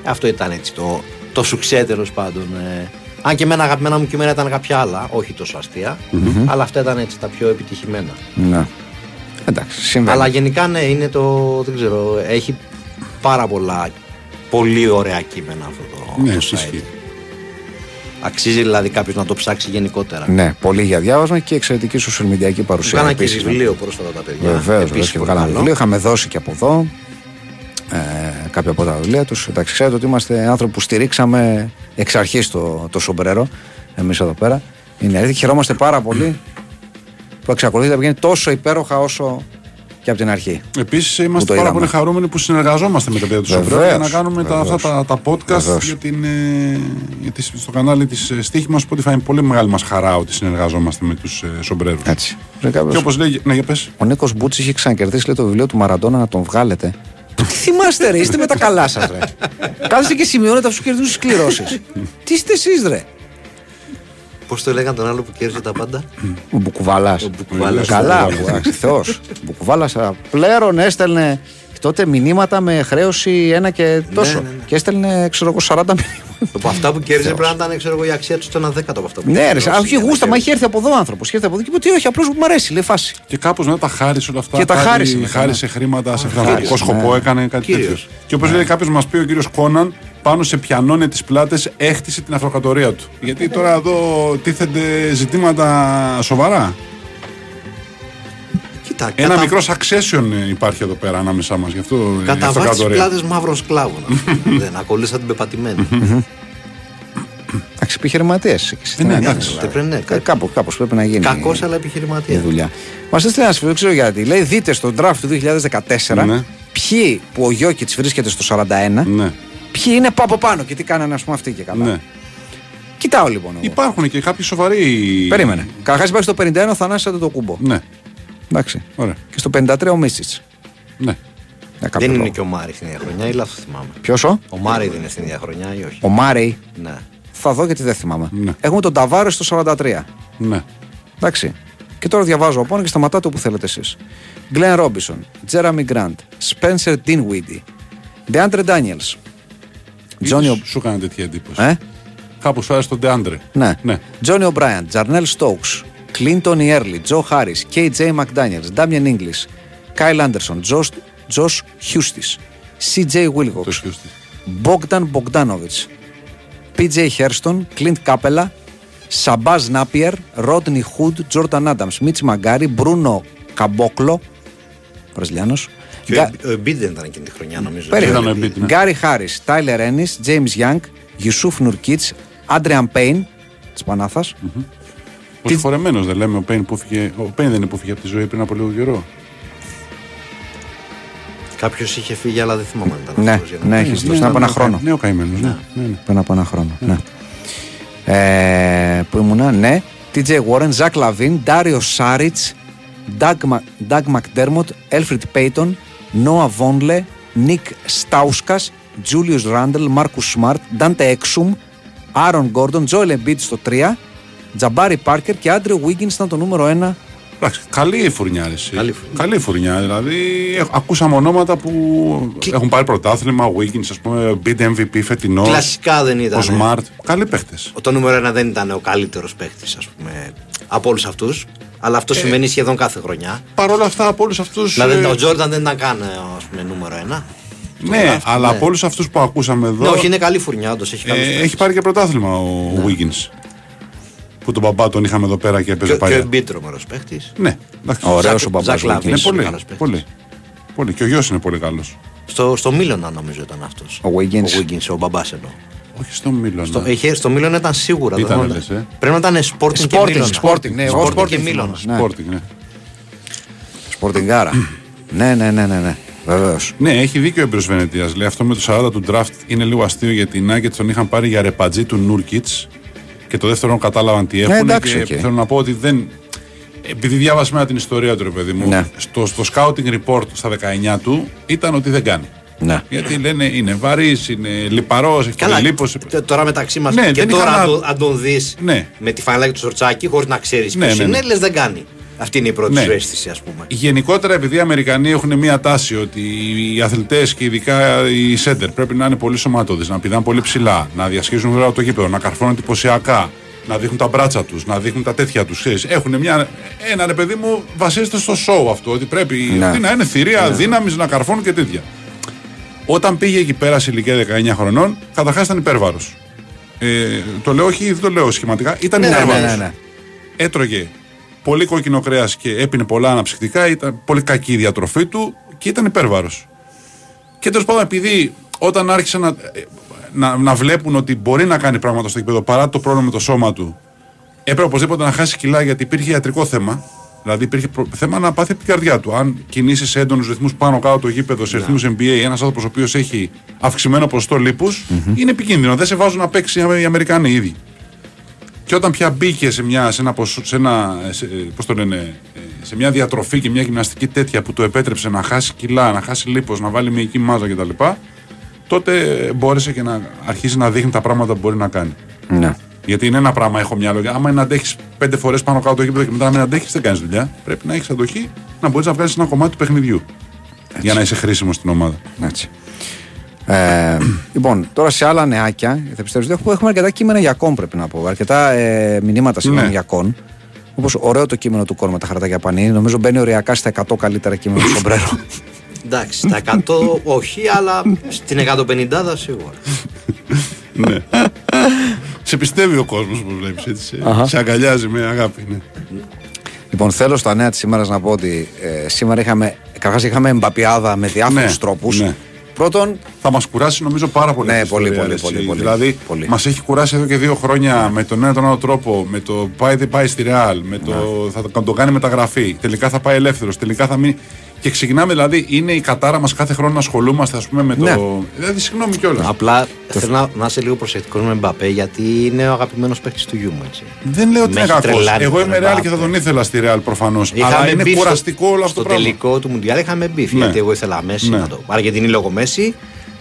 S5: Αυτό ήταν έτσι το, το σουξέ τέλος πάντων. ε. αν και εμένα αγαπημένα μου κείμενα ήταν κάποια άλλα, όχι τόσο αστεία, αλλά αυτά ήταν έτσι τα πιο επιτυχημένα.
S3: ναι. Εντάξει, συμβαίνει.
S5: Αλλά γενικά ναι, είναι το. Δεν ξέρω, έχει πάρα πολλά. Πολύ ωραία κείμενα αυτό το,
S4: Ναι,
S5: το site.
S4: ισχύει.
S5: Αξίζει δηλαδή κάποιος να το ψάξει γενικότερα.
S3: Ναι, πολύ για διάβασμα και εξαιρετική social media παρουσία.
S5: Κάνα και
S3: επίσης, ναι.
S5: βιβλίο πρόσφατα τα παιδιά.
S3: Βεβαίως,
S5: Επίσης
S3: και
S5: πολύ
S3: βγάλαμε
S5: καλό.
S3: βιβλίο. Είχαμε δώσει και από εδώ ε, κάποια από τα βιβλία τους. Εντάξει, ξέρετε ότι είμαστε άνθρωποι που στηρίξαμε εξ αρχής το, το σομπρέρο. Εμείς εδώ πέρα. Είναι αλήθεια. Χαιρόμαστε πάρα πολύ που εξακολουθεί να βγαίνει τόσο υπέροχα όσο και από την αρχή.
S4: Επίσης,
S3: Που
S4: είμαστε
S3: το
S4: πάρα
S3: είδαμε.
S4: πολύ χαρούμενοι που συνεργαζόμαστε με τα παιδιά του
S3: Βεβαίως,
S4: Σομπρέρο για να κάνουμε τα, αυτά
S3: βεβαίως.
S4: τα, τα podcast
S3: Βεβαίως.
S4: για την, ε, για τις- στο κανάλι της Στίχη μας. Spotify είναι πολύ μεγάλη μας χαρά ότι συνεργαζόμαστε με τους ε, Σομπρέρους.
S3: Έτσι.
S4: Και όπως λέει. Ναι, για πες.
S3: Ο Νίκος Μπούτση είχε ξανακερδίσει λέει, το βιβλίο του Μαραντόνα να τον βγάλετε. Τι θυμάστε, ρε, είστε με τα καλά σας, ρε. *laughs* Κάθεστε και σημειώνετε αυτού του κερδού κληρώσεις. *laughs* Τι είστε εσείς, ρε.
S5: Πώς το λέγανε τον άλλο που κέρδισε τα πάντα;
S3: Ο Μπουκουβάλας.
S5: Ο Μπουκουβάλας.
S3: Καλά,
S4: Μπουκουβάλας.
S3: Θεός. Μπουκουβάλας πλέον έστελνε τότε μηνύματα με χρέωση ένα και τόσο.
S5: ναι, ναι.
S3: Και έστελνε, ξέρω εγώ, 40 μηνύματα.
S5: Από αυτά που κέρδιζε πρέπει να ήταν ξέρω εγώ, η αξία του στο ένα δέκατο από αυτό που
S3: Ναι,
S5: είχε
S3: ρε,
S5: δώσει,
S3: όχι
S5: για να
S3: γούστα, μα
S5: κέρδιζε.
S3: έχει έρθει από εδώ άνθρωπος. Έχει έρθει από εδώ και είπε ότι όχι, απλώς μου αρέσει, λέει φάση.
S4: Και κάπως να τα χάρισε όλα αυτά.
S3: Και τα
S4: πάλι
S3: χάρισε μετά,
S4: Χάρισε χρήματα σε φιλανθρωπικό
S3: χάρισε,
S4: σκοπό,
S3: ναι.
S4: έκανε κάτι
S5: Κύριος.
S4: τέτοιο. Και όπως λέει κάποιος, μας πει ο κύριος Κόναν, πάνω σε πιανώνε τις πλάτες, έχτισε την αυτοκρατορία του. Γιατί τώρα εδώ τίθενται ζητήματα σοβαρά.
S5: Κοίτα,
S4: Ένα
S5: κατα...
S4: μικρό succession υπάρχει εδώ πέρα ανάμεσά μας. Γι' αυτό η
S5: Κατά βάση
S4: αυτοκρατορία.
S5: πλάτες μαύρων σκλάβων. *laughs* Δεν ακολούθησα την πεπατημένη.
S3: Εντάξει, επιχειρηματίες.
S4: Ε, ναι, εντάξει.
S5: Πρέπει, ναι, κα-
S3: Κάπου κάπως πρέπει να γίνει.
S5: Κακός αλλά
S3: η
S5: επιχειρηματία.
S3: δουλειά. Μας έστειλε ένα φίλο, δεν ξέρω γιατί. Λέει: Δείτε στο draft του 2014
S4: Ναι.
S3: ποιοι που ο Γιώκητς βρίσκεται στο 41,
S4: Ναι,
S3: ποιοι είναι από πάνω και τι κάνανε, ας πούμε, αυτοί και καλά.
S4: ναι.
S3: Κοιτάω λοιπόν. Εγώ.
S4: Υπάρχουν και κάποιοι σοβαροί.
S3: Περίμενε. Καταρχάς υπάρχει στο 51 ο Θανάσης το κούμπο.
S4: Ναι,
S3: Εντάξει.
S4: ωραία.
S3: Και στο 53 ο Μίσιτ.
S4: Ναι.
S5: Δεν είναι και ο Μάρη στην ίδια χρονιά ή λάθος θυμάμαι.
S3: Ποιος ο;
S5: Ο Μάρη δεν είναι στην ίδια χρονιά ή όχι;
S3: Ο Μάρεϊ.
S5: Ναι.
S3: Θα δω γιατί δεν θυμάμαι.
S4: Ναι.
S3: Έχουμε τον Ταβάρες στο 43.
S4: ναι.
S3: Εντάξει. Και τώρα διαβάζω από πάνω και σταματάτε όπου θέλετε εσείς. Γκλέν Ρόμπισον, Τζέραμι Γκραντ, Σπένσερ Ντίνουίντι, Ντεάντρε Ντάνιελ. Τζόνι
S4: Ίσως Σου έκανε τέτοια εντύπωση.
S3: Ε;
S4: Κάπου σου άρεσε τον Ντεάντρε.
S3: Ναι.
S4: Ναι.
S3: Τζόνι Ομπράιαν, Τζαρνέλ Στόουξ, Κλίντον Ιέρλι, Τζο Χάρις, Κέι Τζέι Μακδάνιελ, Ντάμιεν Ίγκλι, Κάιλ Άντερσον, Τζο Χιούστης, Σι Τζέι
S4: Το
S3: Βίλγοξ,
S4: σκέφτη.
S3: Μπόγκταν Μπογκδάνοβιτς, Πι Τζέι Χέρστον, Κλίντ Κάπελα, Σαμπάζ Νάπιερ, Ρόντνι Χουντ, Τζόρταν Άνταμς, Μιτς Μακγκάρι, Μπρούνο Καμπόκλο, Βραζιλιάνος.
S5: Και ο- ο Εμπίτ δεν ήταν εκείνη τη χρονιά νομίζω.
S4: Ήταν ο Embiid, ναι.
S3: Γκάρι Χάρις, Τάιλερ Ένις, Τζέιμς Γιάνγκ, Γιουσούφ Νουρκίτς, Αντρέιαν Πέιν της Πανάθας.
S4: Ο συγχωρεμένος δεν λέμε ο Πέιν που έφυγε. Ο Πέιν δεν είναι που έφυγε από τη ζωή πριν από λίγο καιρό.
S5: Κάποιος είχε φύγει, αλλά δεν θυμάμαι αν ήταν
S3: Ναι,
S5: αυτός, για να
S3: ναι,
S5: πω.
S3: έχει δώσει πριν από ένα χρόνο.
S4: Ναι, ο καημένος. Ναι. Ναι, ναι.
S3: Πριν από ένα χρόνο. Ναι. Ε, που ήμουνα, ναι. TJ Warren, Ζακ Λαβίν, Ντάριο Σάριτς, Doug McDermott, Έλφριντ Πέιτον, Νόα Βόνλε, Νίκ Στάουσκας, Τζούλιους Ράντελ, Μάρκους Σμαρτ, Ντάντε Έξουμ, Άρον Γκόρντον, Τζόελ Εμπίτ στο 3, Τζαμπάρι Πάρκερ και Άντριο Wiggins ήταν το νούμερο 1.
S4: Εντάξει, καλή η φουρνιά. ρε, εσύ.
S5: Καλή φουρνιά.
S4: Καλή φουρνιά. Δηλαδή, έχ- ακούσαμε ονόματα που έχουν πάρει πρωτάθλημα. Ο Wiggins, ας πούμε, beat MVP φετινός.
S5: Κλασικά δεν
S4: Ο
S5: ήταν.
S4: Smart. Καλοί παίχτε.
S5: Το νούμερο ένα δεν ήταν ο καλύτερος παίκτης, ας πούμε, από όλους αυτούς. Αλλά
S4: Ε.
S5: αυτό συμβαίνει σχεδόν κάθε χρονιά.
S4: Παρ' όλα αυτά, από όλους αυτούς.
S5: Δηλαδή, ο Τζόρνταν δεν ήταν καν ας πούμε, νούμερο ένα.
S4: Ναι,
S5: draft,
S4: αλλά
S5: ναι.
S4: από όλους αυτούς που ακούσαμε εδώ.
S5: Ναι, όχι, είναι καλή φουρνιά, όντως. Έχει καλούς
S4: ε,
S5: παίκτες.
S4: έχει πάρει και πρωτάθλημα ο Wiggins. Που τον μπαμπά τον είχαμε εδώ πέρα και έπαιζε
S5: Και, και ο
S4: παλιά.
S5: Εμπίτρομερο παίκτη.
S4: Ναι, εντάξει.
S3: Ωραίο
S5: Ζακ-
S3: ο μπαμπά.
S5: Ζακ Λαβίν.
S4: Είναι
S5: Ίσως
S4: πολύ.
S5: καλός παίκτης.
S4: πολύ. Πολύ. Και ο γιος είναι πολύ καλός.
S5: Στο, στο Μίλωνα νομίζω ήταν αυτός.
S3: Ο Wiggins.
S5: Ο Wiggins, ο μπαμπάς εννοώ.
S4: Όχι στο Μίλον.
S5: Στο, είχε, στο Μίλωνα ήταν σίγουρα.
S4: Ήταν,
S5: δεν
S4: λες, ε;
S5: Πρέπει να ήταν Sporting, και
S3: Sporting,
S5: Μίλωνα.
S3: Sporting, ναι, εγώ
S5: Sporting
S3: Sporting
S5: και
S3: θυμάμαι.
S5: Μίλωνα.
S3: Ναι.
S4: Sporting, ναι.
S3: Σπορτιγκάρα. ναι, ναι, ναι, ναι. ναι. Βεβαίως.
S4: Ναι, έχει δίκιο ο Εμπρό Βενετίας. Λέει αυτό με το 40 του draft είναι λίγο αστείο γιατί οι Nuggets τον είχαν πάρει για ρεπατζή του Νούρκιτ και το δεύτερο κατάλαβαν τι έχουν.
S3: εντάξει,
S4: και
S3: οκ.
S4: θέλω να πω ότι δεν. Επειδή διάβασα μετά την ιστορία του, ρε παιδί μου,
S3: Ναι.
S4: στο, στο scouting report στα 19 του ήταν ότι δεν κάνει.
S3: Ναι.
S4: Γιατί λένε είναι βαρύς, είναι λιπαρός, έχει
S5: Καλά,
S4: πολύ λίπος.
S5: τε- τώρα μεταξύ μας
S4: Ναι,
S5: και
S4: δεν
S5: τώρα
S4: είχα
S5: αν,
S4: να-
S5: το- αν τον δεις
S4: Ναι.
S5: με το φανελάκι το σορτσάκι, χωρίς να ξέρεις
S4: Ναι,
S5: ποιος
S4: ναι,
S5: είναι,
S4: ναι.
S5: λες δεν κάνει. Αυτή είναι η πρώτη
S4: Ναι.
S5: σου αίσθηση, ας πούμε.
S4: Γενικότερα, επειδή οι Αμερικανοί έχουν μία τάση ότι οι αθλητές και ειδικά οι σέντερ πρέπει να είναι πολύ σωματώδεις, να πηδάνε πολύ ψηλά, να διασχίζουν γρήγορα το γήπεδο, να καρφώνουν εντυπωσιακά, να δείχνουν τα μπράτσα τους, να δείχνουν τα τέτοια τους. Έχουν μια, ένα ρε παιδί μου, βασίζεται στο show αυτό, ότι πρέπει
S3: Ναι.
S4: ότι να είναι θηρία δύναμη, να καρφώνουν και τέτοια. Όταν πήγε εκεί πέρα σε ηλικία 19 χρονών, καταρχάς ήταν υπέρβαρος. Ε, το λέω όχι, δεν το λέω σχηματικά. Ήταν
S3: Ναι, ναι,
S4: υπέρβαρος.
S3: ναι, ναι.
S4: Έτρωγε πολύ κόκκινο κρέας και έπινε πολλά αναψυκτικά. Ήταν πολύ κακή η διατροφή του και ήταν υπέρβαρος. Και τέλος πάντων, επειδή όταν άρχισαν να, ε, να, να βλέπουν ότι μπορεί να κάνει πράγματα στο γήπεδο παρά το πρόβλημα με το σώμα του, έπρεπε οπωσδήποτε να χάσει κιλά γιατί υπήρχε ιατρικό θέμα. Δηλαδή υπήρχε προ- θέμα να πάθει από την καρδιά του. Αν κινήσεις σε έντονους ρυθμούς πάνω κάτω το γήπεδο, σε ρυθμούς NBA, ένας άνθρωπος ο οποίος έχει αυξημένο ποσοστό λίπους, είναι επικίνδυνο. Δεν σε βάζουν να παίξει οι Αμερικάνοι ήδη. Και όταν πια μπήκε σε μια, σε ένα, ποσο- σε ένα σε, ε, πώς το λένε, ε, σε μια διατροφή και μια γυμναστική τέτοια που του επέτρεψε να χάσει κιλά, να χάσει λίπος, να βάλει μυϊκή μάζα κτλ. Τότε μπόρεσε και να αρχίσει να δείχνει τα πράγματα που μπορεί να κάνει.
S3: Ναι.
S4: Γιατί είναι ένα πράγμα, έχω μυαλό. Άμα είναι να αντέχεις πέντε φορές πάνω κάτω το γήπεδο και μετά να μην αντέχεις, δεν κάνεις δουλειά. Πρέπει να έχεις αντοχή να μπορείς να βγάλει ένα κομμάτι του παιχνιδιού. Για να είσαι χρήσιμος στην ομάδα.
S3: Έτσι. Ε, λοιπόν, τώρα σε άλλα νεάκια, θα πιστεύω ότι έχουμε αρκετά κείμενα για κόν πρέπει να πω. Αρκετά ε, μηνύματα συγγνώμη
S4: Ναι.
S3: για κόν. Όπως ωραίο το κείμενο του κόν με τα χαρτάκια πανίνη. Νομίζω μπαίνει οριακά στα 100 καλύτερα κείμενα του Σομπρέρο.
S5: Εντάξει, στα 100 όχι, αλλά στην 150 σίγουρα. *laughs*
S4: Σε πιστεύει ο κόσμος που βλέπεις έτσι. Σε,
S3: Αχα.
S4: σε αγκαλιάζει με αγάπη. Ναι.
S3: λοιπόν, θέλω στα νέα της σήμερα να πω ότι ε, σήμερα είχαμε, καταρχάς είχαμε εμπαπιάδα με διάφορους
S4: Ναι,
S3: τρόπους.
S4: ναι.
S3: Πρώτον,
S4: Θα μας κουράσει νομίζω πάρα πολύ.
S3: Ναι,
S4: αυτή η
S3: πολύ,
S4: ιστορία,
S3: πολύ,
S4: ρε,
S3: πολύ,
S4: εσύ.
S3: πολύ.
S4: Δηλαδή,
S3: Πολύ.
S4: μας έχει κουράσει εδώ και δύο χρόνια με τον ένα τον άλλο τρόπο. Με το πάει δεν πάει στη Ρεάλ. Με το θα το- το κάνει μεταγραφή. Τελικά θα πάει ελεύθερος. Τελικά θα μείνει. Και ξεκινάμε δηλαδή, είναι η κατάρα μας κάθε χρόνο να ασχολούμαστε ας πούμε, με το.
S3: Ναι.
S4: Δηλαδή, συγγνώμη κιόλας.
S5: Απλά θέλω να, να είσαι λίγο προσεκτικός με Μπαπέ γιατί είναι ο αγαπημένος παίκτης του γιού μου. Έτσι.
S4: Δεν λέω ότι
S5: Με
S4: είναι
S5: έχει
S4: κακός.
S5: τρελάνει
S4: Εγώ
S5: τον
S4: είμαι Ρεάλ και θα
S5: Mbappé.
S4: τον ήθελα στη Ρεάλ προφανώς.
S5: Είχαμε
S4: Αλλά είναι
S5: μπει στο-
S4: κουραστικό όλο αυτό
S5: στο
S4: το πράγμα.
S5: τελικό του Μουντιάλ είχαμε μπει.
S4: Ναι.
S5: Γιατί εγώ ήθελα Μέση
S4: Ναι.
S5: να το. Αργεντινή λόγω Μέση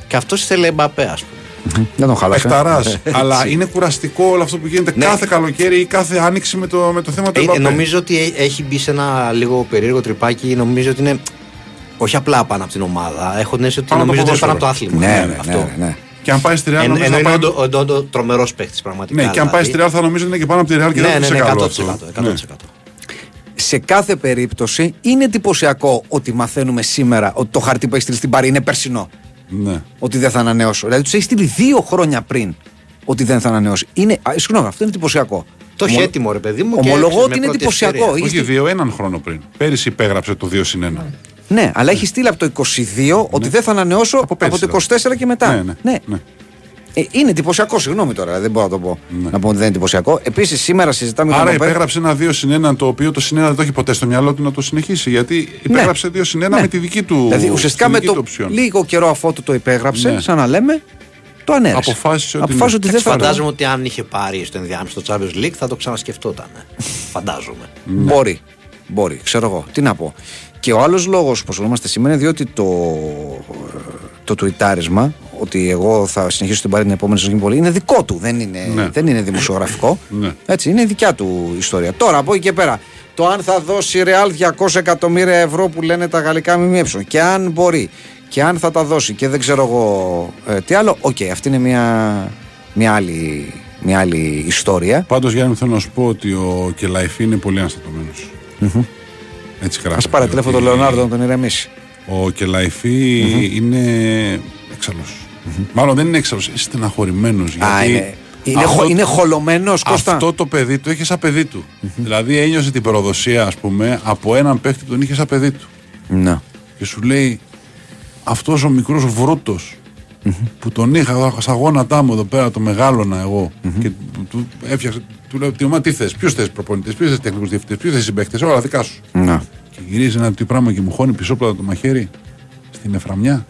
S5: και αυτός ήθελε Μπαπέ, ας πούμε.
S3: Δεν τον χάλασε.
S4: Πεχταρά. αλλά είναι κουραστικό όλο αυτό που γίνεται
S5: Ναι.
S4: κάθε καλοκαίρι ή κάθε άνοιξη με το, με το θέμα του
S5: Ε,
S4: Mbappé.
S5: νομίζω ότι έ- έχει μπει σε ένα λίγο περίεργο τρυπάκι. Νομίζω ότι είναι όχι απλά πάνω από την ομάδα. Έχω την αίσθηση ότι
S4: Πάνω από το
S5: νομίζω ότι είναι πάνω από το
S4: ποδόσφαιρο.
S5: άθλημα.
S3: Ναι, ναι,
S5: αυτό.
S3: ναι, ναι.
S4: Και αν πάει στη Ρεάλ,
S5: Εν,
S4: νομίζω
S5: ενώ
S4: θα
S5: είναι
S4: πάει-
S5: όντω- όντω τρομερός παίκτης πραγματικά.
S4: Ναι, και αν πάει στη
S5: δηλαδή.
S4: Real θα νομίζω ότι είναι και πάνω από τη Real και
S5: Ναι,
S4: δεν
S5: ναι,
S4: θα
S5: ναι,
S4: είναι
S5: 100%.
S4: καλό
S5: 100%.
S4: αυτό. Ναι.
S3: σε κάθε περίπτωση είναι εντυπωσιακό ότι μαθαίνουμε σήμερα ότι το χαρτί που έχει στείλει στην Παρή είναι περσινό.
S4: Ναι.
S3: Ότι δεν θα ανανεώσω. Δηλαδή τους έχει στείλει δύο χρόνια πριν ότι δεν θα ανανεώσει. Είναι, α, συγγνώμη, αυτό είναι εντυπωσιακό.
S5: Το έχει
S3: Ομο-
S5: έτοιμο, ρε παιδί μου. και
S3: Ομολογώ
S5: ξέρεις,
S3: ότι
S5: με
S3: είναι
S5: πρώτη
S3: εντυπωσιακό.
S5: ευκαιρία.
S3: Είχε
S4: Όχι
S3: στείλει-
S4: δύο, έναν χρόνο πριν. Πέρυσι υπέγραψε το 2 συν 1.
S3: Ναι, αλλά έχει στείλει από το 22 ότι δεν θα ανανεώσω από,
S4: πέρσι
S3: το 24 και μετά.
S4: Ναι, ναι, ναι.
S3: Ε, είναι εντυπωσιακό, συγγνώμη τώρα, δεν μπορώ να το πω.
S4: Ναι.
S3: Να πω ότι δεν είναι εντυπωσιακό. Επίσης, σήμερα συζητάμε
S4: Άρα
S3: τον Ομπέ-
S4: υπέγραψε ένα 2 συν 1 το οποίο το συν 1 δεν το έχει ποτέ στο μυαλό του να το συνεχίσει. Γιατί υπέγραψε 2 συν 1
S3: Ναι.
S4: με τη δική του.
S3: Δηλαδή, ουσιαστικά
S4: στη
S3: με
S4: δική
S3: το
S4: του option.
S3: λίγο καιρό αφού το υπέγραψε,
S4: Ναι.
S3: σαν να λέμε, το ανέρεσε.
S4: Αποφάσισε ότι
S3: Αποφάσισε
S4: ναι.
S3: ότι δεν θα
S5: Φαντάζομαι ότι αν είχε πάρει στο ενδιάμεσο το Champions League θα το ξανασκεφτόταν. Φαντάζομαι.
S3: Μπορεί. Μπορεί, ξέρω εγώ. Τι να πω. Και ο άλλος λόγος που ασχολούμαστε σήμερα είναι διότι το, το τουιτάρισμα ότι εγώ θα συνεχίσω την πάρη την επόμενη σεζόν πολύ είναι δικό του. Δεν είναι,
S4: Ναι.
S3: δεν είναι δημοσιογραφικό.
S4: Ναι.
S3: Έτσι, είναι δικιά του ιστορία. Τώρα από εκεί και πέρα, το αν θα δώσει η Real 200 εκατομμύρια ευρώ που λένε τα γαλλικά ΜΜΕ και αν μπορεί και αν θα τα δώσει και δεν ξέρω εγώ ε, τι άλλο, οκ, αυτή είναι μια, μια, άλλη, μια άλλη ιστορία.
S4: Πάντως, Γιάννη, θέλω να σου πω ότι ο Κελαϊφή είναι πολύ αναστατωμένος. Έτσι γράφει.
S3: Α πάρε τηλέφωνο τον
S4: Ότι
S3: Λεωνάρδο να τον ηρεμήσει.
S4: Ο Κελαϊφή είναι έξαλλος. Μάλλον δεν είναι έξαλλος, είναι στεναχωρημένος.
S3: Α,
S4: γιατί
S3: είναι, είναι,
S4: αυτό-
S3: χω, είναι χολωμένος, Κώστα.
S4: Αυτό το παιδί το είχε σαν παιδί του. Δηλαδή ένιωσε την προδοσία, ας πούμε, από έναν παίχτη που τον είχες σαν παιδί του.
S3: Ναι.
S4: Και σου λέει, αυτός ο μικρός βρούτος που τον είχα εδώ στα γόνατά μου εδώ πέρα, το μεγάλωνα εγώ. Και του- του έφτιαξε, του λέω, τι, μα, τι θες, ποιους θες προπονητές, ποιους θες τεχνικούς διευθυντές, ποιους θες συμπαίχτες, όλα δικά σου.
S3: Ναι.
S4: Και γυρίζει ένα τι πράγμα και μου χώνει πισόπλατα το μαχαίρι στην Εφραμιά.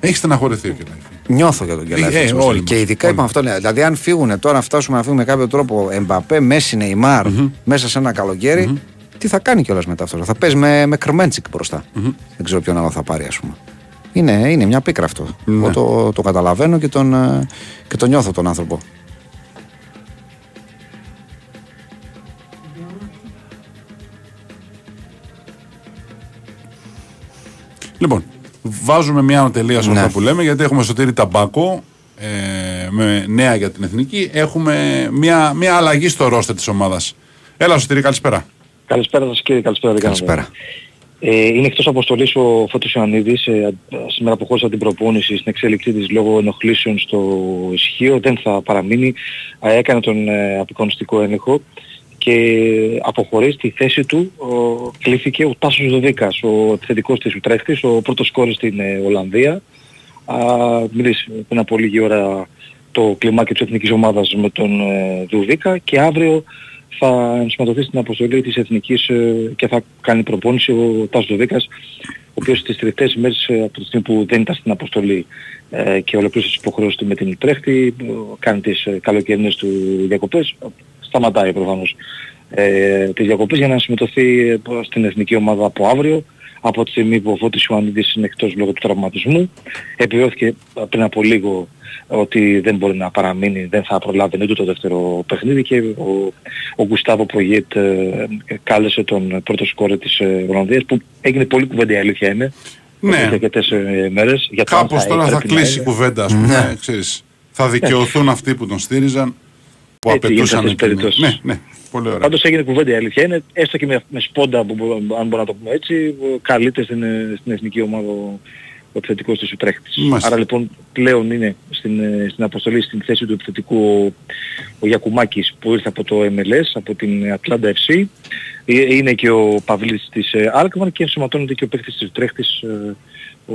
S4: Έχει στεναχωρηθεί ο Κελάφη.
S3: Νιώθω για τον Κελάφη.
S4: Ε,
S3: έτσι,
S4: όλοι
S3: Μαστέλη.
S4: μας,
S3: και ειδικά
S4: όλοι
S3: είπαμε αυτό. ναι. Δηλαδή, αν φύγουν τώρα, να φτάσουμε να φύγουν με κάποιο τρόπο Εμπαπέ, Μέση, Νεϊμάρ, μέσα σε ένα καλοκαίρι, τι θα κάνει κιόλας μετά αυτό. Θα παίζει με, με Κρμέντσικ μπροστά. Δεν ξέρω ποιον άλλο θα πάρει, ας πούμε. Είναι, είναι μια πίκρα αυτό. Εγώ το, το καταλαβαίνω και τον, ε, και τον νιώθω τον άνθρωπο.
S4: Λοιπόν, βάζουμε μια ανατελεία σε
S3: Ναι.
S4: αυτά που λέμε γιατί έχουμε σωτήρι ταμπάκο ε, με νέα για την εθνική. Έχουμε μια, μια αλλαγή στο ρόστερ της ομάδας. Έλα, Σωτήρη, καλησπέρα.
S6: Καλησπέρα σας κύριε, καλησπέρα. δεν κάνετε.
S3: Καλησπέρα.
S6: Ε, είναι εκτός αποστολής ο Φώτος Ιωαννίδης, ε, σήμερα αποχώρησα την προπόνηση στην εξέλιξή της λόγω ενοχλήσεων στο ισχύο, δεν θα παραμείνει, ε, έκανε τον ε, απεικονιστικό έλεγχο και αποχωρείς στη θέση του ο, κλήθηκε ο Τάσος Δοδίκας, ο επιθετικός της Ουτρέχτης, ο πρώτος σκόρης στην ε, Ολλανδία. Α, μίλησε πριν από λίγη ώρα το κλιμάκι της εθνικής ομάδας με τον ε, Δουδίκα και αύριο θα ενσωματωθεί στην αποστολή της Εθνικής ε, και θα κάνει προπόνηση ο Τάσος Δουδίκας ο οποίος τις τελευταίες ημέρες ε, από τη στιγμή που δεν ήταν στην αποστολή ε, και ολοκλήρωσε τις υποχρεώσεις του με την Τρέχτη, κάνει τις ε, καλοκαιρινές του διακοπές, σταματάει προφανώς ε, τις διακοπές για να συμμετωθεί ε, στην εθνική ομάδα από αύριο από τη στιγμή που ο Φώτης Ιωαννίδης είναι εκτός λόγω του τραυματισμού. Επιβεβαιώθηκε ε, πριν από λίγο ότι δεν μπορεί να παραμείνει, δεν θα προλάβει ούτε το δεύτερο παιχνίδι και ο, ο Γκουστάβο Προγιέτ ε, κάλεσε τον πρώτο σκόρε της ε, Ολλανδίας που έγινε πολύ κουβέντα η αλήθεια είναι εδώ
S4: Ναι.
S6: και αρκετές ε, μέρες. Για το αν
S4: Κάπως τώρα θα
S6: έπρεπε να
S4: κλείσει η
S6: είναι.
S4: κουβέντα, ας πούμε. ξέρεις. Θα δικαιωθούν αυτοί που τον στήριζαν, που
S6: Έτσι γίνεται σε
S4: απαιτούσαν.
S6: αυτές τις
S4: εκείνο.
S6: περιπτώσεις.
S4: Ναι, ναι, πολύ ωραία.
S6: Πάντως έγινε κουβέντα η αλήθεια είναι, έστω και με, με σπόντα, που, μπο- αν μπορώ να το πούμε έτσι, καλείται στην, ε, στην εθνική ομάδα ο, ο επιθετικός της Ουτρέχτης.
S4: Μάλιστα.
S6: Άρα λοιπόν πλέον είναι στην, ε, στην αποστολή στην θέση του επιθετικού ο, ο Γιακουμάκης που ήρθε από το MLS, από την Ατλάντα FC. Ε, Είναι και ο Παυλίδης της ε, Alkmaar και ενσωματώνεται και ο παίκτης της Ουτρέχτης ε, ο,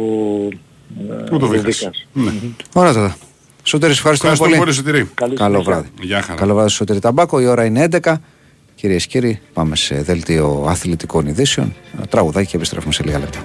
S6: ε,
S4: Πού το
S6: ο
S4: βρήκες.
S6: Βίκας.
S4: Ναι.
S3: Ωραία τώρα. Σωτήρη, ευχαριστούμε
S4: Ευχαριστώ
S3: πολύ.
S4: πολύ, Σωτηρή.
S6: Καλή
S3: Καλό
S6: συνέχεια.
S3: βράδυ.
S4: Γεια χαρά.
S3: Καλό βράδυ, Σωτήρη Ταμπάκο. Η ώρα είναι 11. Κυρίες και κύριοι, πάμε σε δελτίο αθλητικών ειδήσεων. Ένα Τραγουδάκι και επιστρέφουμε σε λίγα λεπτά.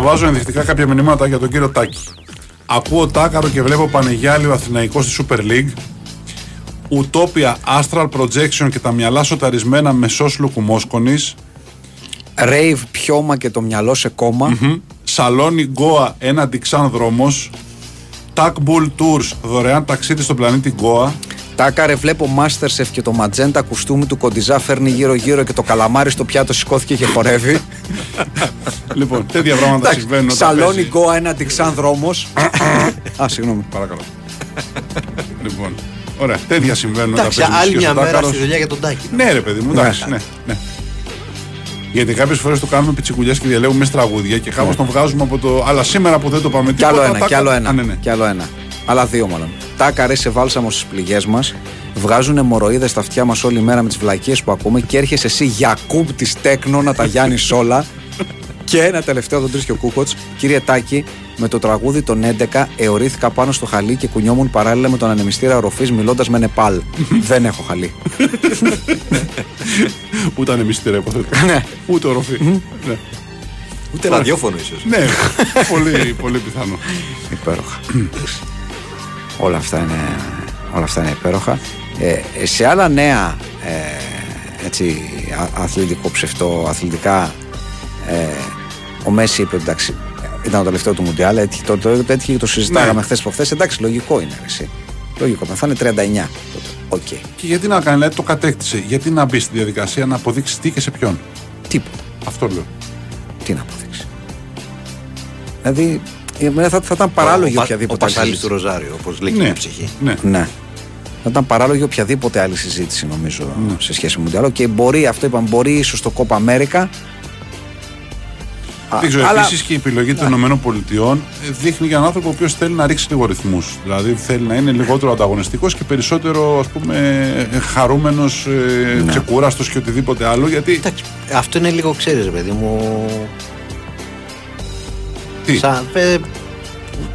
S4: Διαβάζω ενδεικτικά κάποια μηνύματα για τον κύριο Τάκη. Ακούω Τάκαρο και βλέπω Πανεγιάλιο Αθηναϊκό στη Super League. Ουτόπια, Astral Projection και τα μυαλά σοταρισμένα με σως Λουκουμόσκονης.
S3: Ρέιβ πιώμα και το μυαλό σε κόμμα.
S4: Σαλόνι Γκόα, ένα Ντιξάν δρόμος. Τάκμπουλ Tours, δωρεάν ταξίδι στον πλανήτη Γκόα.
S3: Τάκαρε, βλέπω Masterchef και το ματζέντα κουστούμι του κοντιζά φέρνει γύρω-γύρω και το καλαμάρι στο πιάτο σηκώθηκε και χορεύει. *laughs*
S4: λοιπόν, τέτοια πράγματα
S3: Εντάξει,
S4: συμβαίνουν. όταν
S3: Σαλόνι
S4: παίζεις.
S3: Γκόα, ένα Ντιξάν δρόμο. Α, συγγνώμη.
S4: Παρακαλώ. λοιπόν, ωραία, τέτοια συμβαίνουν. όταν
S5: Εντάξει,
S4: παίζεις
S5: άλλη
S4: μουσική
S5: μια
S4: στο
S5: μέρα
S4: Τάκαρος.
S5: στη δουλειά για τον Τάκη.
S4: Ναι, ρε παιδί μου, εντάξει, ναι. ναι. Γιατί κάποιες φορές το κάνουμε πιτσικουλιές και διαλέγουμε μέσα τραγούδια και κάπως τον βγάζουμε από το. Αλλά σήμερα που δεν το πάμε
S3: Ναι. Κι άλλο
S4: τίποτα,
S3: ένα,
S4: τα-
S3: κι άλλο
S4: Α,
S3: ένα.
S4: ναι, ναι.
S3: Κι άλλο ένα. Άλλα δύο μάλλον. Τάκαρε σε βάλσαμο στις πληγές μας. Βγάζουν αιμορροίδε στα αυτιά μας όλη μέρα με τις βλακίες που ακούμε και έρχεσαι εσύ για κούμπ της τέκνο να τα γιάνει όλα. Και ένα τελευταίο τον και ο Κούκοτς. Κύριε Τάκη, με το τραγούδι των 11 εωρήθηκα πάνω στο χαλί και κουνιόμουν παράλληλα με τον ανεμιστήρα οροφή μιλώντας με Νεπάλ. *laughs* Δεν έχω χαλί.
S4: Ούτε ανεμιστήρα υποθέτω.
S3: Ναι.
S4: Ούτε οροφή. ναι.
S5: Ούτε ραδιόφωνο ίσως.
S4: ναι, πολύ, πολύ πιθανό.
S3: Υπέροχα. *clears throat* όλα, αυτά είναι, όλα αυτά είναι υπέροχα. Ε, σε άλλα νέα ε, έτσι, α- αθλητικό ψευτό, αθλητικά, ε, ο Μέσι είπε εντάξει, ήταν το τελευταίο του Μουντιάλ, έτυχε το, το, το, έτυχε και το συζητάγαμε
S4: Ναι.
S3: χθες προχθές. Εντάξει, λογικό είναι. ρε, Εσύ. Λογικό, θα είναι 39 τότε. Οκ.
S4: Και γιατί να κάνει, δηλαδή το κατέκτησε. Γιατί να μπει στη διαδικασία να αποδείξει τι και σε ποιον;
S3: Τίποτα.
S4: Αυτό λέω.
S3: Τι να αποδείξει. Δηλαδή, για μένα θα, θα ήταν παράλογη
S5: Ο
S3: οποιαδήποτε άλλη
S5: πασάλειμμα του
S3: συζήτηση.
S5: Ροζάριο, όπως λέει και
S4: Ναι,
S5: η ψυχή.
S4: ναι.
S3: Ναι. Θα ήταν παράλογη οποιαδήποτε άλλη συζήτηση νομίζω
S4: Ναι.
S3: σε σχέση με Μουντιάλ. Και μπορεί, αυτό είπαμε, μπορεί ίσως το Κόπα Αμέρικα.
S4: Δεν ξέρω,
S3: αλλά-
S4: επίσης και η επιλογή των ΗΠΑ δείχνει για έναν άνθρωπο ο οποίος θέλει να ρίξει λίγο ρυθμούς. Δηλαδή θέλει να είναι λιγότερο ανταγωνιστικός και περισσότερο ας πούμε χαρούμενος, ε,
S3: Ναι.
S4: ξεκούραστος και οτιδήποτε άλλο. Γιατί.
S5: Εντάξει, αυτό είναι λίγο, ξέρεις, ρε παιδί μου.
S4: Τι;
S5: Σαν, ε,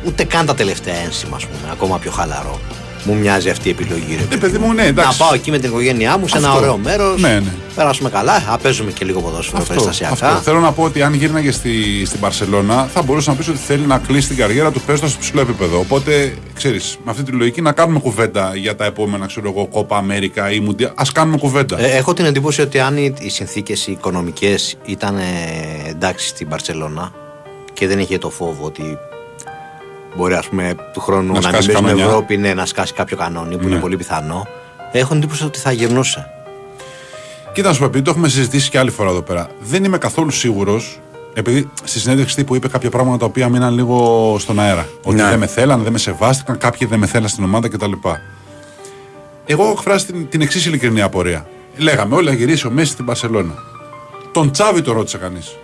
S5: ούτε καν τα τελευταία ένσημα, ας πούμε, ακόμα πιο χαλαρό. Μου μοιάζει αυτή η επιλογή. Ρε,
S4: Ε, παιδί μου, ναι, εντάξει.
S5: Να πάω εκεί με την οικογένειά μου σε ένα
S4: Αυτό.
S5: ωραίο μέρος.
S4: Ναι, ναι.
S5: Περάσουμε καλά. Α, παίζουμε και λίγο ποδόσφαιρο
S4: Αυτό,
S5: περιστασιακά.
S4: αυτό. Θέλω να πω ότι αν γύρναγε στη, στην Παρσελώνα, θα μπορούσε να πεις ότι θέλει να κλείσει την καριέρα του παίζοντας σε ψηλό επίπεδο. Οπότε, ξέρεις, με αυτή τη λογική να κάνουμε κουβέντα για τα επόμενα, ξέρω εγώ, Κόπα Αμέρικα ή Μουντιά. Α κάνουμε κουβέντα.
S5: Ε, έχω την εντύπωση ότι αν οι, οι συνθήκες οι οικονομικές ήταν ε, εντάξει στην Παρσελώνα και δεν είχε το φόβο ότι μπορεί ας πούμε του χρόνου
S4: Να
S5: να, μην
S4: σκάσει
S5: παίζει στην
S4: καμιά.
S5: Ευρώπη ναι, να σκάσει κάποιο κανόνι που
S4: Ναι.
S5: είναι πολύ πιθανό. Έχω την εντύπωση ότι θα γυρνούσε.
S4: Κοίτα, να σου πω, επειδή το έχουμε συζητήσει και άλλη φορά εδώ πέρα, δεν είμαι καθόλου σίγουρος, επειδή στη συνέντευξη τύπου είπε κάποια πράγματα τα οποία μείναν λίγο στον αέρα. Ότι
S3: Ναι.
S4: δεν με θέλαν, δεν με σεβάστηκαν, κάποιοι δεν με θέλαν στην ομάδα κτλ. Εγώ έχω εκφράσει την, την εξής ειλικρινή απορία. Λέγαμε όλοι να γυρίσει ο Μέση στην Παρσελώνα. Τον Τσάβη το ρώτησε κανείς.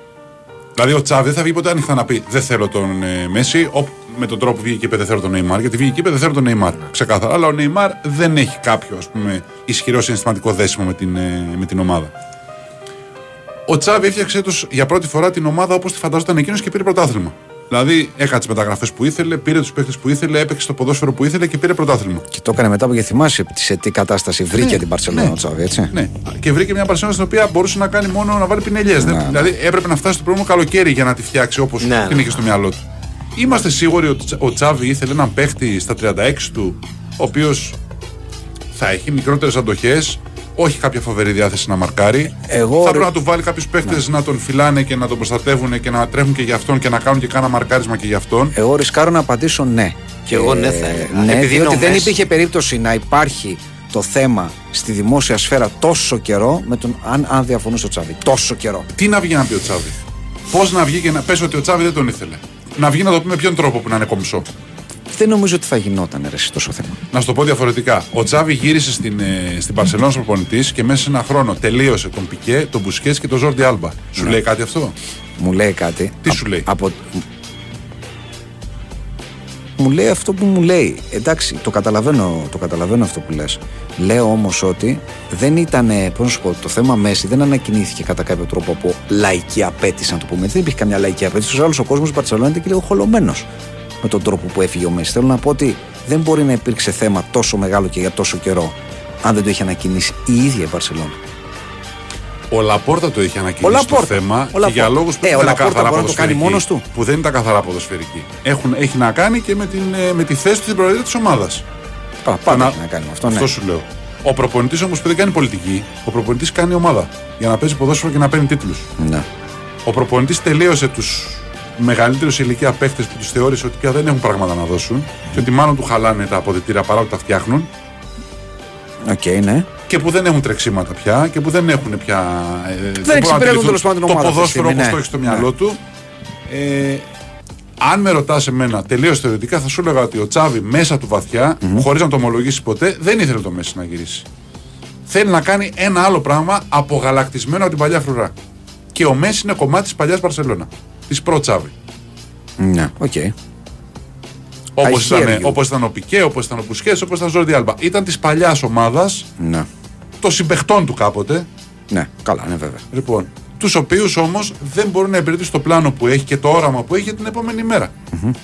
S4: Δηλαδή ο Τσάβη δεν θα βγει ποτέ ανοιχτά να πει Δεν θέλω τον ε, Μέση, ο, με τον τρόπο που βγήκε και είπε Δεν θέλω τον Νεϊμάρ. Γιατί βγήκε και είπε Δεν θέλω τον Νεϊμάρ. Ξεκάθαρα. Αλλά ο Νεϊμάρ δεν έχει κάποιο ας πούμε, ισχυρό συναισθηματικό δέσιμο με την, ε, με την ομάδα. Ο Τσάβη έφτιαξε τους για πρώτη φορά την ομάδα όπως τη φανταζόταν εκείνος και πήρε πρωτάθλημα. Δηλαδή έκανε τι μεταγραφές που ήθελε, πήρε τους παίχτε που ήθελε, έπαιξε το ποδόσφαιρο που ήθελε και πήρε πρωτάθλημα.
S3: Και το έκανε μετά που και θυμάσαι σε τι κατάσταση βρήκε
S4: Ναι,
S3: την Παρσελόνα
S4: ναι.
S3: ο Τσάβη, έτσι.
S4: Ναι. Και βρήκε μια Παρσελόνα στην οποία μπορούσε να κάνει μόνο να βάλει πινελιές.
S3: Ναι,
S4: Δηλαδή έπρεπε να φτάσει το πρώτο καλοκαίρι για να τη φτιάξει όπως
S5: Ναι,
S4: την
S5: ναι,
S4: είχε στο μυαλό του. Είμαστε σίγουροι ότι ο Τσάβη ήθελε έναν παίχτη στα 36 του, ο οποίος θα έχει μικρότερες αντοχές, όχι κάποια φοβερή διάθεση να μαρκάρει.
S3: Εγώ,
S4: θα
S3: ρε-
S4: πρέπει να του βάλει κάποιους παίχτες να τον φυλάνε και να τον προστατεύουν και να τρέχουν και για αυτόν και να κάνουν και κάνα μαρκάρισμα και για αυτόν.
S3: Εγώ ρισκάρω να απαντήσω ναι.
S5: Και εγώ ναι θα έλεγα.
S3: Ναι,
S5: Επειδή είναι
S3: διότι
S5: ο
S3: δεν
S5: Μέσης.
S3: υπήρχε περίπτωση να υπάρχει το θέμα στη δημόσια σφαίρα τόσο καιρό με τον αν, αν διαφωνούσε ο Τσάβη. Τόσο καιρό.
S4: Τι να βγει να πει ο Τσάβη; Πώς να βγει και να πέσει ότι ο Τσάβη δεν τον ήθελε. Να βγει να το πει με ποιον τρόπο που να είναι κομψό.
S3: Δεν νομίζω ότι θα γινόταν ρε, εσύ, τόσο θέμα.
S4: Να σου το πω διαφορετικά. Ο Τσάβη γύρισε στην, ε, στην Παρσελόνα προπονητής και μέσα σε ένα χρόνο τελείωσε τον Πικέ, τον Μπουσκέ και τον Ζόρντι Άλμπα. Σου λέει κάτι αυτό;
S3: Μου λέει κάτι.
S4: Τι σου λέει;
S3: Από... Μου λέει αυτό που μου λέει. Εντάξει, το καταλαβαίνω, το καταλαβαίνω αυτό που λες. Λέω όμως ότι δεν ήταν, πώς να σου πω, το θέμα Μέση δεν ανακοινήθηκε κατά κάποιο τρόπο από λαϊκή απέτηση, να το πούμε. Δεν υπήρχε καμιά λαϊκή απέτηση. Στους άλλους ο κόσμος του Μπαρτσελόνα ήταν και λίγο χολωμένος με τον τρόπο που έφυγε ο Μέση. Θέλω να πω ότι δεν μπορεί να υπήρξε θέμα τόσο μεγάλο και για τόσο καιρό αν δεν το είχε ανακοινήσει η ίδια η Μπαρσελόνα.
S4: Ο Λαπόρτα το έχει
S3: Ο
S4: ανακοινώσει το
S3: Λαπόρτα.
S4: θέμα
S3: Ο
S4: και
S3: Λαπόρτα.
S4: για λόγους που
S3: Ε,
S4: δεν
S3: ο
S4: είναι
S3: Λαπόρτα
S4: καθαρά
S3: μπορεί να το κάνει
S4: ποδοσφαιρικοί.
S3: μόνος του.
S4: Που δεν είναι τα καθαρά ποδοσφαιρικοί. Έχουν, έχει να κάνει και με, την, ε, με τη θέση του στην προεδρία της ομάδας.
S3: Πα- Πάντα έχει να κάνει με αυτό. Ναι.
S4: Αυτό σου λέω. Ο προπονητής όμως που δεν κάνει πολιτική, ο προπονητής κάνει ομάδα για να παίζει ποδόσφαιρο και να παίρνει τίτλους.
S3: Ναι.
S4: Ο προπονητής τελείωσε τους μεγαλύτερους σε ηλικία παίχτε που τους θεώρησε ότι πια δεν έχουν πράγματα να δώσουν και ότι μάλλον του χαλάνε τα αποδητήρια παρά ότι τα φτιάχνουν
S3: Οκ, ναι.
S4: Και που δεν έχουν τρεξίματα πια και που δεν έχουν πια. ε, μπορούν να
S3: εξυπηρετούν
S4: αντιληφθούν
S3: τέλος πάντων την
S4: το
S3: ομάδα αυτή τη
S4: ποδόσφαιρο
S3: στιγμή,
S4: όπως
S3: ναι.
S4: το έχει στο
S3: Ναι.
S4: μυαλό του. Ε, αν με ρωτάς εμένα τελείως θεωρητικά, θα σου έλεγα ότι ο Τσάβη μέσα του βαθιά, χωρίς να το ομολογήσεις ποτέ, δεν ήθελε το Μέσι να γυρίσει. Θέλει να κάνει ένα άλλο πράγμα απογαλακτισμένο από την παλιά φρουρά. Και ο Μέσι είναι κομμάτι της παλιάς Μπαρσελόνα. Της προ Τσάβη.
S3: Ναι, οκ.
S4: Όπως
S3: I hear
S4: ήταν,
S3: you.
S4: όπως ήταν ο Πικέ, όπως ήταν ο Μπουσκέ, όπως ήταν ο Ζόρντι Άλμπα. Ήταν της παλιάς ομάδας,
S3: Ναι.
S4: Των συμπεχτών του κάποτε.
S3: Ναι, καλά, ναι, βέβαια.
S4: Λοιπόν, τους οποίους όμως δεν μπορούν να υπηρετήσουν το πλάνο που έχει και το όραμα που έχει για την επόμενη μέρα.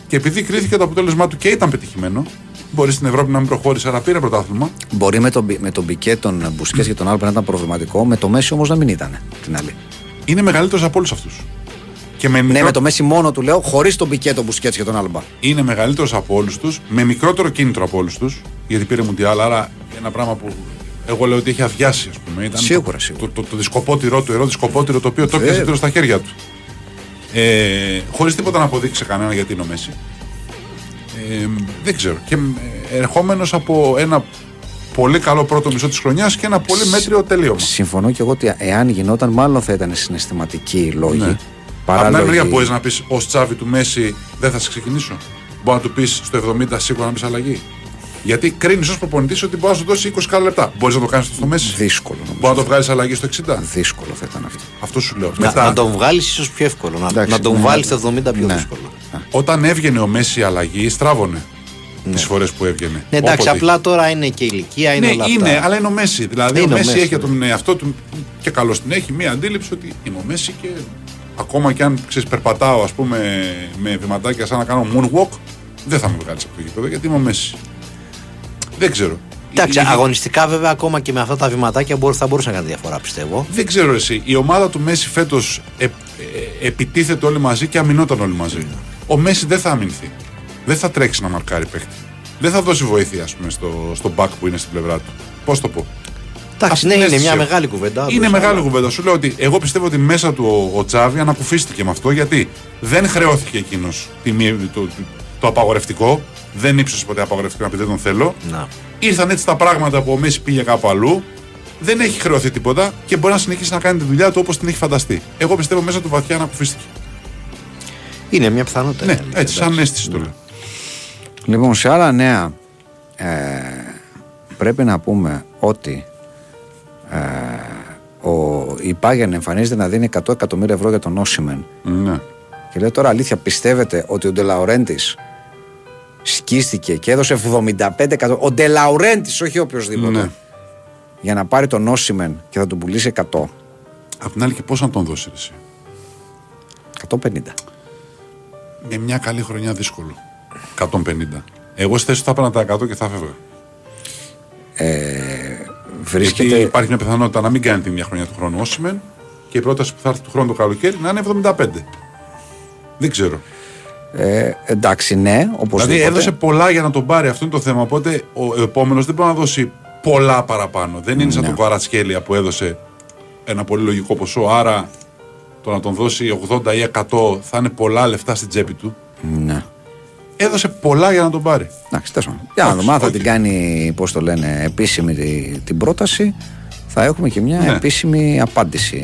S4: Και επειδή κρίθηκε το αποτέλεσμά του και ήταν πετυχημένο, μπορεί στην Ευρώπη να μην προχώρησε, αλλά πήρε πρωτάθλημα.
S3: Μπορεί με τον, Μπι- με τον Μπικέ, τον Μπουσκές και τον Άλπα να ήταν προβληματικό, με το Μέση όμως να μην ήταν. Την άλλη.
S4: Είναι μεγαλύτερος από όλους αυτούς. Και με
S3: Ναι,
S4: μικρό...
S3: με το Μέση μόνο του λέω, χωρίς τον Μπικέ, τον Μπουσκέτ και τον Άλμπα.
S4: είναι μεγαλύτερος από όλους τους, με μικρότερο κίνητρο από όλους τους, γιατί πήρε Μουντιάλ, άρα ένα πράγμα που εγώ λέω ότι έχει αδειάσει, ας πούμε. Ήταν
S3: Σίγουρα,
S4: το,
S3: σίγουρα.
S4: Το, το, το δισκοπότηρο, το ιερό δισκοπότηρο, το οποίο το
S3: Βέβαια.
S4: έπιασε τώρα στα χέρια του. Ε, Χωρίς τίποτα να αποδείξει σε κανένα γιατί είναι ο Μέση. Ε, δεν ξέρω. Και ερχόμενος από ένα πολύ καλό πρώτο μισό της χρονιάς και ένα πολύ μέτριο τελείωμα.
S3: Συμφωνώ και εγώ ότι εάν γινόταν, μάλλον θα ήταν συναισθηματικοί οι λόγοι.
S4: Ναι.
S3: Παρά
S4: Από την άλλη
S3: λόγοι-
S4: μεριά μπορείς να πεις ως τσάβη του Μέση δεν θα σε ξεκινήσω. Μπορεί να του πεις στο 70 σίγουρα να πεις αλλαγή. Γιατί κρίνεις ως προπονητής ότι μπορείς να σου δώσει 20 καλά λεπτά. Μπορείς να το κάνεις στο Μέση;
S3: Δύσκολο νομίζω.
S4: Μπορείς να το βγάλεις αλλαγή στο 60.
S3: Δύσκολο θα ήταν αυτό.
S4: Αυτό σου λέω.
S5: Να,
S4: Μετά,
S5: να τον βγάλεις ίσως πιο εύκολο. Να,
S3: Εντάξει,
S5: να τον
S3: ναι,
S5: βάλεις
S3: ναι.
S5: στο 70 πιο
S3: Ναι.
S5: δύσκολο.
S4: Όταν έβγαινε ο Μέση αλλαγή, στράβωνε τις φορές που έβγαινε.
S5: Ναι, εντάξει,
S4: Όποτε.
S5: απλά τώρα είναι και ηλικία, είναι
S4: Ναι,
S5: όλα
S4: είναι,
S5: αυτά.
S4: αλλά είναι ο Μέση. Δηλαδή,
S5: Είναι
S4: ο
S5: ο
S4: Μέση
S5: Μέση,
S4: έχει
S5: ναι.
S4: τον εαυτό του και καλώ την έχει μία αντίληψη ότι είναι ο Μέση και ακόμα και αν ξέρεις, περπατάω ας πούμε, με βηματάκια σαν να κάνω moonwalk, δεν θα με βγάλεις από το γήπεδο γιατί είμαι ο Μέση. Δεν ξέρω.
S5: Εντάξει,
S4: Η- η-
S5: αγωνιστικά βέβαια ακόμα και με αυτά τα βηματάκια μπορεί- θα μπορούσε να κάνει διαφορά πιστεύω.
S4: Δεν ξέρω εσύ. Η ομάδα του Μέση φέτος επιτίθεται όλοι μαζί και αμυνόταν όλοι μαζί. Ο Μέση δεν θα αμυνθεί. Δεν θα τρέξει να μαρκάρει παίχτη. Δεν θα δώσει βοήθεια ας πούμε, στο, στο back που είναι στην πλευρά του. Πώς το πω;
S5: Εντάξει,
S4: Αυτή
S5: ναι,
S4: την
S5: είναι
S4: αίσθηση
S5: μια
S4: έχω.
S5: μεγάλη κουβέντα.
S4: Είναι
S5: όντως,
S4: μεγάλη
S5: αλλά-
S4: κουβέντα. Σου λέω ότι εγώ πιστεύω ότι μέσα του ο, ο Τσάβη ανακουφίστηκε με αυτό γιατί δεν χρεώθηκε εκείνος το, το, το απαγορευτικό. Δεν ύψωσε ποτέ απαγορευτικό επειδή δεν τον θέλω.
S5: Να.
S4: Ήρθαν έτσι τα πράγματα που ο Μέση πήγε κάπου αλλού. Δεν έχει χρεωθεί τίποτα και μπορεί να συνεχίσει να κάνει τη δουλειά του όπως την έχει φανταστεί. Εγώ πιστεύω μέσα του βαθιά ανακουφίστηκε.
S5: Είναι μια πιθανότητα.
S4: Ναι,
S5: είναι αλήθεια,
S4: έτσι, σαν
S5: εντάξει.
S4: αίσθηση το λέω.
S3: Λοιπόν, σε άλλα νέα, ε, πρέπει να πούμε ότι ε, ο, η Πάγεν εμφανίζεται να δίνει 100 εκατομμύρια ευρώ για τον Όσιμεν.
S4: Ναι.
S3: Και λέει τώρα αλήθεια, πιστεύετε ότι ο Ντελαουρέντης σκίστηκε και έδωσε 75 εκατομμύρια. Ο Ντελαουρέντης, όχι οποιοδήποτε.
S4: Ναι.
S3: Για να πάρει τον Όσιμεν και θα του πουλήσει 100.
S4: Απ' την άλλη και πώς να τον δώσει εσύ;
S3: 150.
S4: Με μια καλή χρονιά δύσκολο. 150. Εγώ στη θέση του θα έπαιρνα τα 100 και θα έφευγα.
S3: Βρίσκεται.
S4: Γιατί υπάρχει μια πιθανότητα να μην κάνει τη μια χρονιά του χρόνου Όσιμεν και η πρόταση που θα έρθει του χρόνου το καλοκαίρι να είναι 75. Δεν ξέρω.
S3: Ε, εντάξει, ναι, οπωσδήποτε.
S4: Δηλαδή έδωσε πολλά για να τον πάρει, αυτό είναι το θέμα. Οπότε ο επόμενος δεν μπορεί να δώσει πολλά παραπάνω. Δεν είναι σαν
S3: Ναι.
S4: τον Καρατσχέλια που έδωσε ένα πολύ λογικό ποσό. Άρα το να τον δώσει 80 ή 100 θα είναι πολλά λεφτά στην τσέπη του.
S3: Ναι.
S4: Έδωσε πολλά για να τον πάρει.
S3: Εντάξει, τέλος πάντων. Για να δούμε αν θα
S4: οκ.
S3: την κάνει, πώς το λένε, επίσημη τη- την πρόταση. Θα έχουμε και μια
S4: Ναι.
S3: επίσημη απάντηση.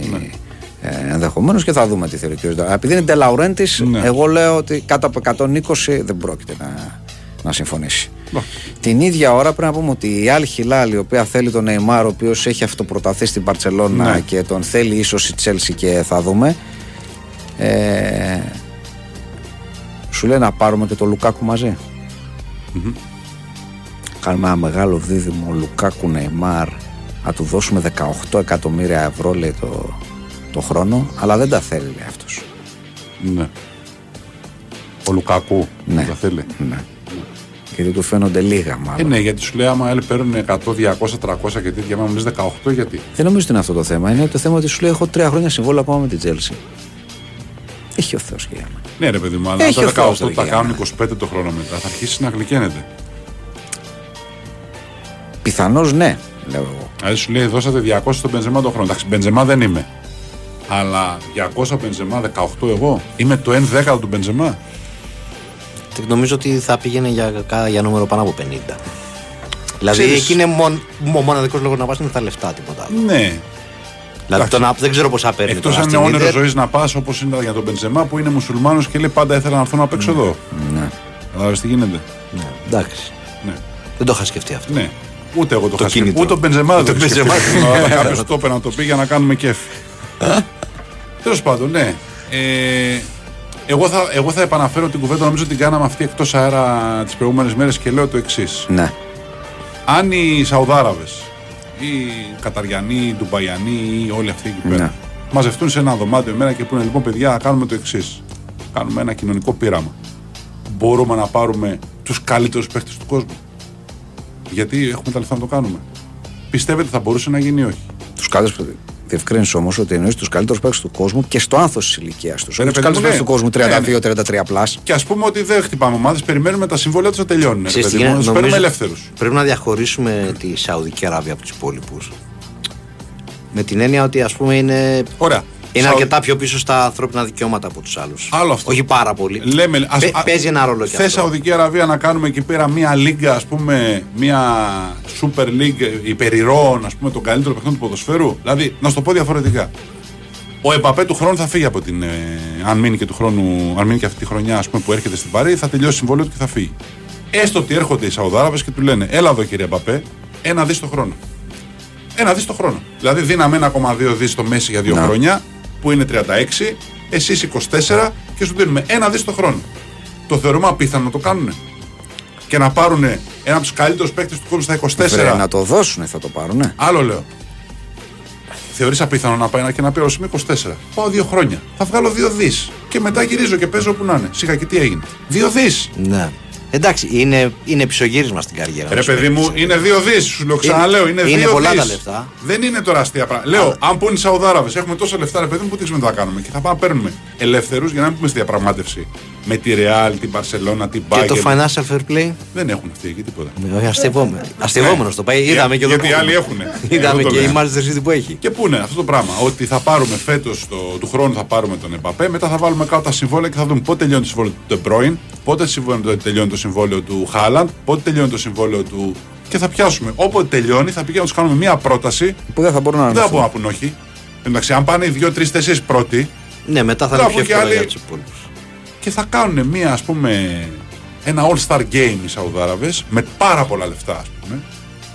S3: Ε, Ενδεχομένως και θα δούμε τι θέλει ο κ. Ντελαουρέντη. Επειδή είναι Ντελαουρέντη,
S4: Ναι.
S3: εγώ λέω ότι κάτω από 120 δεν πρόκειται να, να συμφωνήσει.
S4: Ναι.
S3: Την ίδια ώρα πρέπει να πούμε ότι η Αλ Χιλάλ, η οποία θέλει τον Νεϊμάρ, ο οποίος έχει αυτοπροταθεί στην Μπαρσελόνα
S4: Ναι.
S3: και τον θέλει ίσως η Τσέλσι και θα δούμε. Ε, σου λέει να πάρουμε και το Λουκάκου μαζί. Κάνουμε ένα μεγάλο δίδυμο Λουκάκου Νεϊμάρ να του δώσουμε 18 εκατομμύρια ευρώ λέει το, το χρόνο αλλά δεν τα θέλει λέει αυτός
S4: Ναι. Ο Λουκάκου
S3: Ναι.
S4: δεν τα θέλει.
S3: ναι. Γιατί του φαίνονται λίγα
S4: Ε,
S3: μάλλον.
S4: ναι, γιατί σου λέει άμα άλλοι παίρνουν 100, 200, 300 και τέτοια, άμα μου λες 18, γιατί;
S3: Δεν νομίζω ότι είναι αυτό το θέμα. Είναι το θέμα ότι σου λέει: Έχω τρία χρόνια συμβόλαιο ακόμα με την Τζέλση. Έχει ο Θεός και για μένα.
S4: Ναι, ρε παιδί μου, αλλά
S3: Έχει
S4: αν
S3: ο
S4: τα
S3: Θεός,
S4: 18
S3: ρε,
S4: τα
S3: για
S4: κάνουν
S3: μένα.
S4: 25 το χρόνο μετά, θα αρχίσει να γλυκαίνεται.
S3: Πιθανώς ναι, λέω εγώ.
S4: Δηλαδή σου λέει δώσατε 200 στον Μπενζεμά το χρόνο. Εντάξει, Μπενζεμά δεν είμαι. Αλλά 200 Μπενζεμά, 18 εγώ. Είμαι το 1 δέκατο του Μπενζεμά.
S5: Νομίζω ότι θα πήγαινε για, κα- για νούμερο πάνω από 50. Δηλαδή
S4: Ξέρεις-
S5: εκεί είναι μον, ο μοναδικός λόγος να πας είναι τα λεφτά, τίποτα άλλο.
S4: Ναι.
S5: Δηλαδή τον, απ- δεν ξέρω πόσα παίρνει.
S4: Εκτός
S5: τώρα
S4: αν είναι
S5: στην
S4: όνειρος
S5: Ίντερ.
S4: ζωής να πας όπως είναι για τον Μπενζεμά που είναι μουσουλμάνος και λέει πάντα ήθελα να έρθω να παίξω εδώ.
S3: Ναι.
S4: Κατάλαβε τι γίνεται.
S5: Ναι, εντάξει.
S4: Ναι.
S5: Δεν το είχα σκεφτεί αυτό.
S4: ναι. Ούτε εγώ το,
S5: Το
S4: είχα σκεφτεί.
S5: κίνητρο.
S4: Ούτε ο Μπενζεμά δεν
S5: Ούτε *laughs*
S4: το
S5: ο
S4: είχε
S5: Μπενζεμά.
S4: σκεφτεί. Κάποιο το έπαιρνε να το πει για να κάνουμε κέφι. Τέλος πάντων, ναι. Ε, εγώ, θα, εγώ θα επαναφέρω την κουβέντα, νομίζω την κάναμε αυτή εκτός αέρα τις προηγούμενες μέρες και λέω το εξής.
S3: Ναι.
S4: αν οι Σαουδάραβες, οι Καταριανοί, οι Ντουμπαϊανοί ή όλοι αυτοί εκεί πέρα
S3: Ναι.
S4: μαζευτούν σε ένα δωμάτιο εμένα και πούνε λοιπόν παιδιά, κάνουμε το εξής. Κάνουμε ένα κοινωνικό πείραμα. Μπορούμε να πάρουμε τους καλύτερους παίχτες του κόσμου. Γιατί έχουμε τα λεφτά να το κάνουμε. Πιστεύετε θα μπορούσε να γίνει ή όχι;
S3: Τους καλύτερους. Διευκρίνησε όμως ότι εννοείς τους καλύτερους παίκτες του κόσμου και στο άνθος της ηλικίας τους.
S4: ρε
S3: Όχι τους
S4: παιδί μου,
S3: καλύτερους παίκτε
S4: ναι.
S3: του κόσμου
S4: Ναι,
S3: 32-33 πλάσ.
S4: Και ας πούμε ότι δεν χτυπάμε ομάδες, περιμένουμε τα συμβόλαια τους να τελειώνουν.
S5: Ξέρεις τι
S4: Του
S5: γίνεται,
S4: παίρνουμε
S5: νομίζω-
S4: ελεύθερους.
S5: Πρέπει να διαχωρίσουμε τη Σαουδική Αραβία από τους υπόλοιπους. Με την έννοια ότι ας πούμε είναι,
S4: Ωραία.
S5: Είναι
S4: Σαου-
S5: αρκετά πιο πίσω στα ανθρώπινα δικαιώματα από τους άλλους.
S4: Άλλο αυτό.
S5: Όχι πάρα πολύ.
S4: Λέμε, ας,
S5: Παι- παίζει ένα ρόλο κι
S4: Θε
S5: αυτό.
S4: Σαουδική Αραβία να κάνουμε εκεί πέρα μια λίγκα, ας πούμε, μια Super League υπερηρώων, ας πούμε, των καλύτερων παιχνών του ποδοσφαίρου; Δηλαδή, να σου το πω διαφορετικά. Ο Εμπαπέ του χρόνου θα φύγει από την. Ε, αν μείνει και του χρόνου, αν μείνει και αυτή τη χρονιά ας πούμε, που έρχεται στην Παρή, θα τελειώσει συμβόλαιο του και θα φύγει. Έστω ότι έρχονται οι Σαουδάραβες και του λένε: Έλα εδώ κύριε Εμπαπέ, ένα δις το χρόνο. Ένα δις το χρόνο. Δηλαδή, δίναμε 1,2 δις στο Μέση για δύο
S3: Να.
S4: χρόνια, που είναι 36, εσείς 24 και σου δίνουμε ένα δις το χρόνο. Το θεωρούμε απίθανο να το κάνουν. Και να πάρουν ένα από τους καλύτερους παίκτες του κόσμου στα 24.
S3: Βρε, να το δώσουν θα το πάρουν. Ναι.
S4: Άλλο λέω. Θεωρείς απίθανο να πάει και να πει «Ω, είμαι 24. Πάω δύο χρόνια. Θα βγάλω δύο δις. Και μετά γυρίζω και παίζω όπου να είναι. Σιγά και τι έγινε. Δύο δις.
S5: Ναι. Εντάξει, είναι, είναι πισωγύρισμα στην καριέρα.
S4: Ρε
S5: τους
S4: παιδί μου,
S5: παίκτες.
S4: είναι δύο δις. Σου λέω ξαναλέω. Είναι,
S5: είναι
S4: δύο
S5: πολλά
S4: δις.
S5: τα λεφτά.
S4: Δεν είναι τώρα αστεία πράγματα. Λέω, αν πούνε οι Σαουδάραβες, έχουμε τόσα λεφτά, ρε παιδί μου, που τι θα κάνουμε. Και θα πάμε να παίρνουμε ελεύθερους για να μην πούμε στη διαπραγμάτευση με τη Ρεάλ, την Παρσελώνα, την
S5: Και το
S4: Bayern.
S5: financial fair play;
S4: Δεν έχουν αυτοί εκεί τίποτα.
S5: Όχι, αστειευόμενο. Αστειευόμενος το πάει. Είδαμε και εδώ.
S4: Γιατί
S5: που-
S4: οι άλλοι έχουν. *laughs*
S5: Είδαμε
S4: Εγώ το
S5: και η
S4: λέω.
S5: Manchester City που έχει.
S4: Και πού είναι αυτό το πράγμα, ότι θα πάρουμε φέτος του χρόνου θα πάρουμε τον Εμπαπέ, μετά θα βάλουμε κάτω τα συμβόλαια και θα δούμε πότε τελειώνει το συμβόλαιο του Ντεμπρόιν, πότε συμβόλαιο- τελειώνει το συμβόλαιο του Χάλαντ, πότε τελειώνει το συμβόλαιο του. Και θα πιάσουμε. Όποτε τελειώνει, θα πηγαίνουμε να τους κάνουμε μία πρόταση.
S3: Που δεν θα μπορούν να
S4: Δεν θα
S3: αναφερθούν.
S4: πούμε να πούν όχι. Εντάξει, αν πάνε οι 2, 3, 4 πρώτοι
S5: Ναι, μετά θα
S4: Τώρα
S5: είναι πιο
S4: από και
S5: εύκολο
S4: άλλοι-
S5: για τους υπόλοιπους.
S4: και θα κάνουν μία, ας πούμε, ένα all-star game οι Σαουδάραβες με πάρα πολλά λεφτά, ας πούμε.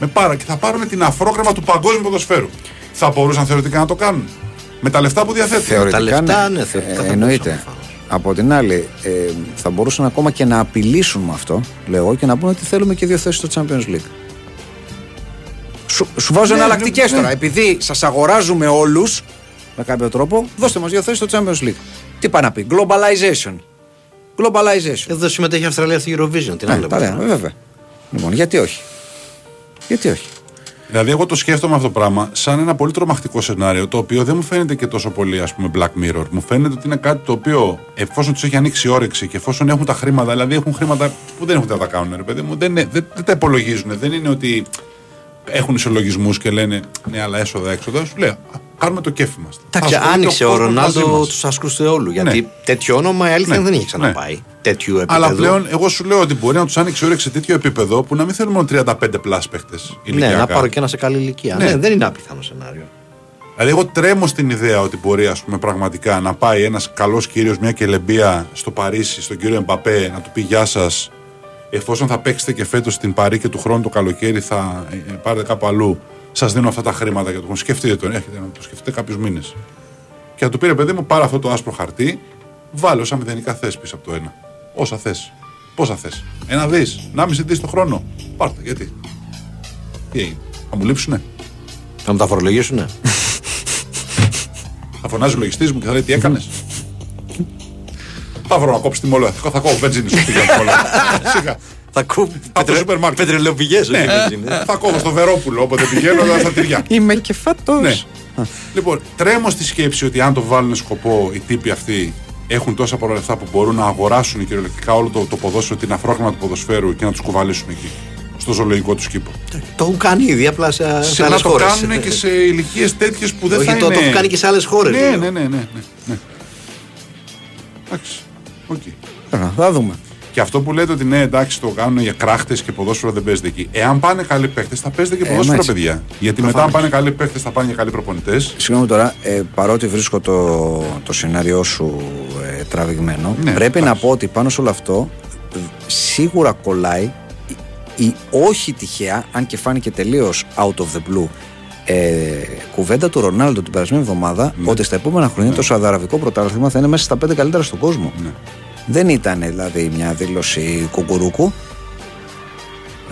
S4: Με πάρα, και θα πάρουν την αφρόκρεμα του παγκόσμιου ποδοσφαίρου. Θα μπορούσαν θεωρητικά να το κάνουν. Με τα λεφτά που διαθέτουν.
S3: Θεωρητικά,
S5: Τα λεφτά,
S3: ναι.
S5: ναι, θεωρητικά
S3: Ε,
S5: θα
S3: εννοείται.
S5: μπορούσαν, προφανώς.
S3: Από την άλλη, ε, θα μπορούσαν ακόμα και να απειλήσουν με αυτό, λέω εγώ, και να πούνε ότι θέλουμε και δύο θέσεις στο Champions League. Σου, σου βάζω
S4: Ναι,
S3: εναλλακτικές
S4: ναι, ναι.
S3: τώρα. Επειδή σας αγοράζουμε όλους με κάποιο τρόπο, δώστε μας δύο θέσεις στο Champions League. Τι πάει να πει, Globalization. Globalization.
S5: Εδώ συμμετέχει η Αυστραλία στη Eurovision. Τι να
S3: Ναι,
S5: λέμε.
S3: παρέα, βέβαια. Λοιπόν, γιατί όχι; Γιατί όχι;
S4: Δηλαδή, εγώ το σκέφτομαι αυτό το πράγμα σαν ένα πολύ τρομακτικό σενάριο, το οποίο δεν μου φαίνεται και τόσο πολύ, ας πούμε, Black Mirror. Μου φαίνεται ότι είναι κάτι το οποίο, εφόσον τους έχει ανοίξει η όρεξη και εφόσον έχουν τα χρήματα, δηλαδή έχουν χρήματα που δεν έχουν τι να τα κάνουν, ρε παιδί μου, δεν, είναι- δεν, δεν τα υπολογίζουν. Δεν είναι ότι έχουν ισολογισμούς και λένε ναι, αλλά έσοδα, έξοδα. Σου λέει, «Α, κάνουμε το κέφι μας.
S5: Εντάξει, άνοιξε ο Ρονάλντο τους ασκού του όλου. Γιατί
S4: Ναι.
S5: τέτοιο όνομα η αλήθεια
S4: Ναι,
S5: δεν είχε
S4: ναι.
S5: ξαναπάει. Τέτοιου επίπεδου.
S4: Αλλά πλέον, εγώ σου λέω ότι μπορεί να τους άνοιξε η όρεξη σε τέτοιο επίπεδο που να μην θέλουν μόνο 35 πλάσ παίχτες.
S5: Ναι, να πάρω και ένα σε καλή ηλικία.
S4: Ναι.
S5: Ναι, δεν είναι απίθανο σενάριο.
S4: Δηλαδή, εγώ τρέμω στην ιδέα ότι μπορεί ας πούμε, πραγματικά να πάει ένας καλός κύριος, μια κελεμπία στο Παρίσι, στον κύριο Εμπαπέ, να του πει Γεια σας. Εφόσον θα παίξετε και φέτος στην Παρή και του χρόνου το καλοκαίρι θα ε, ε, πάρετε κάπου αλλού, σας δίνω αυτά τα χρήματα για το χρόνο. Σκεφτείτε τον, έχετε να το σκεφτείτε κάποιους μήνες. Και να του πει ρε παιδί μου, πάρε αυτό το άσπρο χαρτί, βάλε όσα μηδενικά θες πίσω από το ένα. Όσα θες. Πόσα θες. Ένα δις, ένα μισή δι το χρόνο. Πάρτε, γιατί. Τι έγινε, θα μου λείψουνε.
S5: Θα μου τα φορολογήσουνε.
S4: Θα φωνάζει ο λογιστής μου και θα λέει τι έκανες; Θα βρω να κόψει τη μολό. Θα κόψω βενζίνη σου πήγα τη μολό. Σιγά.
S5: Θα ακούω
S4: Από το σούπερ μάρκετ.
S5: πετρελαιοπηγές.
S4: Ναι,
S5: όχι βενζίνη.
S4: θα κόβω στο Βερόπουλο όποτε πηγαίνω εδώ στα τυριά. *laughs*
S3: Είμαι και φάτο.
S4: Ναι. Λοιπόν, τρέμω στη σκέψη ότι αν το βάλουν σκοπό οι τύποι αυτοί έχουν τόσα πολλά λεφτά που μπορούν να αγοράσουν κυριολεκτικά όλο το, το ποδόσφαιρο, την αφρόγραμμα του ποδοσφαίρου και να τους κουβαλήσουν εκεί. Στο ζωολογικό τους κήπο.
S5: Το έχουν κάνει ήδη απλά σε, σε
S4: Σε να
S5: άλλες
S4: το
S5: χώρες.
S4: κάνουν και σε ηλικίες τέτοιες που δεν
S5: Όχι,
S4: θα
S5: το,
S4: είναι.
S5: το έχουν κάνει και σε άλλες χώρες.
S4: Ναι,
S5: λέω.
S4: ναι, ναι, ναι, ναι, ναι. Εντάξει. Οκ.
S3: Θα δούμε.
S4: Και αυτό που λέτε ότι ναι, εντάξει, το κάνουν για κράχτες και ποδόσφαιρο δεν παίζεται εκεί. Εάν πάνε καλοί παίχτες, θα παίζετε και
S3: Ε,
S4: ποδόσφαιρο,
S3: έτσι.
S4: παιδιά. Γιατί μετά, αν πάνε καλοί παίχτες, θα πάνε και καλοί προπονητές.
S3: Συγγνώμη τώρα, ε, παρότι βρίσκω το, το σενάριό σου ε, τραβηγμένο,
S4: Ναι,
S3: πρέπει να
S4: εντάξει.
S3: πω ότι πάνω σε όλο αυτό ε, σίγουρα κολλάει η, η όχι τυχαία, αν και φάνηκε τελείως out of the blue, ε, κουβέντα του Ρονάλντο την περασμένη εβδομάδα
S4: Ναι.
S3: ότι στα επόμενα χρόνια το Σαουδαραβικό πρωτάθλημα θα είναι μέσα στα πέντε καλύτερα στον κόσμο.
S4: Ναι.
S3: Δεν ήταν δηλαδή μια δήλωση κουκουρούκου.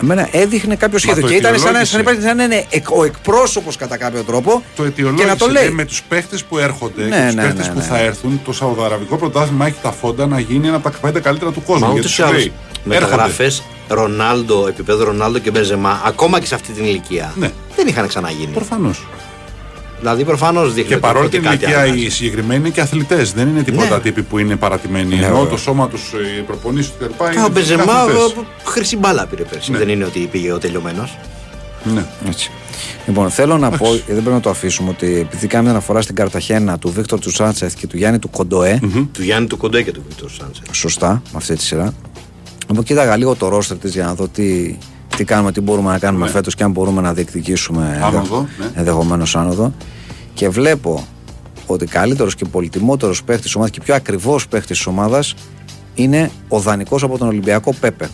S3: Εμένα έδειχνε κάποιο σχέδιο
S4: το
S3: και ήταν σαν, να-
S4: αιτιολόγησε.
S3: σαν, να υπάρχει- σαν να είναι εκ- ο εκπρόσωπος κατά κάποιο τρόπο
S4: Το
S3: και
S4: αιτιολόγησε
S3: να το λέει.
S4: λέει, με τους παίχτες που έρχονται
S3: Ναι,
S4: και τους
S3: ναι,
S4: παίχτες
S3: ναι,
S4: που
S3: ναι.
S4: θα έρθουν. Το Σαουδαραβικό πρωτάθλημα έχει τα φόντα να γίνει ένα από τα πέντε καλύτερα του κόσμου.
S5: Μα
S4: γιατί
S5: ούτως
S4: σου
S5: ή άλλως
S4: λέει, έρχονται.
S5: μεταγραφές Ρονάλντο, επίπεδο Ρονάλντο και Μπενζεμά, ακόμα και σε αυτή την ηλικία,
S4: Ναι.
S5: δεν είχαν ξαναγίνει.
S4: Προφανώς.
S5: Δηλαδή προφανώς δείχνει
S4: Και
S5: ότι-
S4: παρόλη
S5: ότι
S4: την
S5: κάτι
S4: ηλικία
S5: άλλαξε.
S4: οι συγκεκριμένοι είναι και αθλητές. Δεν είναι τίποτα
S5: Ναι.
S4: τύποι που είναι παρατημένοι.
S3: Ναι,
S4: Ενώ
S3: βέβαια.
S4: το σώμα τους, οι προπονήσεις του κλπ.
S5: Α,
S4: είναι
S5: Ο Μπενζεμά
S4: αθλητές.
S5: ε, χρυσή μπάλα πήρε πέρσι.
S4: Ναι.
S5: Δεν είναι ότι πήγε ο τελειωμένος.
S4: Ναι.
S3: Έτσι. Λοιπόν, θέλω να πω, γιατί δεν πρέπει να το αφήσουμε, ότι επειδή κάνουμε αναφορά στην Καρταχένα του Βίκτορ του Σάντσεθ και του Γιάννη του Κοντοέ,
S5: Του Γιάννη του Κοντέ και του Βίκτορ Σάντσε.
S3: σωστά, με αυτή τη σειρά. Λοιπόν, κοίταγα λίγο το ρόστερ της για να δω τι, τι κάνουμε, τι μπορούμε να κάνουμε
S4: Ναι.
S3: φέτος και αν μπορούμε να διεκδικήσουμε
S4: Άνοδο, ναι.
S3: ενδεχομένως άνοδο. Και βλέπω ότι καλύτερος και πολυτιμότερος παίχτης τη ομάδας και πιο ακριβώ παίχτης της ομάδας είναι ο δανεικός από τον Ολυμπιακό Πέπε.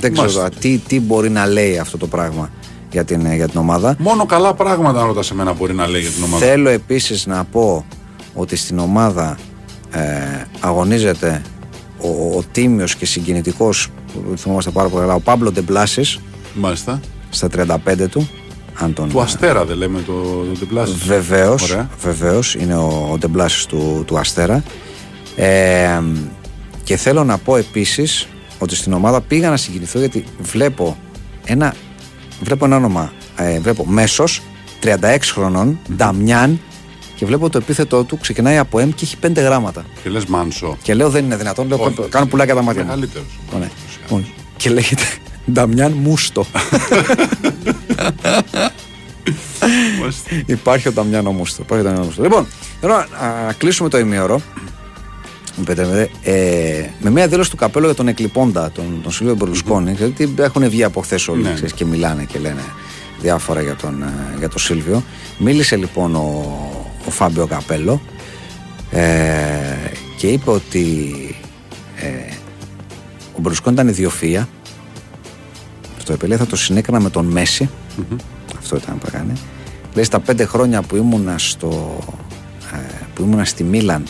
S3: Δεν ξέρω
S4: Μάλιστα.
S3: τώρα τι, τι μπορεί να λέει αυτό το πράγμα για την, για την ομάδα.
S4: Μόνο καλά πράγματα, αν ρωτάς εμένα, μπορεί να λέει για την ομάδα.
S3: Θέλω επίσης να πω ότι στην ομάδα ε, αγωνίζεται ο, ο τίμιος και συγκινητικός που θυμόμαστε πάρα πολύ καλά, ο Πάμπλο Ντεμπλάσης
S4: Μάλιστα.
S3: στα 35 του. Αν τον,
S4: Του Αστέρα δεν λέμε το, το Ντεμπλάσης.
S3: Βεβαίως,
S4: Ωραία.
S3: βεβαίως είναι ο, ο Ντεμπλάσης του, του Αστέρα. Ε, και θέλω να πω επίσης ότι στην ομάδα πήγα να συγκινηθώ γιατί βλέπω ένα, βλέπω ένα όνομα, ε, βλέπω μέσος 36 χρονών, Νταμιάν και βλέπω το επίθετό του ξεκινάει από M και έχει 5 γράμματα.
S4: Και λες Μάνσο.
S3: Και λέω δεν είναι δυνατόν, λέω,
S4: Όχι,
S3: κάνω πουλάκια τα μάτια μου.
S4: Μεγαλύτερος.
S3: Ναι. Λοιπόν, Και λέγεται *laughs* Νταμιάν Μούστο. Υπάρχει ο Νταμιάν Μούστο. Υπάρχει ο Νταμιάν Μούστο. Λοιπόν, θέλω να να κλείσουμε το ημίωρο. Μου επιτρέπετε, ε, με μια δήλωση του καπέλου για τον εκλειπώντα, τον, τον Σίλβιο Μπερλουσκόνη, γιατί έχουν βγει από χθες όλοι
S4: Ναι.
S3: ξέρεις, και μιλάνε και λένε διάφορα για τον, ε, για τον Σίλβιο. Μίλησε λοιπόν ο, ο Φάμπιο Καπέλο ε, και είπε ότι ε, ο Μπερλουσκόνη ήταν ιδιοφυα. Αυτό είπε, λέει, θα το συνέκανα με τον μεση Αυτό ήταν που έκανε. Λέει στα πέντε χρόνια που ήμουνα, στο, ε, που ήμουνα στη Μίλαν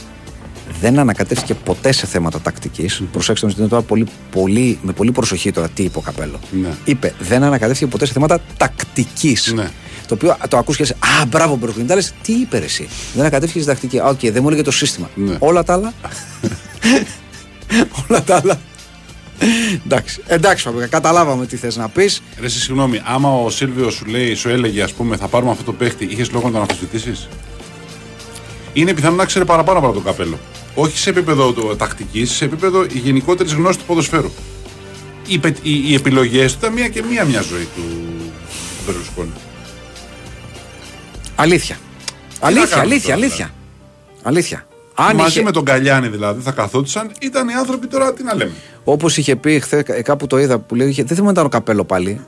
S3: δεν ανακατεύτηκε ποτέ σε θέματα τακτικής. Προσέξτε όμως, είναι τώρα πολύ, πολύ, με πολύ προσοχή τώρα τι είπε ο Καπέλο.
S4: Ναι.
S3: Είπε δεν ανακατεύτηκε ποτέ σε θέματα τακτικής.
S4: Ναι.
S3: Το οποίο το ακούς και λες, Α, μπράβο, Μπερκουνί. Τα λες, τι είπε ρε εσύ. Δεν ανακατεύτηκε στην τακτική. Α, οκ, δεν μου έλεγε το σύστημα.
S4: Ναι.
S3: Όλα τα άλλα. *laughs* όλα τα άλλα. εντάξει, εντάξει, Φαμπρικά, καταλάβαμε τι θες να πεις.
S4: Ρε, εσύ, συγγνώμη, άμα ο Σίλβιος σου λέει, σου έλεγε, ας πούμε, θα πάρουμε αυτό το παίχτη, είχες λόγο να τον αμφισβητήσει. Είναι πιθανό να ξέρει παραπάνω από τον καπέλο. Όχι σε επίπεδο τακτικής, σε επίπεδο γενικότερης γνώση του ποδοσφαίρου. Οι, πε- οι, οι επιλογές του ήταν μία και μία μια ζωή του Μπερλουσκόνη.
S3: Αλήθεια.
S4: να
S3: Αλήθεια,
S4: κάνουμε
S3: αλήθεια,
S4: τώρα,
S3: αλήθεια. Αλήθεια. Αν
S4: Μαζί
S3: είχε,
S4: με τον Καλιάνη δηλαδή θα καθόντουσαν, ήταν οι άνθρωποι τώρα τι να λέμε.
S3: Όπως είχε πει χθε, κάπου το είδα που λέει, είχε- δεν θυμάμαι αν ήταν ο Καπέλο πάλι.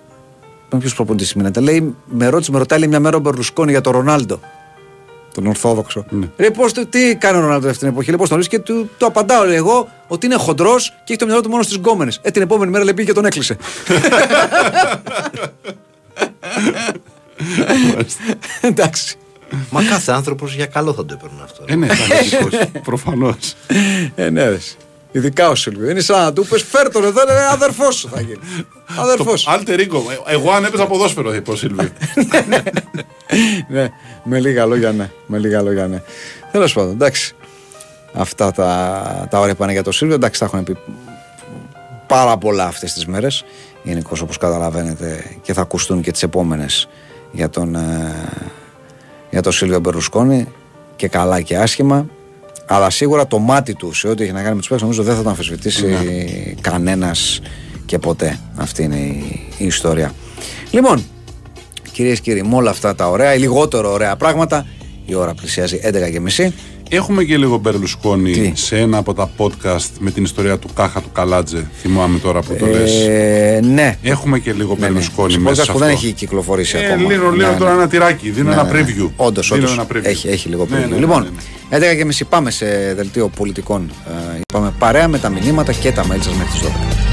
S3: Τον ποιο προπονητής μείνατε. Λέει, με ρώτησε, με ρωτάει λέει, μια μέρα ο Μπερλουσκόνη για τον Ρονάλντο. Τον Ορθόδοξο.
S4: Ναι.
S3: Ρε, πώς, το- τι κάνει ο Ρονάλντο αυτή την εποχή, λέει, πώς τον ρίσκει και του το απαντάω λέει, εγώ ότι είναι χοντρός και έχει το μυαλό του μόνο στις γκόμενες. Ε, την επόμενη μέρα λέει πήγε και τον έκλεισε. *laughs* *laughs* Εντάξει.
S5: Μα κάθε άνθρωπος για καλό θα το έπαιρνε αυτό.
S4: Ε, ναι, προφανώς.
S3: Ε, ναι, ρε. Ειδικά ο Σίλβιο. Είναι σαν να του πει φέρ τον εδώ, λέει αδερφός σου θα γίνει. Αδερφός.
S4: Alter ego. Ε, Εγώ αν έπαιζα ποδόσφαιρο θα είπε ο Σίλβιο.
S3: ναι, με λίγα λόγια ναι. Με λίγα λόγια ναι. Τέλος πάντων, εντάξει. Αυτά τα, τα ωραία πάνε για το Σίλβιο. Εντάξει, τα έχουν πει πάρα πολλά αυτές τις μέρες. γενικώς όπως καταλαβαίνετε και θα ακουστούν και τις επόμενες για τον, ε, για τον Σίλβιο Μπερλουσκόνη και καλά και άσχημα. Αλλά σίγουρα το μάτι του σε ό,τι έχει να κάνει με τους παίκτες νομίζω δεν θα το αμφισβητήσει
S4: Ναι.
S3: κανένας και ποτέ. Αυτή είναι η, η ιστορία. Λοιπόν κυρίες και κύριοι με όλα αυτά τα ωραία ή λιγότερο ωραία πράγματα η ώρα πλησιάζει 11.30
S4: Έχουμε και λίγο Μπερλουσκόνη
S3: Τι;
S4: σε ένα από τα podcast με την ιστορία του Κάχα του Καλάτζε. Θυμάμαι τώρα που το λες.
S3: ε, ναι
S4: Έχουμε και λίγο
S3: Ναι, ναι.
S4: Μπερλουσκόνη
S3: Σε
S4: μέσα
S3: podcast
S4: σε
S3: που δεν
S4: αυτό.
S3: έχει κυκλοφορήσει
S4: Ε,
S3: ακόμα.
S4: Λύνω, λύνω
S3: Ναι,
S4: τώρα
S3: ναι.
S4: ένα τυράκι. Δίνω
S3: Ναι,
S4: ένα
S3: ναι, ναι.
S4: preview.
S3: Όντως,
S4: Δίνω
S3: όντως.
S4: ένα preview.
S3: Έχει, έχει λίγο
S4: Ναι,
S3: preview.
S4: ναι, ναι,
S3: λοιπόν,
S4: ναι,
S3: 11.30 πάμε σε δελτίο πολιτικών. Ε, είπαμε παρέα με τα μηνύματα και τα mail σας μέχρι τις 12.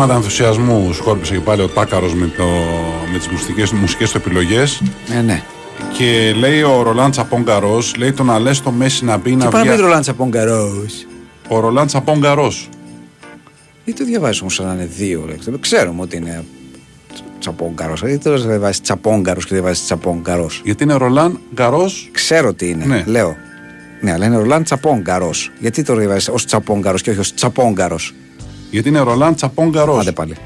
S4: Κύματα ενθουσιασμού σκόρπισε και πάλι ο Τάκαρος με, το, με τις μουσικές, μουσικές του επιλογές.
S3: Ε, ναι.
S4: Και λέει ο Ρολάν Τσαπόγκαρο, λέει το να λε το Μέση να μπει
S3: Και
S4: να
S3: πάμε
S4: βγει.
S3: με τον Λάντσα Πόγκαρος.
S4: Ο Ρολάν Τσαπόγκαρο.
S3: Γιατί το διαβάζεις όμως σαν να είναι δύο λέξει. Ξέρουμε ότι είναι τσαπόγκαρος. Γιατί το διαβάζει τσαπόγκαρος και διαβάζεις τσαπόγκαρος;
S4: Γιατί είναι Ρολάν Γκαρό.
S3: Ξέρω τι είναι.
S4: Ναι.
S3: Λέω. Ναι, αλλά είναι Ρολάν Τσαπόγκαρος. Γιατί το διαβάζεις ως τσαπόγκαρος και όχι ως τσαπόγκαρος;
S4: Γιατί είναι Ρολάν Τσαπόγκαρος.
S3: Άντε πάλι.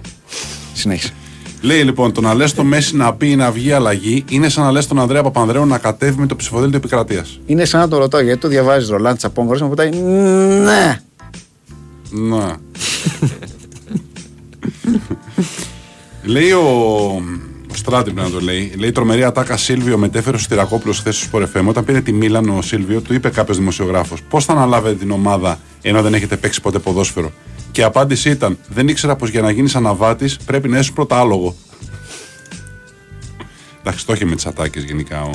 S3: Συνέχισε.
S4: Λέει λοιπόν το να λες το Μέση να μπει ή να βγει αλλαγή είναι σαν να λες τον Ανδρέα Παπανδρέου να κατέβει με το ψηφοδέλτιο επικρατείας.
S3: Είναι σαν να το ρωτάω γιατί το διαβάζεις Ρολάν Τσαπόγκαρος και μου πετάει Ναι.
S4: Να. *laughs* λέει ο. Ο Στράτη πρέπει να το λέει. Λέει τρομερή ατάκα Σίλβιο μετέφερε στο Τυρακόπουλο χθε στο Σπορεφέμ. Όταν πήρε τη Μίλαν ο Σίλβιο, του είπε κάποιος δημοσιογράφος: Πώς θα αναλάβετε την ομάδα ενώ δεν έχετε παίξει ποτέ ποδόσφαιρο; Και η απάντηση ήταν: Δεν ήξερα πως για να γίνεις αναβάτης πρέπει να είσαι πρώτα άλογο. Εντάξει, το έχει με τις ατάκες γενικά ο,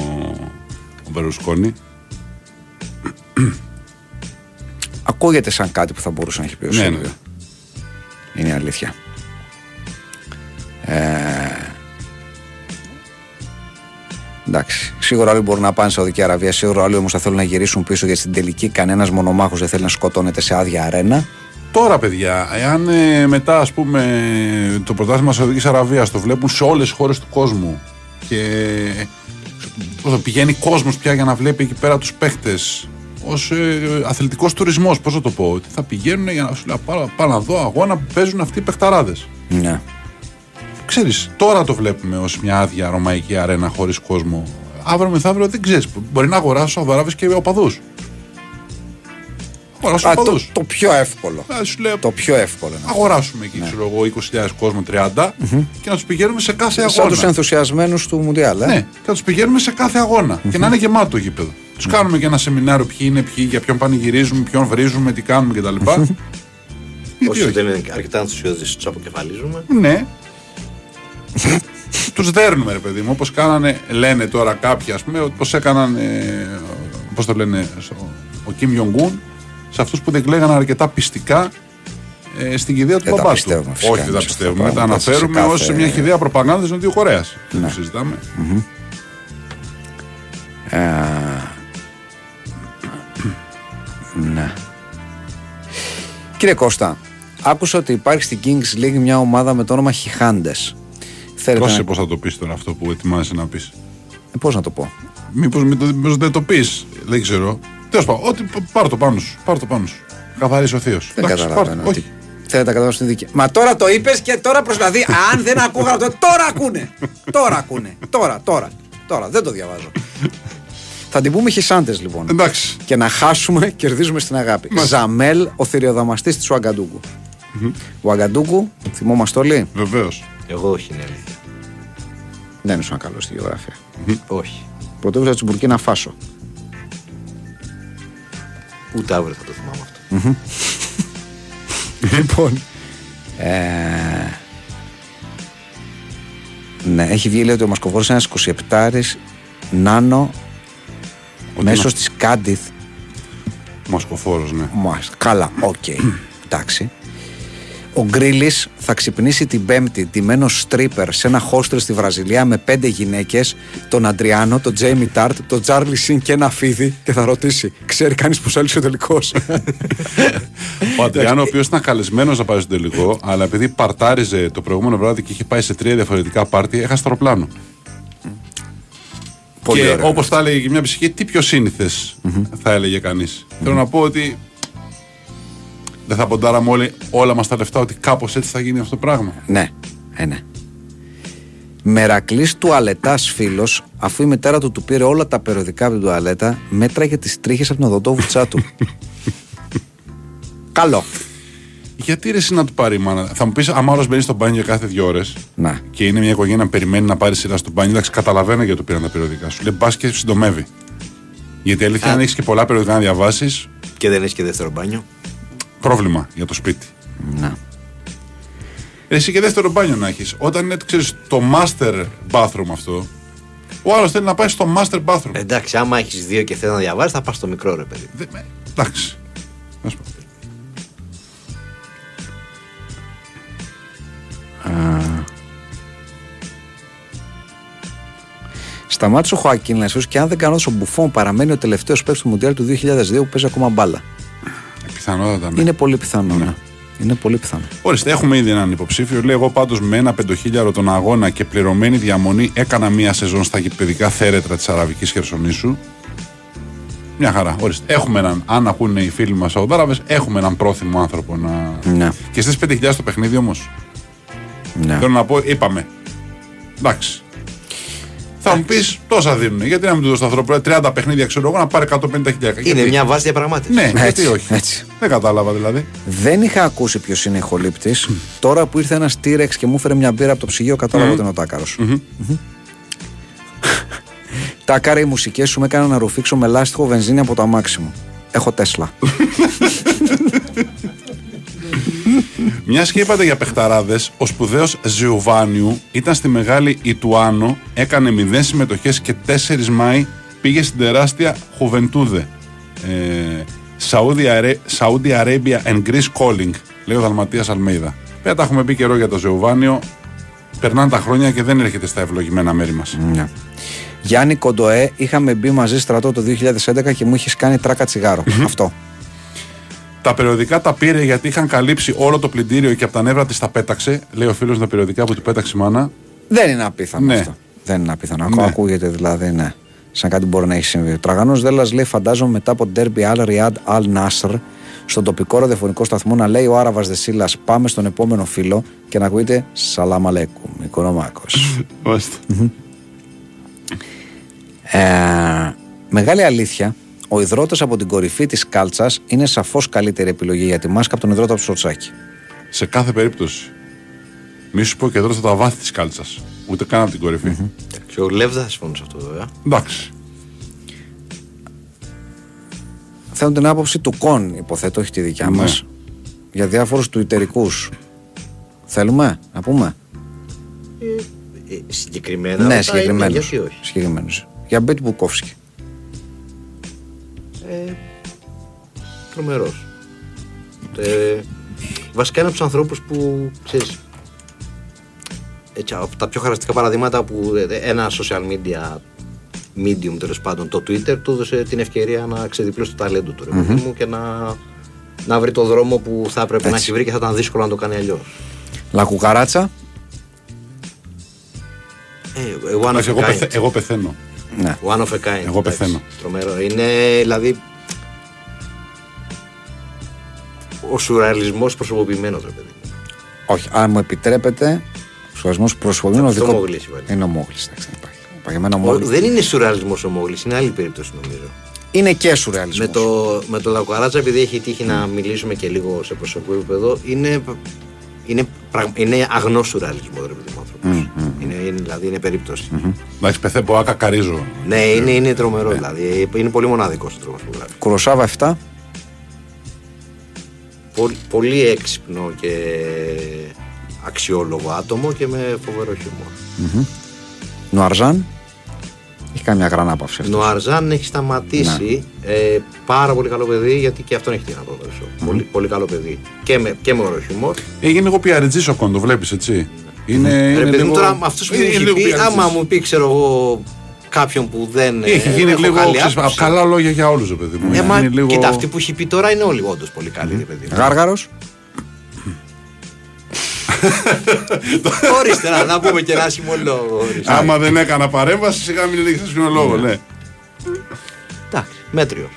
S4: ο Μπερουσκόνη.
S3: Ακούγεται σαν κάτι που θα μπορούσε να έχει πει ο
S4: Ναι,
S3: Σίλβιο.
S4: ναι.
S3: Είναι η αλήθεια. Ε, εντάξει. Σίγουρα όλοι μπορούν να πάνε στη Σαουδική Αραβία. Σίγουρα όλοι όμως θα θέλουν να γυρίσουν πίσω γιατί στην τελική κανένας μονομάχος δεν θέλει να σκοτώνεται σε άδεια αρένα.
S4: Τώρα, παιδιά, εάν ε, μετά ας πούμε το πρωτάθλημα Σαουδικής Αραβίας το βλέπουν σε όλες τις χώρες του κόσμου και πώς το πηγαίνει κόσμος πια για να βλέπει εκεί πέρα τους παίχτες ως ε, αθλητικός τουρισμός, πώς θα το πω, ότι θα πηγαίνουν για να σου λέω, πάω, πάω να δω αγώνα που παίζουν αυτοί οι παιχταράδες.
S3: Ναι.
S4: Ξέρεις, τώρα το βλέπουμε ως μια άδεια ρωμαϊκή αρένα χωρίς κόσμο. Αύριο μεθαύριο δεν ξέρεις, μπορεί να αγοράσω αγοράβεις και οπαδούς. Αγοράσω
S3: Α, το,
S4: οπαδούς.
S3: το πιο εύκολο.
S4: Α, σου λέω,
S3: Το πιο εύκολο. είναι.
S4: αγοράσουμε εκεί, ξέρω εγώ, 20.000 κόσμο, 30 και να τους πηγαίνουμε σε κάθε
S3: Σαν
S4: αγώνα.
S3: τους ενθουσιασμένους του Μουντιάλ. Ε;
S4: Ναι, και να τους πηγαίνουμε σε κάθε αγώνα και να είναι γεμάτο το γήπεδο. Τους κάνουμε και ένα σεμινάριο ποιοι είναι, ποιοι, για ποιον πανηγυρίζουμε, ποιον βρίζουμε, τι κάνουμε κτλ. Γιατί
S5: Όσοι
S4: όχι.
S5: δεν είναι αρκετά ενθουσιώδεις, τους αποκεφαλίζουμε.
S4: Ναι. Τους δέρνουμε, ρε παιδί μου, όπως κάνανε, λένε τώρα κάποιοι, ας πούμε, πώ έκαναν. Ε, πώς το λένε, στο- ο Κιμ Ιονγκούν, σε αυτούς που δεν κλαίγαν αρκετά πιστικά ε, στην κηδεία του
S3: Δεν τα
S4: μπαμπάς του.
S3: πιστεύουμε φυσικά
S4: Όχι, δεν τα
S3: εμείς αυτά τα
S4: πιστεύουμε. Τα
S3: πράγματα, σε
S4: αναφέρουμε
S3: κάθε-
S4: ως μια χιδέα προπαγάνδας των δύο Κορέας.
S3: Ναι.
S4: Το συζητάμε.
S3: Ε, ναι. Κύριε Κώστα, άκουσα ότι υπάρχει στην Kings League μια ομάδα με το όνομα Χιχάντες. Θέλετε
S4: Δώσε
S3: να...
S4: πώς θα το πεις τώρα αυτό που ετοιμάζεσαι να πεις.
S3: Ε, πώς να το πω;
S4: Μήπως δεν το πεις, δεν ξέρω. Τέλος πάντων, ό,τι πάρ το πάνω σου. Πάρ το πάνω σου. Καθαρίσει ο Θείος.
S3: Δεν καταλαβαίνω.
S4: Όχι.
S3: τι- Θέλετε να καταλάβω στην δική. Μα τώρα το είπες και τώρα προσπαθεί. Αν δεν ακούγα αυτό, τώρα ακούνε. Τώρα ακούνε. Τώρα, τώρα. Τώρα. Δεν το διαβάζω. Θα την πούμε χισάντε λοιπόν.
S4: Εντάξει.
S3: Και να χάσουμε, κερδίζουμε στην αγάπη. Ζαμέλ, ο θηριοδαμαστής της Ουαγκαντούγκου. Ο Ουαγκαντούγκου, θυμόμαστε όλοι,
S4: Βεβαίως.
S5: Εγώ όχι, είναι αλήθεια.
S3: δεν ήσουν καλό στη γεωγραφία.
S5: Όχι.
S3: Πρωτεύουσα της Μπουρκίνα Φάσο.
S5: Ούτε αύριο θα το θυμάμαι αυτό.
S3: λοιπόν. Ε, ναι, έχει βγει λέει ότι ο Μασκοφόρος είναι ένας 27 νάνο μέσω της Κάντιθ.
S4: Μασκοφόρο, ναι.
S3: Μάλιστα. Καλά, οκ. Εντάξει. Ο Γκρίλης θα ξυπνήσει την Πέμπτη τιμένο στρίπερ σε ένα hostel στη Βραζιλία με πέντε γυναίκες, τον Αντριάνο, τον Τζέιμι Τάρτ, τον Τζάρλι Σιν και ένα φίδι και θα ρωτήσει: Ξέρει κανείς πώ έλυσε ο τελικός; *laughs*
S4: Ο Αντριάνο, ο οποίος ήταν καλεσμένος να πάει στο τελικό, αλλά επειδή παρτάριζε το προηγούμενο βράδυ και είχε πάει σε τρία διαφορετικά πάρτι, έχασε το αεροπλάνο.
S3: Πολύ
S4: και
S3: ωραίο.
S4: όπως τα έλεγε και μια ψυχή, τι πιο συνηθε θα έλεγε κανείς. Θέλω να πω ότι δεν θα ποντάραμε όλοι όλα μας τα λεφτά ότι κάπως έτσι θα γίνει αυτό το πράγμα.
S3: Ναι, ε, ναι. Μερακλής τουαλετάς φίλος, αφού η μητέρα του του πήρε όλα τα περιοδικά από την τουαλέτα, μέτραγε τις τρίχες από την οδοντόβουτσά του. *laughs* Καλό.
S4: Γιατί ρε εσύ να του πάρει η μάνα; Θα μου πεις, άμα άλλος μπαίνει στο μπάνιο κάθε δύο ώρες
S3: Να.
S4: και είναι μια οικογένεια που περιμένει να πάρει σειρά στο μπάνιο, εντάξει, καταλαβαίνω γιατί το πήραν τα περιοδικά σου. Λέει, μπας και συντομεύει. Γιατί η αλήθεια, αν έχεις και πολλά περιοδικά να διαβάσεις,
S5: Και δεν έχεις και δεύτερο μπάνιο
S4: πρόβλημα για το σπίτι.
S3: Να.
S4: Εσύ και δεύτερο μπάνιο να έχεις. Όταν είναι ξέρεις, το master bathroom αυτό, ο άλλος θέλει να πάει στο master bathroom.
S5: Εντάξει, άμα έχεις δύο και θέλεις να διαβάσεις, θα πας στο μικρό ρε παιδί.
S4: Εντάξει. Να σου πω.
S3: Σταμάτησε ο Χωακίν και αν δεν κάνω ο Μπουφόν παραμένει ο τελευταίος παίκτη του Μουντιάλ του 2002 που παίζει ακόμα μπάλα.
S4: Ε, Πιθανότατα. Ναι.
S3: Είναι πολύ πιθανό. Ναι. Είναι πολύ πιθανό.
S4: Ορίστε, έχουμε ήδη έναν υποψήφιο. Λέει: Εγώ πάντως με ένα πεντοχίλιαρο τον αγώνα και πληρωμένη διαμονή έκανα μία σεζόν στα γηπαιδικά θέρετρα της Αραβικής Χερσονήσου. Μια χαρά. Ορίστε. Έχουμε έναν, αν ακούνε οι φίλοι μας Σαουδάραβε, έχουμε έναν πρόθυμο άνθρωπο να.
S3: Ναι.
S4: Και στις 5.000 το παιχνίδι όμως;
S3: ναι.
S4: Θέλω να πω, είπαμε. Εντάξει. Θα μου πεις τόσα δίνουν. Γιατί να μην του δώσει ανθρώπου 30 παιχνίδια, ξέρω εγώ, να πάρει 150 χιλιάρικα.
S5: Είναι
S4: Γιατί;
S5: μια βάση διαπραγμάτευσης.
S4: Ναι, γιατί
S3: Έτσι,
S4: όχι.
S3: έτσι.
S4: Δεν κατάλαβα δηλαδή.
S3: Δεν είχα ακούσει ποιος είναι ηχολήπτης. Τώρα που ήρθε ένας τύρεξ και μου έφερε μια μπύρα από το ψυγείο, κατάλαβα ότι είναι ο τάκαρος. Τάκαρα, οι μουσικές σου με έκαναν να ρουφήξω με λάστιχο βενζίνη από το αμάξι μου. Έχω Τέσλα. *laughs*
S4: Μια και είπατε για παιχταράδες, ο σπουδαίος Ζιουβάνιου ήταν στη μεγάλη Ιτουάνο, έκανε 0 συμμετοχές και 4 Μάη πήγε στην τεράστια Χουβεντούδε. Ε, Saudi, Ara- Saudi Arabia and Greece Calling, λέει ο Δαλματίας Αλμέιδα. Βέβαια τα έχουμε πει καιρό για το Ζιουβάνιο. Περνάνε τα χρόνια και δεν έρχεται στα ευλογημένα μέρη μας.
S3: Ναι. Γιάννη Κοντοέ, είχαμε μπει μαζί στρατό το 2011 και μου είχες κάνει τράκα τσιγάρο. Αυτό.
S4: Τα περιοδικά τα πήρε γιατί είχαν καλύψει όλο το πλυντήριο και από τα νεύρα της τα πέταξε. Λέει ο φίλος τα περιοδικά που του πέταξε η μάνα.
S3: Δεν είναι απίθανο
S4: Ναι.
S3: αυτό. Δεν είναι απίθανο.
S4: Ναι.
S3: Ακόμα ακούγεται δηλαδή, ναι. Σαν κάτι μπορεί να έχει συμβεί. Ο Τραγανός Δέλλα λέει: Φαντάζομαι μετά από τον Derby Al Riyad Al Nasr στον τοπικό ραδιοφωνικό σταθμό να λέει ο Άραβας Δεσίλας: Πάμε στον επόμενο φίλο και να ακούγεται Σαλάμ Αλέκουμ, Οικονομάκος. *laughs* ε, μεγάλη αλήθεια, ο υδρότας από την κορυφή της κάλτσας είναι σαφώς καλύτερη επιλογή για τη μάσκα από τον υδρότα από το σοτσάκι.
S4: Σε κάθε περίπτωση. Μη σου πω και εδώ στα βάθη της κάλτσας. Ούτε καν από την κορυφη
S5: Και ο Λεύ δεν θα συμφωνεί σε αυτό βέβαια.
S4: Εντάξει.
S3: Θέλω την άποψη του Κον, υποθέτω, όχι τη δικιά
S4: Ναι.
S3: μας, για διάφορους τουιτερικού. Θέλουμε να πούμε;
S5: Ε, συγκεκριμένα.
S3: ναι,
S5: ρωτάει,
S3: συγκεκριμένου.
S5: Γιατί όχι.
S3: Συγκεκριμένους. Για Μπίτ Μπουκόφσκι.
S5: Τρομερός. Ε, βασικά είναι από τους ανθρώπους που ξέρεις. Έτσι, από τα πιο χαρακτηριστικά παραδείγματα που ε, ένα social media medium τέλος πάντων, το Twitter, του έδωσε την ευκαιρία να ξεδιπλώσει το ταλέντο του ρε παιδί μου και να, να βρει το δρόμο που θα έπρεπε να
S3: Έτσι.
S5: έχει βρει και θα ήταν δύσκολο να το κάνει αλλιώς.
S3: Λακουκαράτσα.
S5: Ε, one of
S4: Εντάξει,
S5: a
S4: εγώ,
S5: kind.
S4: πεθα- εγώ πεθαίνω.
S3: Ναι.
S5: One of a kind.
S4: Εγώ
S5: εντάξει.
S4: πεθαίνω.
S5: Τρομερό. Είναι δηλαδή. Ο σουρεαλισμός προσωποποιημένος, ρε παιδί. μου.
S3: Όχι, αν μου επιτρέπετε, ο σχολιασμό προσωποποιημένος
S5: Αυτό
S3: δικό.
S5: Μόγλης είπα.
S3: Είναι ο Μόγλης. εντάξει, δεν υπάρχει. Υπάρχει εμένα ο
S5: Ο-
S3: Μόγλης.
S5: Δεν είναι σουρεαλισμός ο Μόγλης, είναι άλλη περίπτωση νομίζω.
S3: Είναι και σουρεαλισμός.
S5: Με το, με το Λακουαράτσα, επειδή έχει τύχει να μιλήσουμε και λίγο σε προσωπικό επίπεδο, είναι, είναι, πραγ- είναι αγνός σουρεαλισμός, ρε παιδί μου άνθρωπος. Είναι, είναι, δηλαδή είναι περίπτωση.
S4: Εντάξει, πεθαίνω, μπορώ να κακαρίζω.
S5: Ναι, είναι, είναι τρομερό. Δηλαδή, είναι πολύ μοναδικός ο τρόπος που γράφει.
S3: Κουροσάβα 7.
S5: Πολύ, πολύ έξυπνο και αξιόλογο άτομο και με φοβερό χιούμορ.
S3: Νουαρζάν. Έχει κάνει μια γρανάπαυση αυτός.
S5: Νοαρζάν έχει σταματήσει. Ε, πάρα πολύ καλό παιδί, γιατί και αυτόν έχει την απόδοση. Πολύ, πολύ καλό παιδί. Και με, και με ωραίο χιούμορ.
S4: Έγινε λίγο πιαριτζή ο κόντο, βλέπεις έτσι. Είναι,
S5: Ρε
S4: είναι
S5: παιδί μου,
S4: λίγο-
S5: τώρα αυτό που
S4: είναι
S5: μου έχει
S4: λίγο
S5: πει,
S4: πιαριτζής.
S5: άμα μου πει, ξέρω εγώ, κάποιον που δεν. ε,
S4: Έχει γίνει
S5: έχω
S4: λίγο.
S5: καλή
S4: ξέρεις,
S5: άποψη.
S4: καλά λόγια για όλους, παιδί μου.
S5: Ε,
S4: Είναι
S5: μα,
S4: λίγο-
S5: Κοίτα, αυτοί που έχει πει τώρα είναι όλοι όντως πολύ καλοί, ρε παιδί. μου.
S3: Γάργαρος. *laughs*
S5: Ορίστε, να, να πούμε και ένα άσχημο λόγο. ορίστε.
S4: Άμα δεν έκανα παρέμβαση, σιγά μην έλεγες ένα λόγο, ναι.
S5: Εντάξει, μέτριο.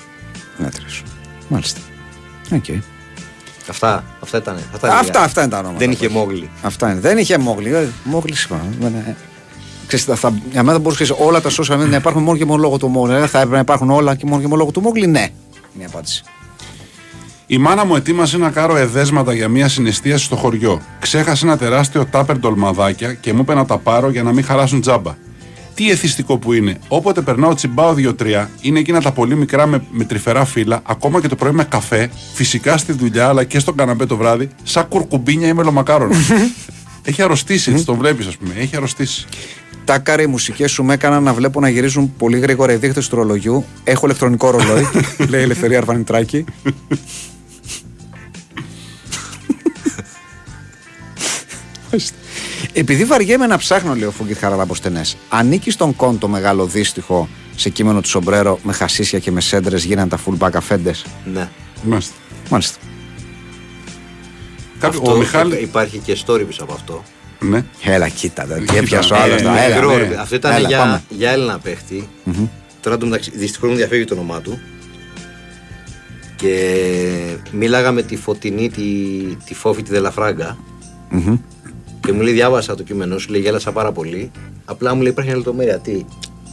S3: Μέτριος. Μάλιστα. Οκ.
S5: Αυτά, αυτά ήταν. Αυτά, ήταν
S3: Αυτά,
S5: λίγα.
S3: αυτά είναι τα ονόματα.
S5: Δεν είχε μόγλι.
S3: Αυτά είναι. Δεν είχε μόγλι. Ε, Μόγλι είπα. Δεν, ε, Ξέρεις, θα, θα, για μένα δεν μπορούσες όλα τα social media να υπάρχουν μόνο και μόνο λόγω του Μόγλι. Ε, Θα έπρεπε να υπάρχουν όλα και μόνο και μόνο λόγω του Μόγλι. Ναι. Είναι η απάντηση.
S4: Η μάνα μου ετοίμασε να κάνω εδέσματα για μια συνεστίαση στο χωριό. Ξέχασε ένα τεράστιο τάπερ ντολμαδάκια και μου είπε να τα πάρω για να μην χαλάσουν τζάμπα. Τι εθιστικό που είναι. Όποτε περνάω τσιμπάω δύο-τρία, είναι εκείνα τα πολύ μικρά με, με τρυφερά φύλλα, ακόμα και το πρωί με καφέ, φυσικά στη δουλειά αλλά και στο καναπέ το βράδυ, σαν κουρκουμπίνια ή μελομακάρονα. Έχει αρρωστήσει, έτσι το βλέπεις, ας πούμε. Έχει αρρωστήσει.
S3: Τάκαρε, οι μουσικές σου με έκαναν να βλέπω να γυρίζουν πολύ γρήγορα οι δείχτε του ρολογιού. Έχω ηλεκτρονικό ρολόι, *laughs* λέει η Ελευθερία Αρβανιτράκη. Επειδή βαριέμαι να ψάχνω, λέει ο Φούγκη Χαραλαποστενέ, ανήκει στον κον το μεγάλο δύστιχο σε κείμενο του Σομπρέρο με χασίσια και με σέντρες γίναν τα fullback αφέντες;
S5: Ναι.
S4: Μάλιστα.
S3: Μάλιστα.
S4: Κάποιο-
S5: Αυτό
S4: ο Μιχάλη.
S5: Υπάρχει και story πίσω από αυτό.
S4: Ναι.
S3: Έλα, κοίτα. δε, Και
S4: Κοίτα,
S3: έπιασε ο
S4: ε,
S3: άλλο.
S4: ναι,
S3: Έλα,
S5: Μικρό,
S3: ναι.
S5: ρε, Αυτό ήταν
S3: Έλα,
S5: για,
S3: πάμε.
S5: για Έλληνα παίχτη. Τώρα το μεταξύ, δυστυχώς μου διαφεύγει το όνομά του. Και μίλαγα με τη Φωτεινή, τη, τη Φόφη, τη δελαφραγκα Και μου λέει: Διάβασα το κείμενό σου, λέει: Γέλασα πάρα πολύ. Απλά μου λέει: Υπάρχει μια λεπτομέρεια. Τι,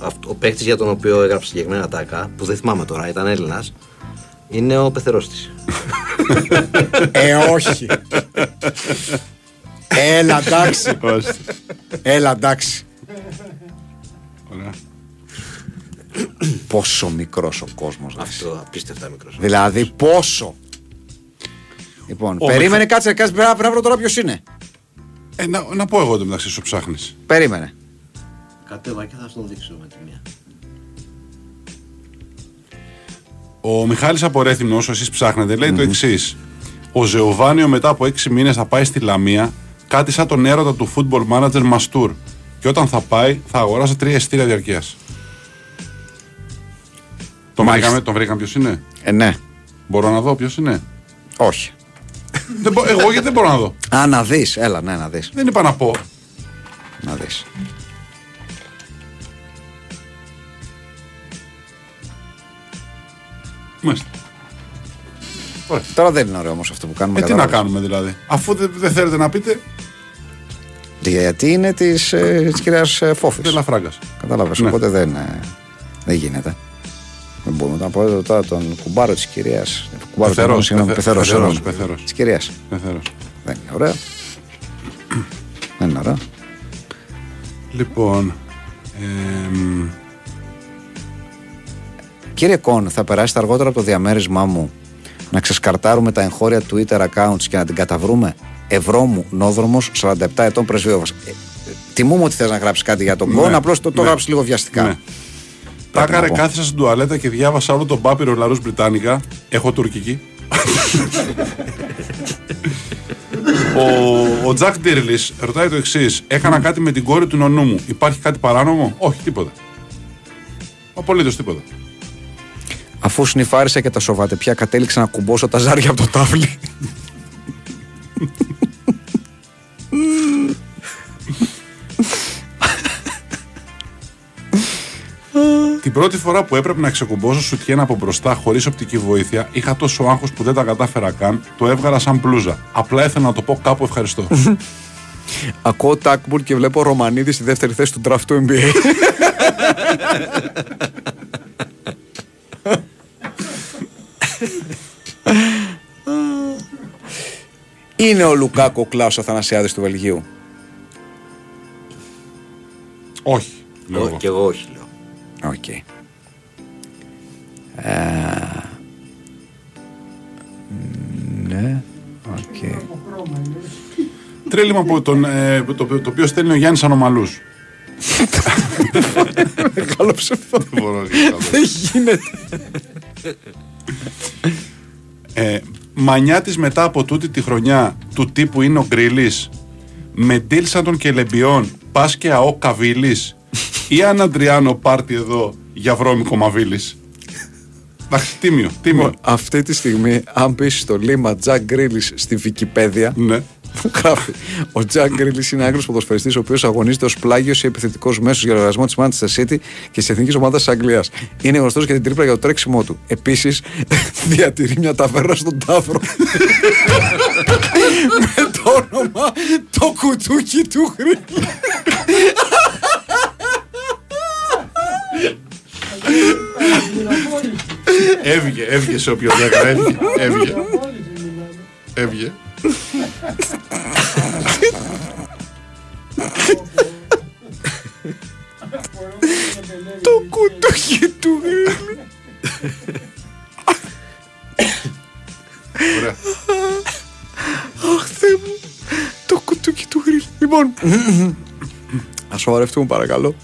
S5: αυτό, ο παίχτης για τον οποίο έγραψε συγκεκριμένα τάκα, που δεν θυμάμαι τώρα, ήταν Έλληνας, είναι ο πεθερός της.
S3: Ε, όχι. *laughs* Έλα, εντάξει.
S4: Μάλιστα.
S3: Έλα, εντάξει.
S4: Ωραία.
S3: Πόσο μικρός ο κόσμος.
S5: Αυτό απίστευτα μικρός.
S3: Δηλαδή, πόσο. Λοιπόν,
S4: Ο
S3: περίμενε, κάτσε, κάτσε, πρέπει να- πρέπει να βρω τώρα ποιος είναι.
S4: Ε, να, να πω εγώ το μεταξύ σου ψάχνεις.
S3: Περίμενε.
S5: Κατέβα και θα σου το δείξω με τη μία.
S4: Ο Μιχάλης από Ρέθυμνο, όσο εσείς ψάχνετε, λέει το εξής. Ο Ζεοβάνιο μετά από έξι μήνες θα πάει στη Λαμία, κάτι σαν τον έρωτα του football manager Μαστούρ. Και όταν θα πάει, θα αγοράσει τρία εστία διαρκείας. Τον
S3: Μάλιστα.
S4: βρήκαμε, τον βρήκαμε ποιος είναι;
S3: Ε, ναι.
S4: Μπορώ να δω ποιος είναι;
S3: Όχι.
S4: δεν μπο- εγώ γιατί δεν μπορώ να δω;
S3: Α, να δεις. Έλα, ναι, να δεις.
S4: Δεν είπα να πω.
S3: Να δεις.
S4: Μάλιστα.
S3: Τώρα δεν είναι ωραίο όμως αυτό που κάνουμε.
S4: Ε, τι να
S3: κατάλαβες.
S4: κάνουμε δηλαδή; Αφού δεν δεν θέλετε να πείτε,
S3: Γιατί είναι της ε, της κυρίας Φόφης.
S4: δεν λαφράγκας.
S3: Κατάλαβες.
S4: Ναι.
S3: Οπότε δεν, ε, δεν γίνεται. Δεν μπορούμε να πω εδώ τώρα τον κουμπάρο της κυρίας. Κουμπάρο
S4: Πεθερός,
S3: του συγγνώμη,
S4: πεθε-
S3: πεθερός,
S4: πεθερός,
S3: συγγνώμη.
S4: πεθερός.
S3: Της κυρίας.
S4: Πεθερός.
S3: Δεν είναι ωραίο. δεν είναι ωραίο.
S4: Λοιπόν, εμ,
S3: Κύριε Κον, θα περάσετε αργότερα από το διαμέρισμά μου να ξεσκαρτάρουμε τα εγχώρια Twitter accounts και να την καταβρούμε. Ευρώ μου, νόδρομος, 47 ετών πρεσβείωβα. Ε, ε, τιμούμε ότι θες να γράψεις κάτι για τον
S4: Ναι,
S3: Κον, απλώς το, το
S4: ναι.
S3: γράψεις λίγο βιαστικά.
S4: Ναι.
S3: να
S4: Τάκαρε,
S3: πω.
S4: κάθισα στην τουαλέτα και διάβασα όλο τον πάπυρο Λαρούς Βρυτάνικα. Έχω τουρκική. ο, ο Τζακ Ντίρλι ρωτάει το εξής: Έκανα κάτι με την κόρη του νονού μου. Υπάρχει κάτι παράνομο, Όχι, τίποτα. Απολύτως τίποτα.
S3: Αφού σνιφάρισα και τα σοβάτε, πια κατέληξα να κουμπώσω τα ζάρια από το τάβλι.
S4: Την πρώτη φορά που έπρεπε να ξεκουμπώσω σουτιέν από μπροστά χωρίς οπτική βοήθεια, είχα τόσο άγχος που δεν τα κατάφερα καν. Το έβγαλα σαν πλούζα. Απλά ήθελα να το πω κάπου ευχαριστώ.
S3: Ακούω τάκμπουλ και βλέπω Ρωμανίδη στη δεύτερη θέση του draft του NBA. Είναι ο Λουκάκο Κλάους Αθανασιάδης του Βελγίου;
S4: Όχι. λέω εγώ.
S5: Και εγώ όχι, λέω.
S3: Οκ. Ε, Ναι. Οκ.
S4: Τρέλημα από τον, ε, το, το οποίο στέλνει ο Γιάννης Ανομαλούς. *laughs*
S3: Καλό ψευδό. Δεν γίνεται.
S4: Ε, μανιά της μετά από τούτη τη χρονιά του τύπου είναι ο Γκριλή. Με ντύλ σαν των Κελεμπιών, πας και αό Καβίλης. ή αν Αντριάνο πάρτι εδώ για βρώμικο Μαβίλης. Εντάξει, τίμιο, τίμιο.
S3: Αυτή τη στιγμή, αν πεις στο λίμα Jack Grealish στη Wikipedia,
S4: ναι.
S3: Που γράφει Ο Jack Grealish είναι Άγγλος ποδοσφαιριστής, ο οποίος αγωνίζεται ως πλάγιος ή επιθετικός μέσος για λογαριασμό της Manchester City και της εθνικής ομάδας της Αγγλίας. Είναι γνωστός για την τρίπλα για το τρέξιμό του. Επίσης, *laughs* διατηρεί μια ταβέρνα στον Ταύρο. *laughs* Με το όνομα Το κουτούκι του Γρήλ.
S4: Έβγε, έβγε σε όποιον το έκανε. Έβγε, έβγε. Έβγε.
S3: Το κουτούκι του Γρήλ.
S4: Ωραία.
S3: Αχ, Θεέ μου. Το κουτούκι του γριλ. Λοιπόν, ας σοβαρευτούμε παρακαλώ.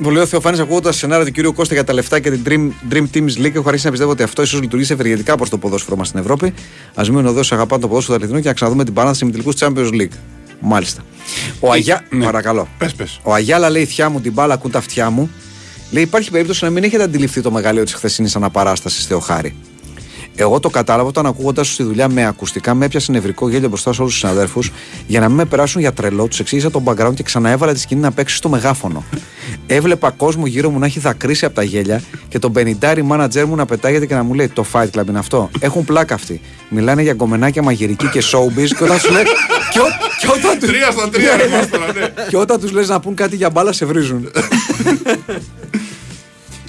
S3: Ε, μου λέει ο Θεοφάνη ακούγοντα σενάρια του κυρίου Κώστα για τα λεφτά και την Dream, Dream Teams League. Έχω αρχίσει να πιστεύω ότι αυτό ίσως λειτουργήσει ευεργετικά προς το ποδόσφαιρο μας στην Ευρώπη. Α μείνουν εδώ, αγαπάνε το ποδόσφαιρο του Αθλητινού και να ξαναδούμε την παράσταση με τελικούς Champions League. Μάλιστα. Ο Αγιά...
S4: ναι.
S3: Παρακαλώ.
S4: Πες, πες.
S3: Ο Αγιάλα λέει: Θιά μου, την μπάλα ακούν τα αυτιά μου. Λέει: Υπάρχει περίπτωση να μην έχετε αντιληφθεί το μεγαλείο της χθεσινής αναπαράστασης Θεοχάρη. Εγώ το κατάλαβα όταν ακούγοντας σου στη δουλειά με ακουστικά, με έπιασε νευρικό γέλιο μπροστά σε όλους τους συναδέλφου για να μην με περάσουν για τρελό. Τους εξήγησα τον background και ξαναέβαλα τη σκηνή να παίξει στο μεγάφωνο. Έβλεπα κόσμο γύρω μου να έχει δακρύσει από τα γέλια και τον πενιντάρι μάνατζέρ μου να πετάγεται και να μου λέει: Το fight club είναι αυτό. Έχουν πλάκα αυτοί. Μιλάνε για γκομενάκια μαγειρική και showbiz και όταν σου λέει. Και, ό- και όταν τους-
S4: Τρία στα τρία, *laughs* ρε Μάστορα, ναι.
S3: και όταν τους λες να πούν κάτι για μπάλα, σε βρίζουν. *laughs*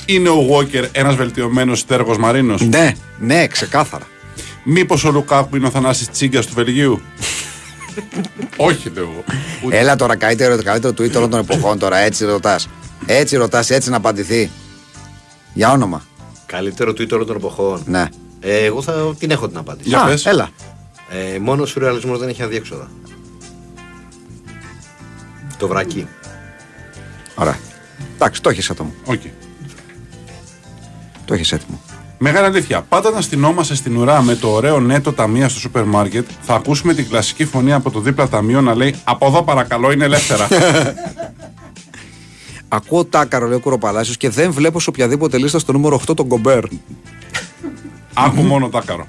S4: Είναι ο Walker ένας βελτιωμένος τέργο Μαρίνος;
S3: ναι, ναι, ξεκάθαρα.
S4: Μήπως ο Λουκάκου είναι ο Θανάσης Τσίγκας του Βελγίου; *laughs* Όχι, λέω εγώ. Ούτε-
S3: Έλα τώρα, καλύτερο, το καλύτερο tweet όλων των εποχών τώρα, έτσι ρωτάς. Έτσι ρωτάς, έτσι να απαντηθεί. Για όνομα.
S5: Καλύτερο tweet όλων των εποχών.
S3: Ναι.
S5: Ε, εγώ θα την έχω την απάντηση.
S4: Για
S3: Α,
S4: πες.
S3: Έλα.
S5: Ε, μόνο ο σουρεαλισμός δεν έχει αδιέξοδα. Το βρακί.
S3: Ωραία. Εντάξει, το έχεις έτοιμο.
S4: Οκ.
S3: Το έχεις έτοιμο.
S4: Μεγάλη αλήθεια. Πάντα αν στηνόμαστε στην ουρά με το ωραίο νέτο ταμεία στο σούπερ μάρκετ, θα ακούσουμε την κλασική φωνή από το δίπλα ταμείο να λέει Από εδώ παρακαλώ είναι ελεύθερα. *laughs*
S3: Ακούω τάκαρο, λέει ο Κουροπαλάσιος και δεν βλέπω σε οποιαδήποτε λίστα στο νούμερο 8 τον Κομπέρ.
S4: Άκου μόνο τάκαρο.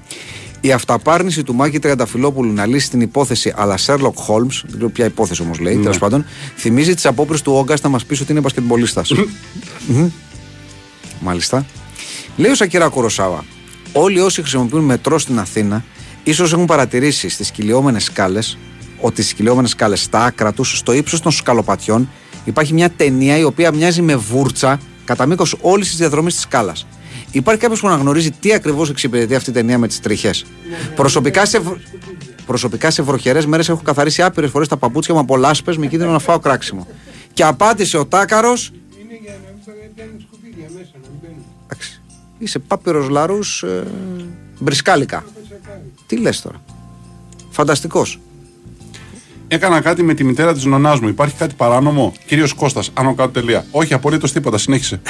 S3: Η αυταπάρνηση του Μάκη Τριανταφυλόπουλου να λύσει την υπόθεση α λα Sherlock Holmes, δεν ξέρω ποια υπόθεση όμως λέει, τέλος πάντων, θυμίζει τις απόπειρες του Όγκας να μας πει ότι είναι μπασκετμπολίστα. *laughs* Μμμ. Μάλιστα. Λέει ο Σακυρά Κοροσάβα, όλοι όσοι χρησιμοποιούν μετρό στην Αθήνα, ίσως έχουν παρατηρήσει στις κυλιόμενες σκάλες ότι στις κυλιόμενες σκάλες στα άκρα τους, στο ύψος των σκαλοπατιών, υπάρχει μια ταινία η οποία μοιάζει με βούρτσα κατά μήκος όλης της διαδρομής της σκάλας. Υπάρχει κάποιος που να γνωρίζει τι ακριβώς εξυπηρετεί αυτή η ταινία με τις τριχέ. Προσωπικά σε, βρ- προσωπικά σε βροχερές μέρες έχω καθαρίσει άπειρες φορές τα παπούτσια μου από λάσπες με κίνδυνο να φάω κράξιμο. Και απάντησε ο Τάκαρος. Είσαι πάπυρος λαρού ε, μπρισκάλικα. Τι λες τώρα. Φανταστικός.
S4: Έκανα κάτι με τη μητέρα της νονάς μου. Υπάρχει κάτι παράνομο; Κύριος Κώστας, άνω κάτω τελεία. Όχι, απολύτως τίποτα. Συνέχισε.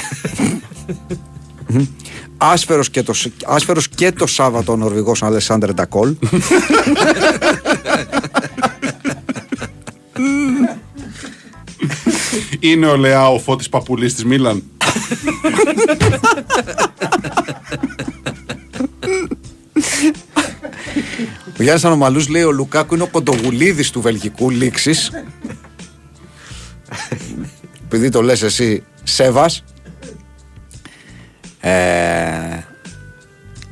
S3: Άσφερος και, το, άσφερος και το Σάββατο ο Νορβηγός Αλεσάνδρε Ντακόλ.
S4: Είναι ο Λεά ο φώτης παπουλής της Μίλαν. *laughs*
S3: Ο Γιάννης Ανομαλούς λέει ο Λουκάκου είναι ο κοντογουλίδης του βελγικού λήξης. Επειδή το λες εσύ Σέβας. Ε,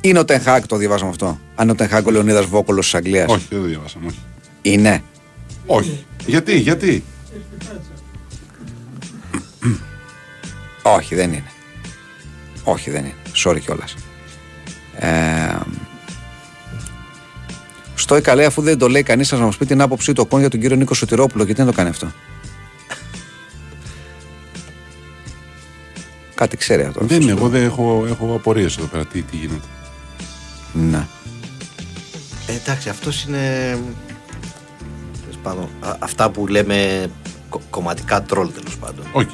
S3: είναι ο Τενχάκ, το διαβάσαμε αυτό. Αν είναι ο Τενχάκ ο Λεωνίδας Βόκολος της Αγγλίας.
S4: όχι, δεν το διαβάσαμε. Όχι.
S3: Είναι.
S4: όχι. Γιατί, γιατί;
S3: Όχι, δεν είναι. Όχι, δεν είναι. Sorry κιόλας. Ε, στο Εκαλέ, αφού δεν το λέει κανείς, να μας πει την άποψή του ο Κον για τον κύριο Νίκο Σωτηρόπουλο, γιατί δεν το κάνει αυτό; Κάτι ξέρει αυτός.
S4: Δεν είναι, εγώ δεν έχω, έχω απορίες εδώ πέρα. Τι, τι γίνεται;
S3: Ναι.
S5: Ε, εντάξει, αυτός είναι. τέλος πάντων, α- αυτά που λέμε κο- κομματικά τρόλ τέλος πάντων.
S4: Οκ.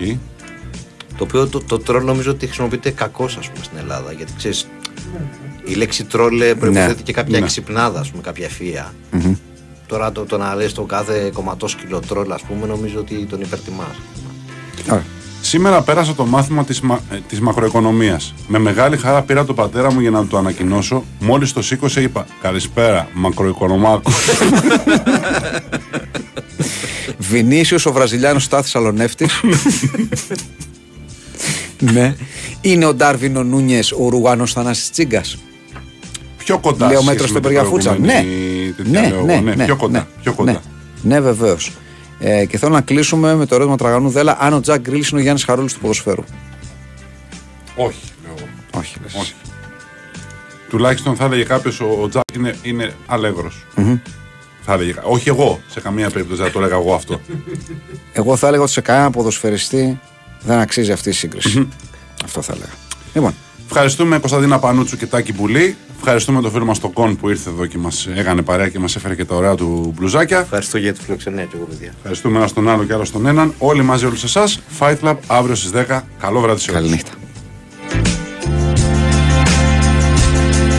S5: Το οποίο το, το τρόλ νομίζω ότι χρησιμοποιείται κακώς, ας πούμε, στην Ελλάδα. Γιατί ξέρεις, η λέξη τρόλ ε, προϋποθέτει και κάποια
S4: Ναι.
S5: εξυπνάδα, ας πούμε, κάποια ευφυΐα. Τώρα το, το να λες το κάθε κομματόσκυλο τρόλ, ας πούμε, νομίζω ότι τον υπερτιμάς.
S3: Ωραία.
S4: Σήμερα πέρασα το μάθημα της, μα, ε, της μακροοικονομίας. Με μεγάλη χαρά πήρα τον πατέρα μου για να του το ανακοινώσω. Μόλις το σήκωσε είπα «Καλησπέρα, μακροοικονομάκο». *laughs*
S3: Βινίσιος ο Βραζιλιάνος Στάθης Αλονεύτη. *laughs* ναι. Είναι ο Ντάρβιν ο Νούνιες ο Ρουγάνο Θανάσης Τσίγκας.
S4: Πιο κοντά
S3: Λέω
S4: σε
S3: μέτρο
S4: σχέση
S3: στο
S4: με την
S3: Περγαφούτσα. Ναι.
S4: προηγούμενη τέτοια,
S3: Ναι,
S4: λέω εγώ.
S3: ναι,
S4: ναι,
S3: ναι,
S4: πιο κοντά.
S3: ναι,
S4: πιο κοντά.
S3: Ναι, ναι βεβαίως. Ε, και θέλω να κλείσουμε με το ερώτημα Τραγανού Δέλα αν ο Τζακ Γκρίλ είναι ο Γιάννης Χαρούλης του ποδοσφαίρου.
S4: Όχι, λέω εγώ.
S3: Όχι, λες.
S4: Όχι. Τουλάχιστον θα έλεγε κάποιος ο, ο Τζακ είναι, είναι αλεύρος. Θα έλεγε, κα- όχι εγώ, σε καμία περίπτωση δεν θα το έλεγα εγώ αυτό. *laughs*
S3: Εγώ θα έλεγα ότι σε κανένα ποδοσφαιριστή δεν αξίζει αυτή η σύγκριση. Αυτό θα έλεγα. Λοιπόν,
S4: Ευχαριστούμε Κωνσταντίνα Πανούτσου και Τάκη Πουλή. Ευχαριστούμε τον φίλο μας τον Κον που ήρθε εδώ και μας έκανε παρέα και μας έφερε και τα ωραία του μπλουζάκια.
S5: Ευχαριστώ για τη φιλοξενία και εγώ, παιδιά.
S4: Ευχαριστούμε ένα τον άλλο και άλλο τον έναν. Όλοι μαζί, όλους εσάς. Fight Club αύριο στις 10. Καλό βράδυ σε όλους.
S3: καληνύχτα.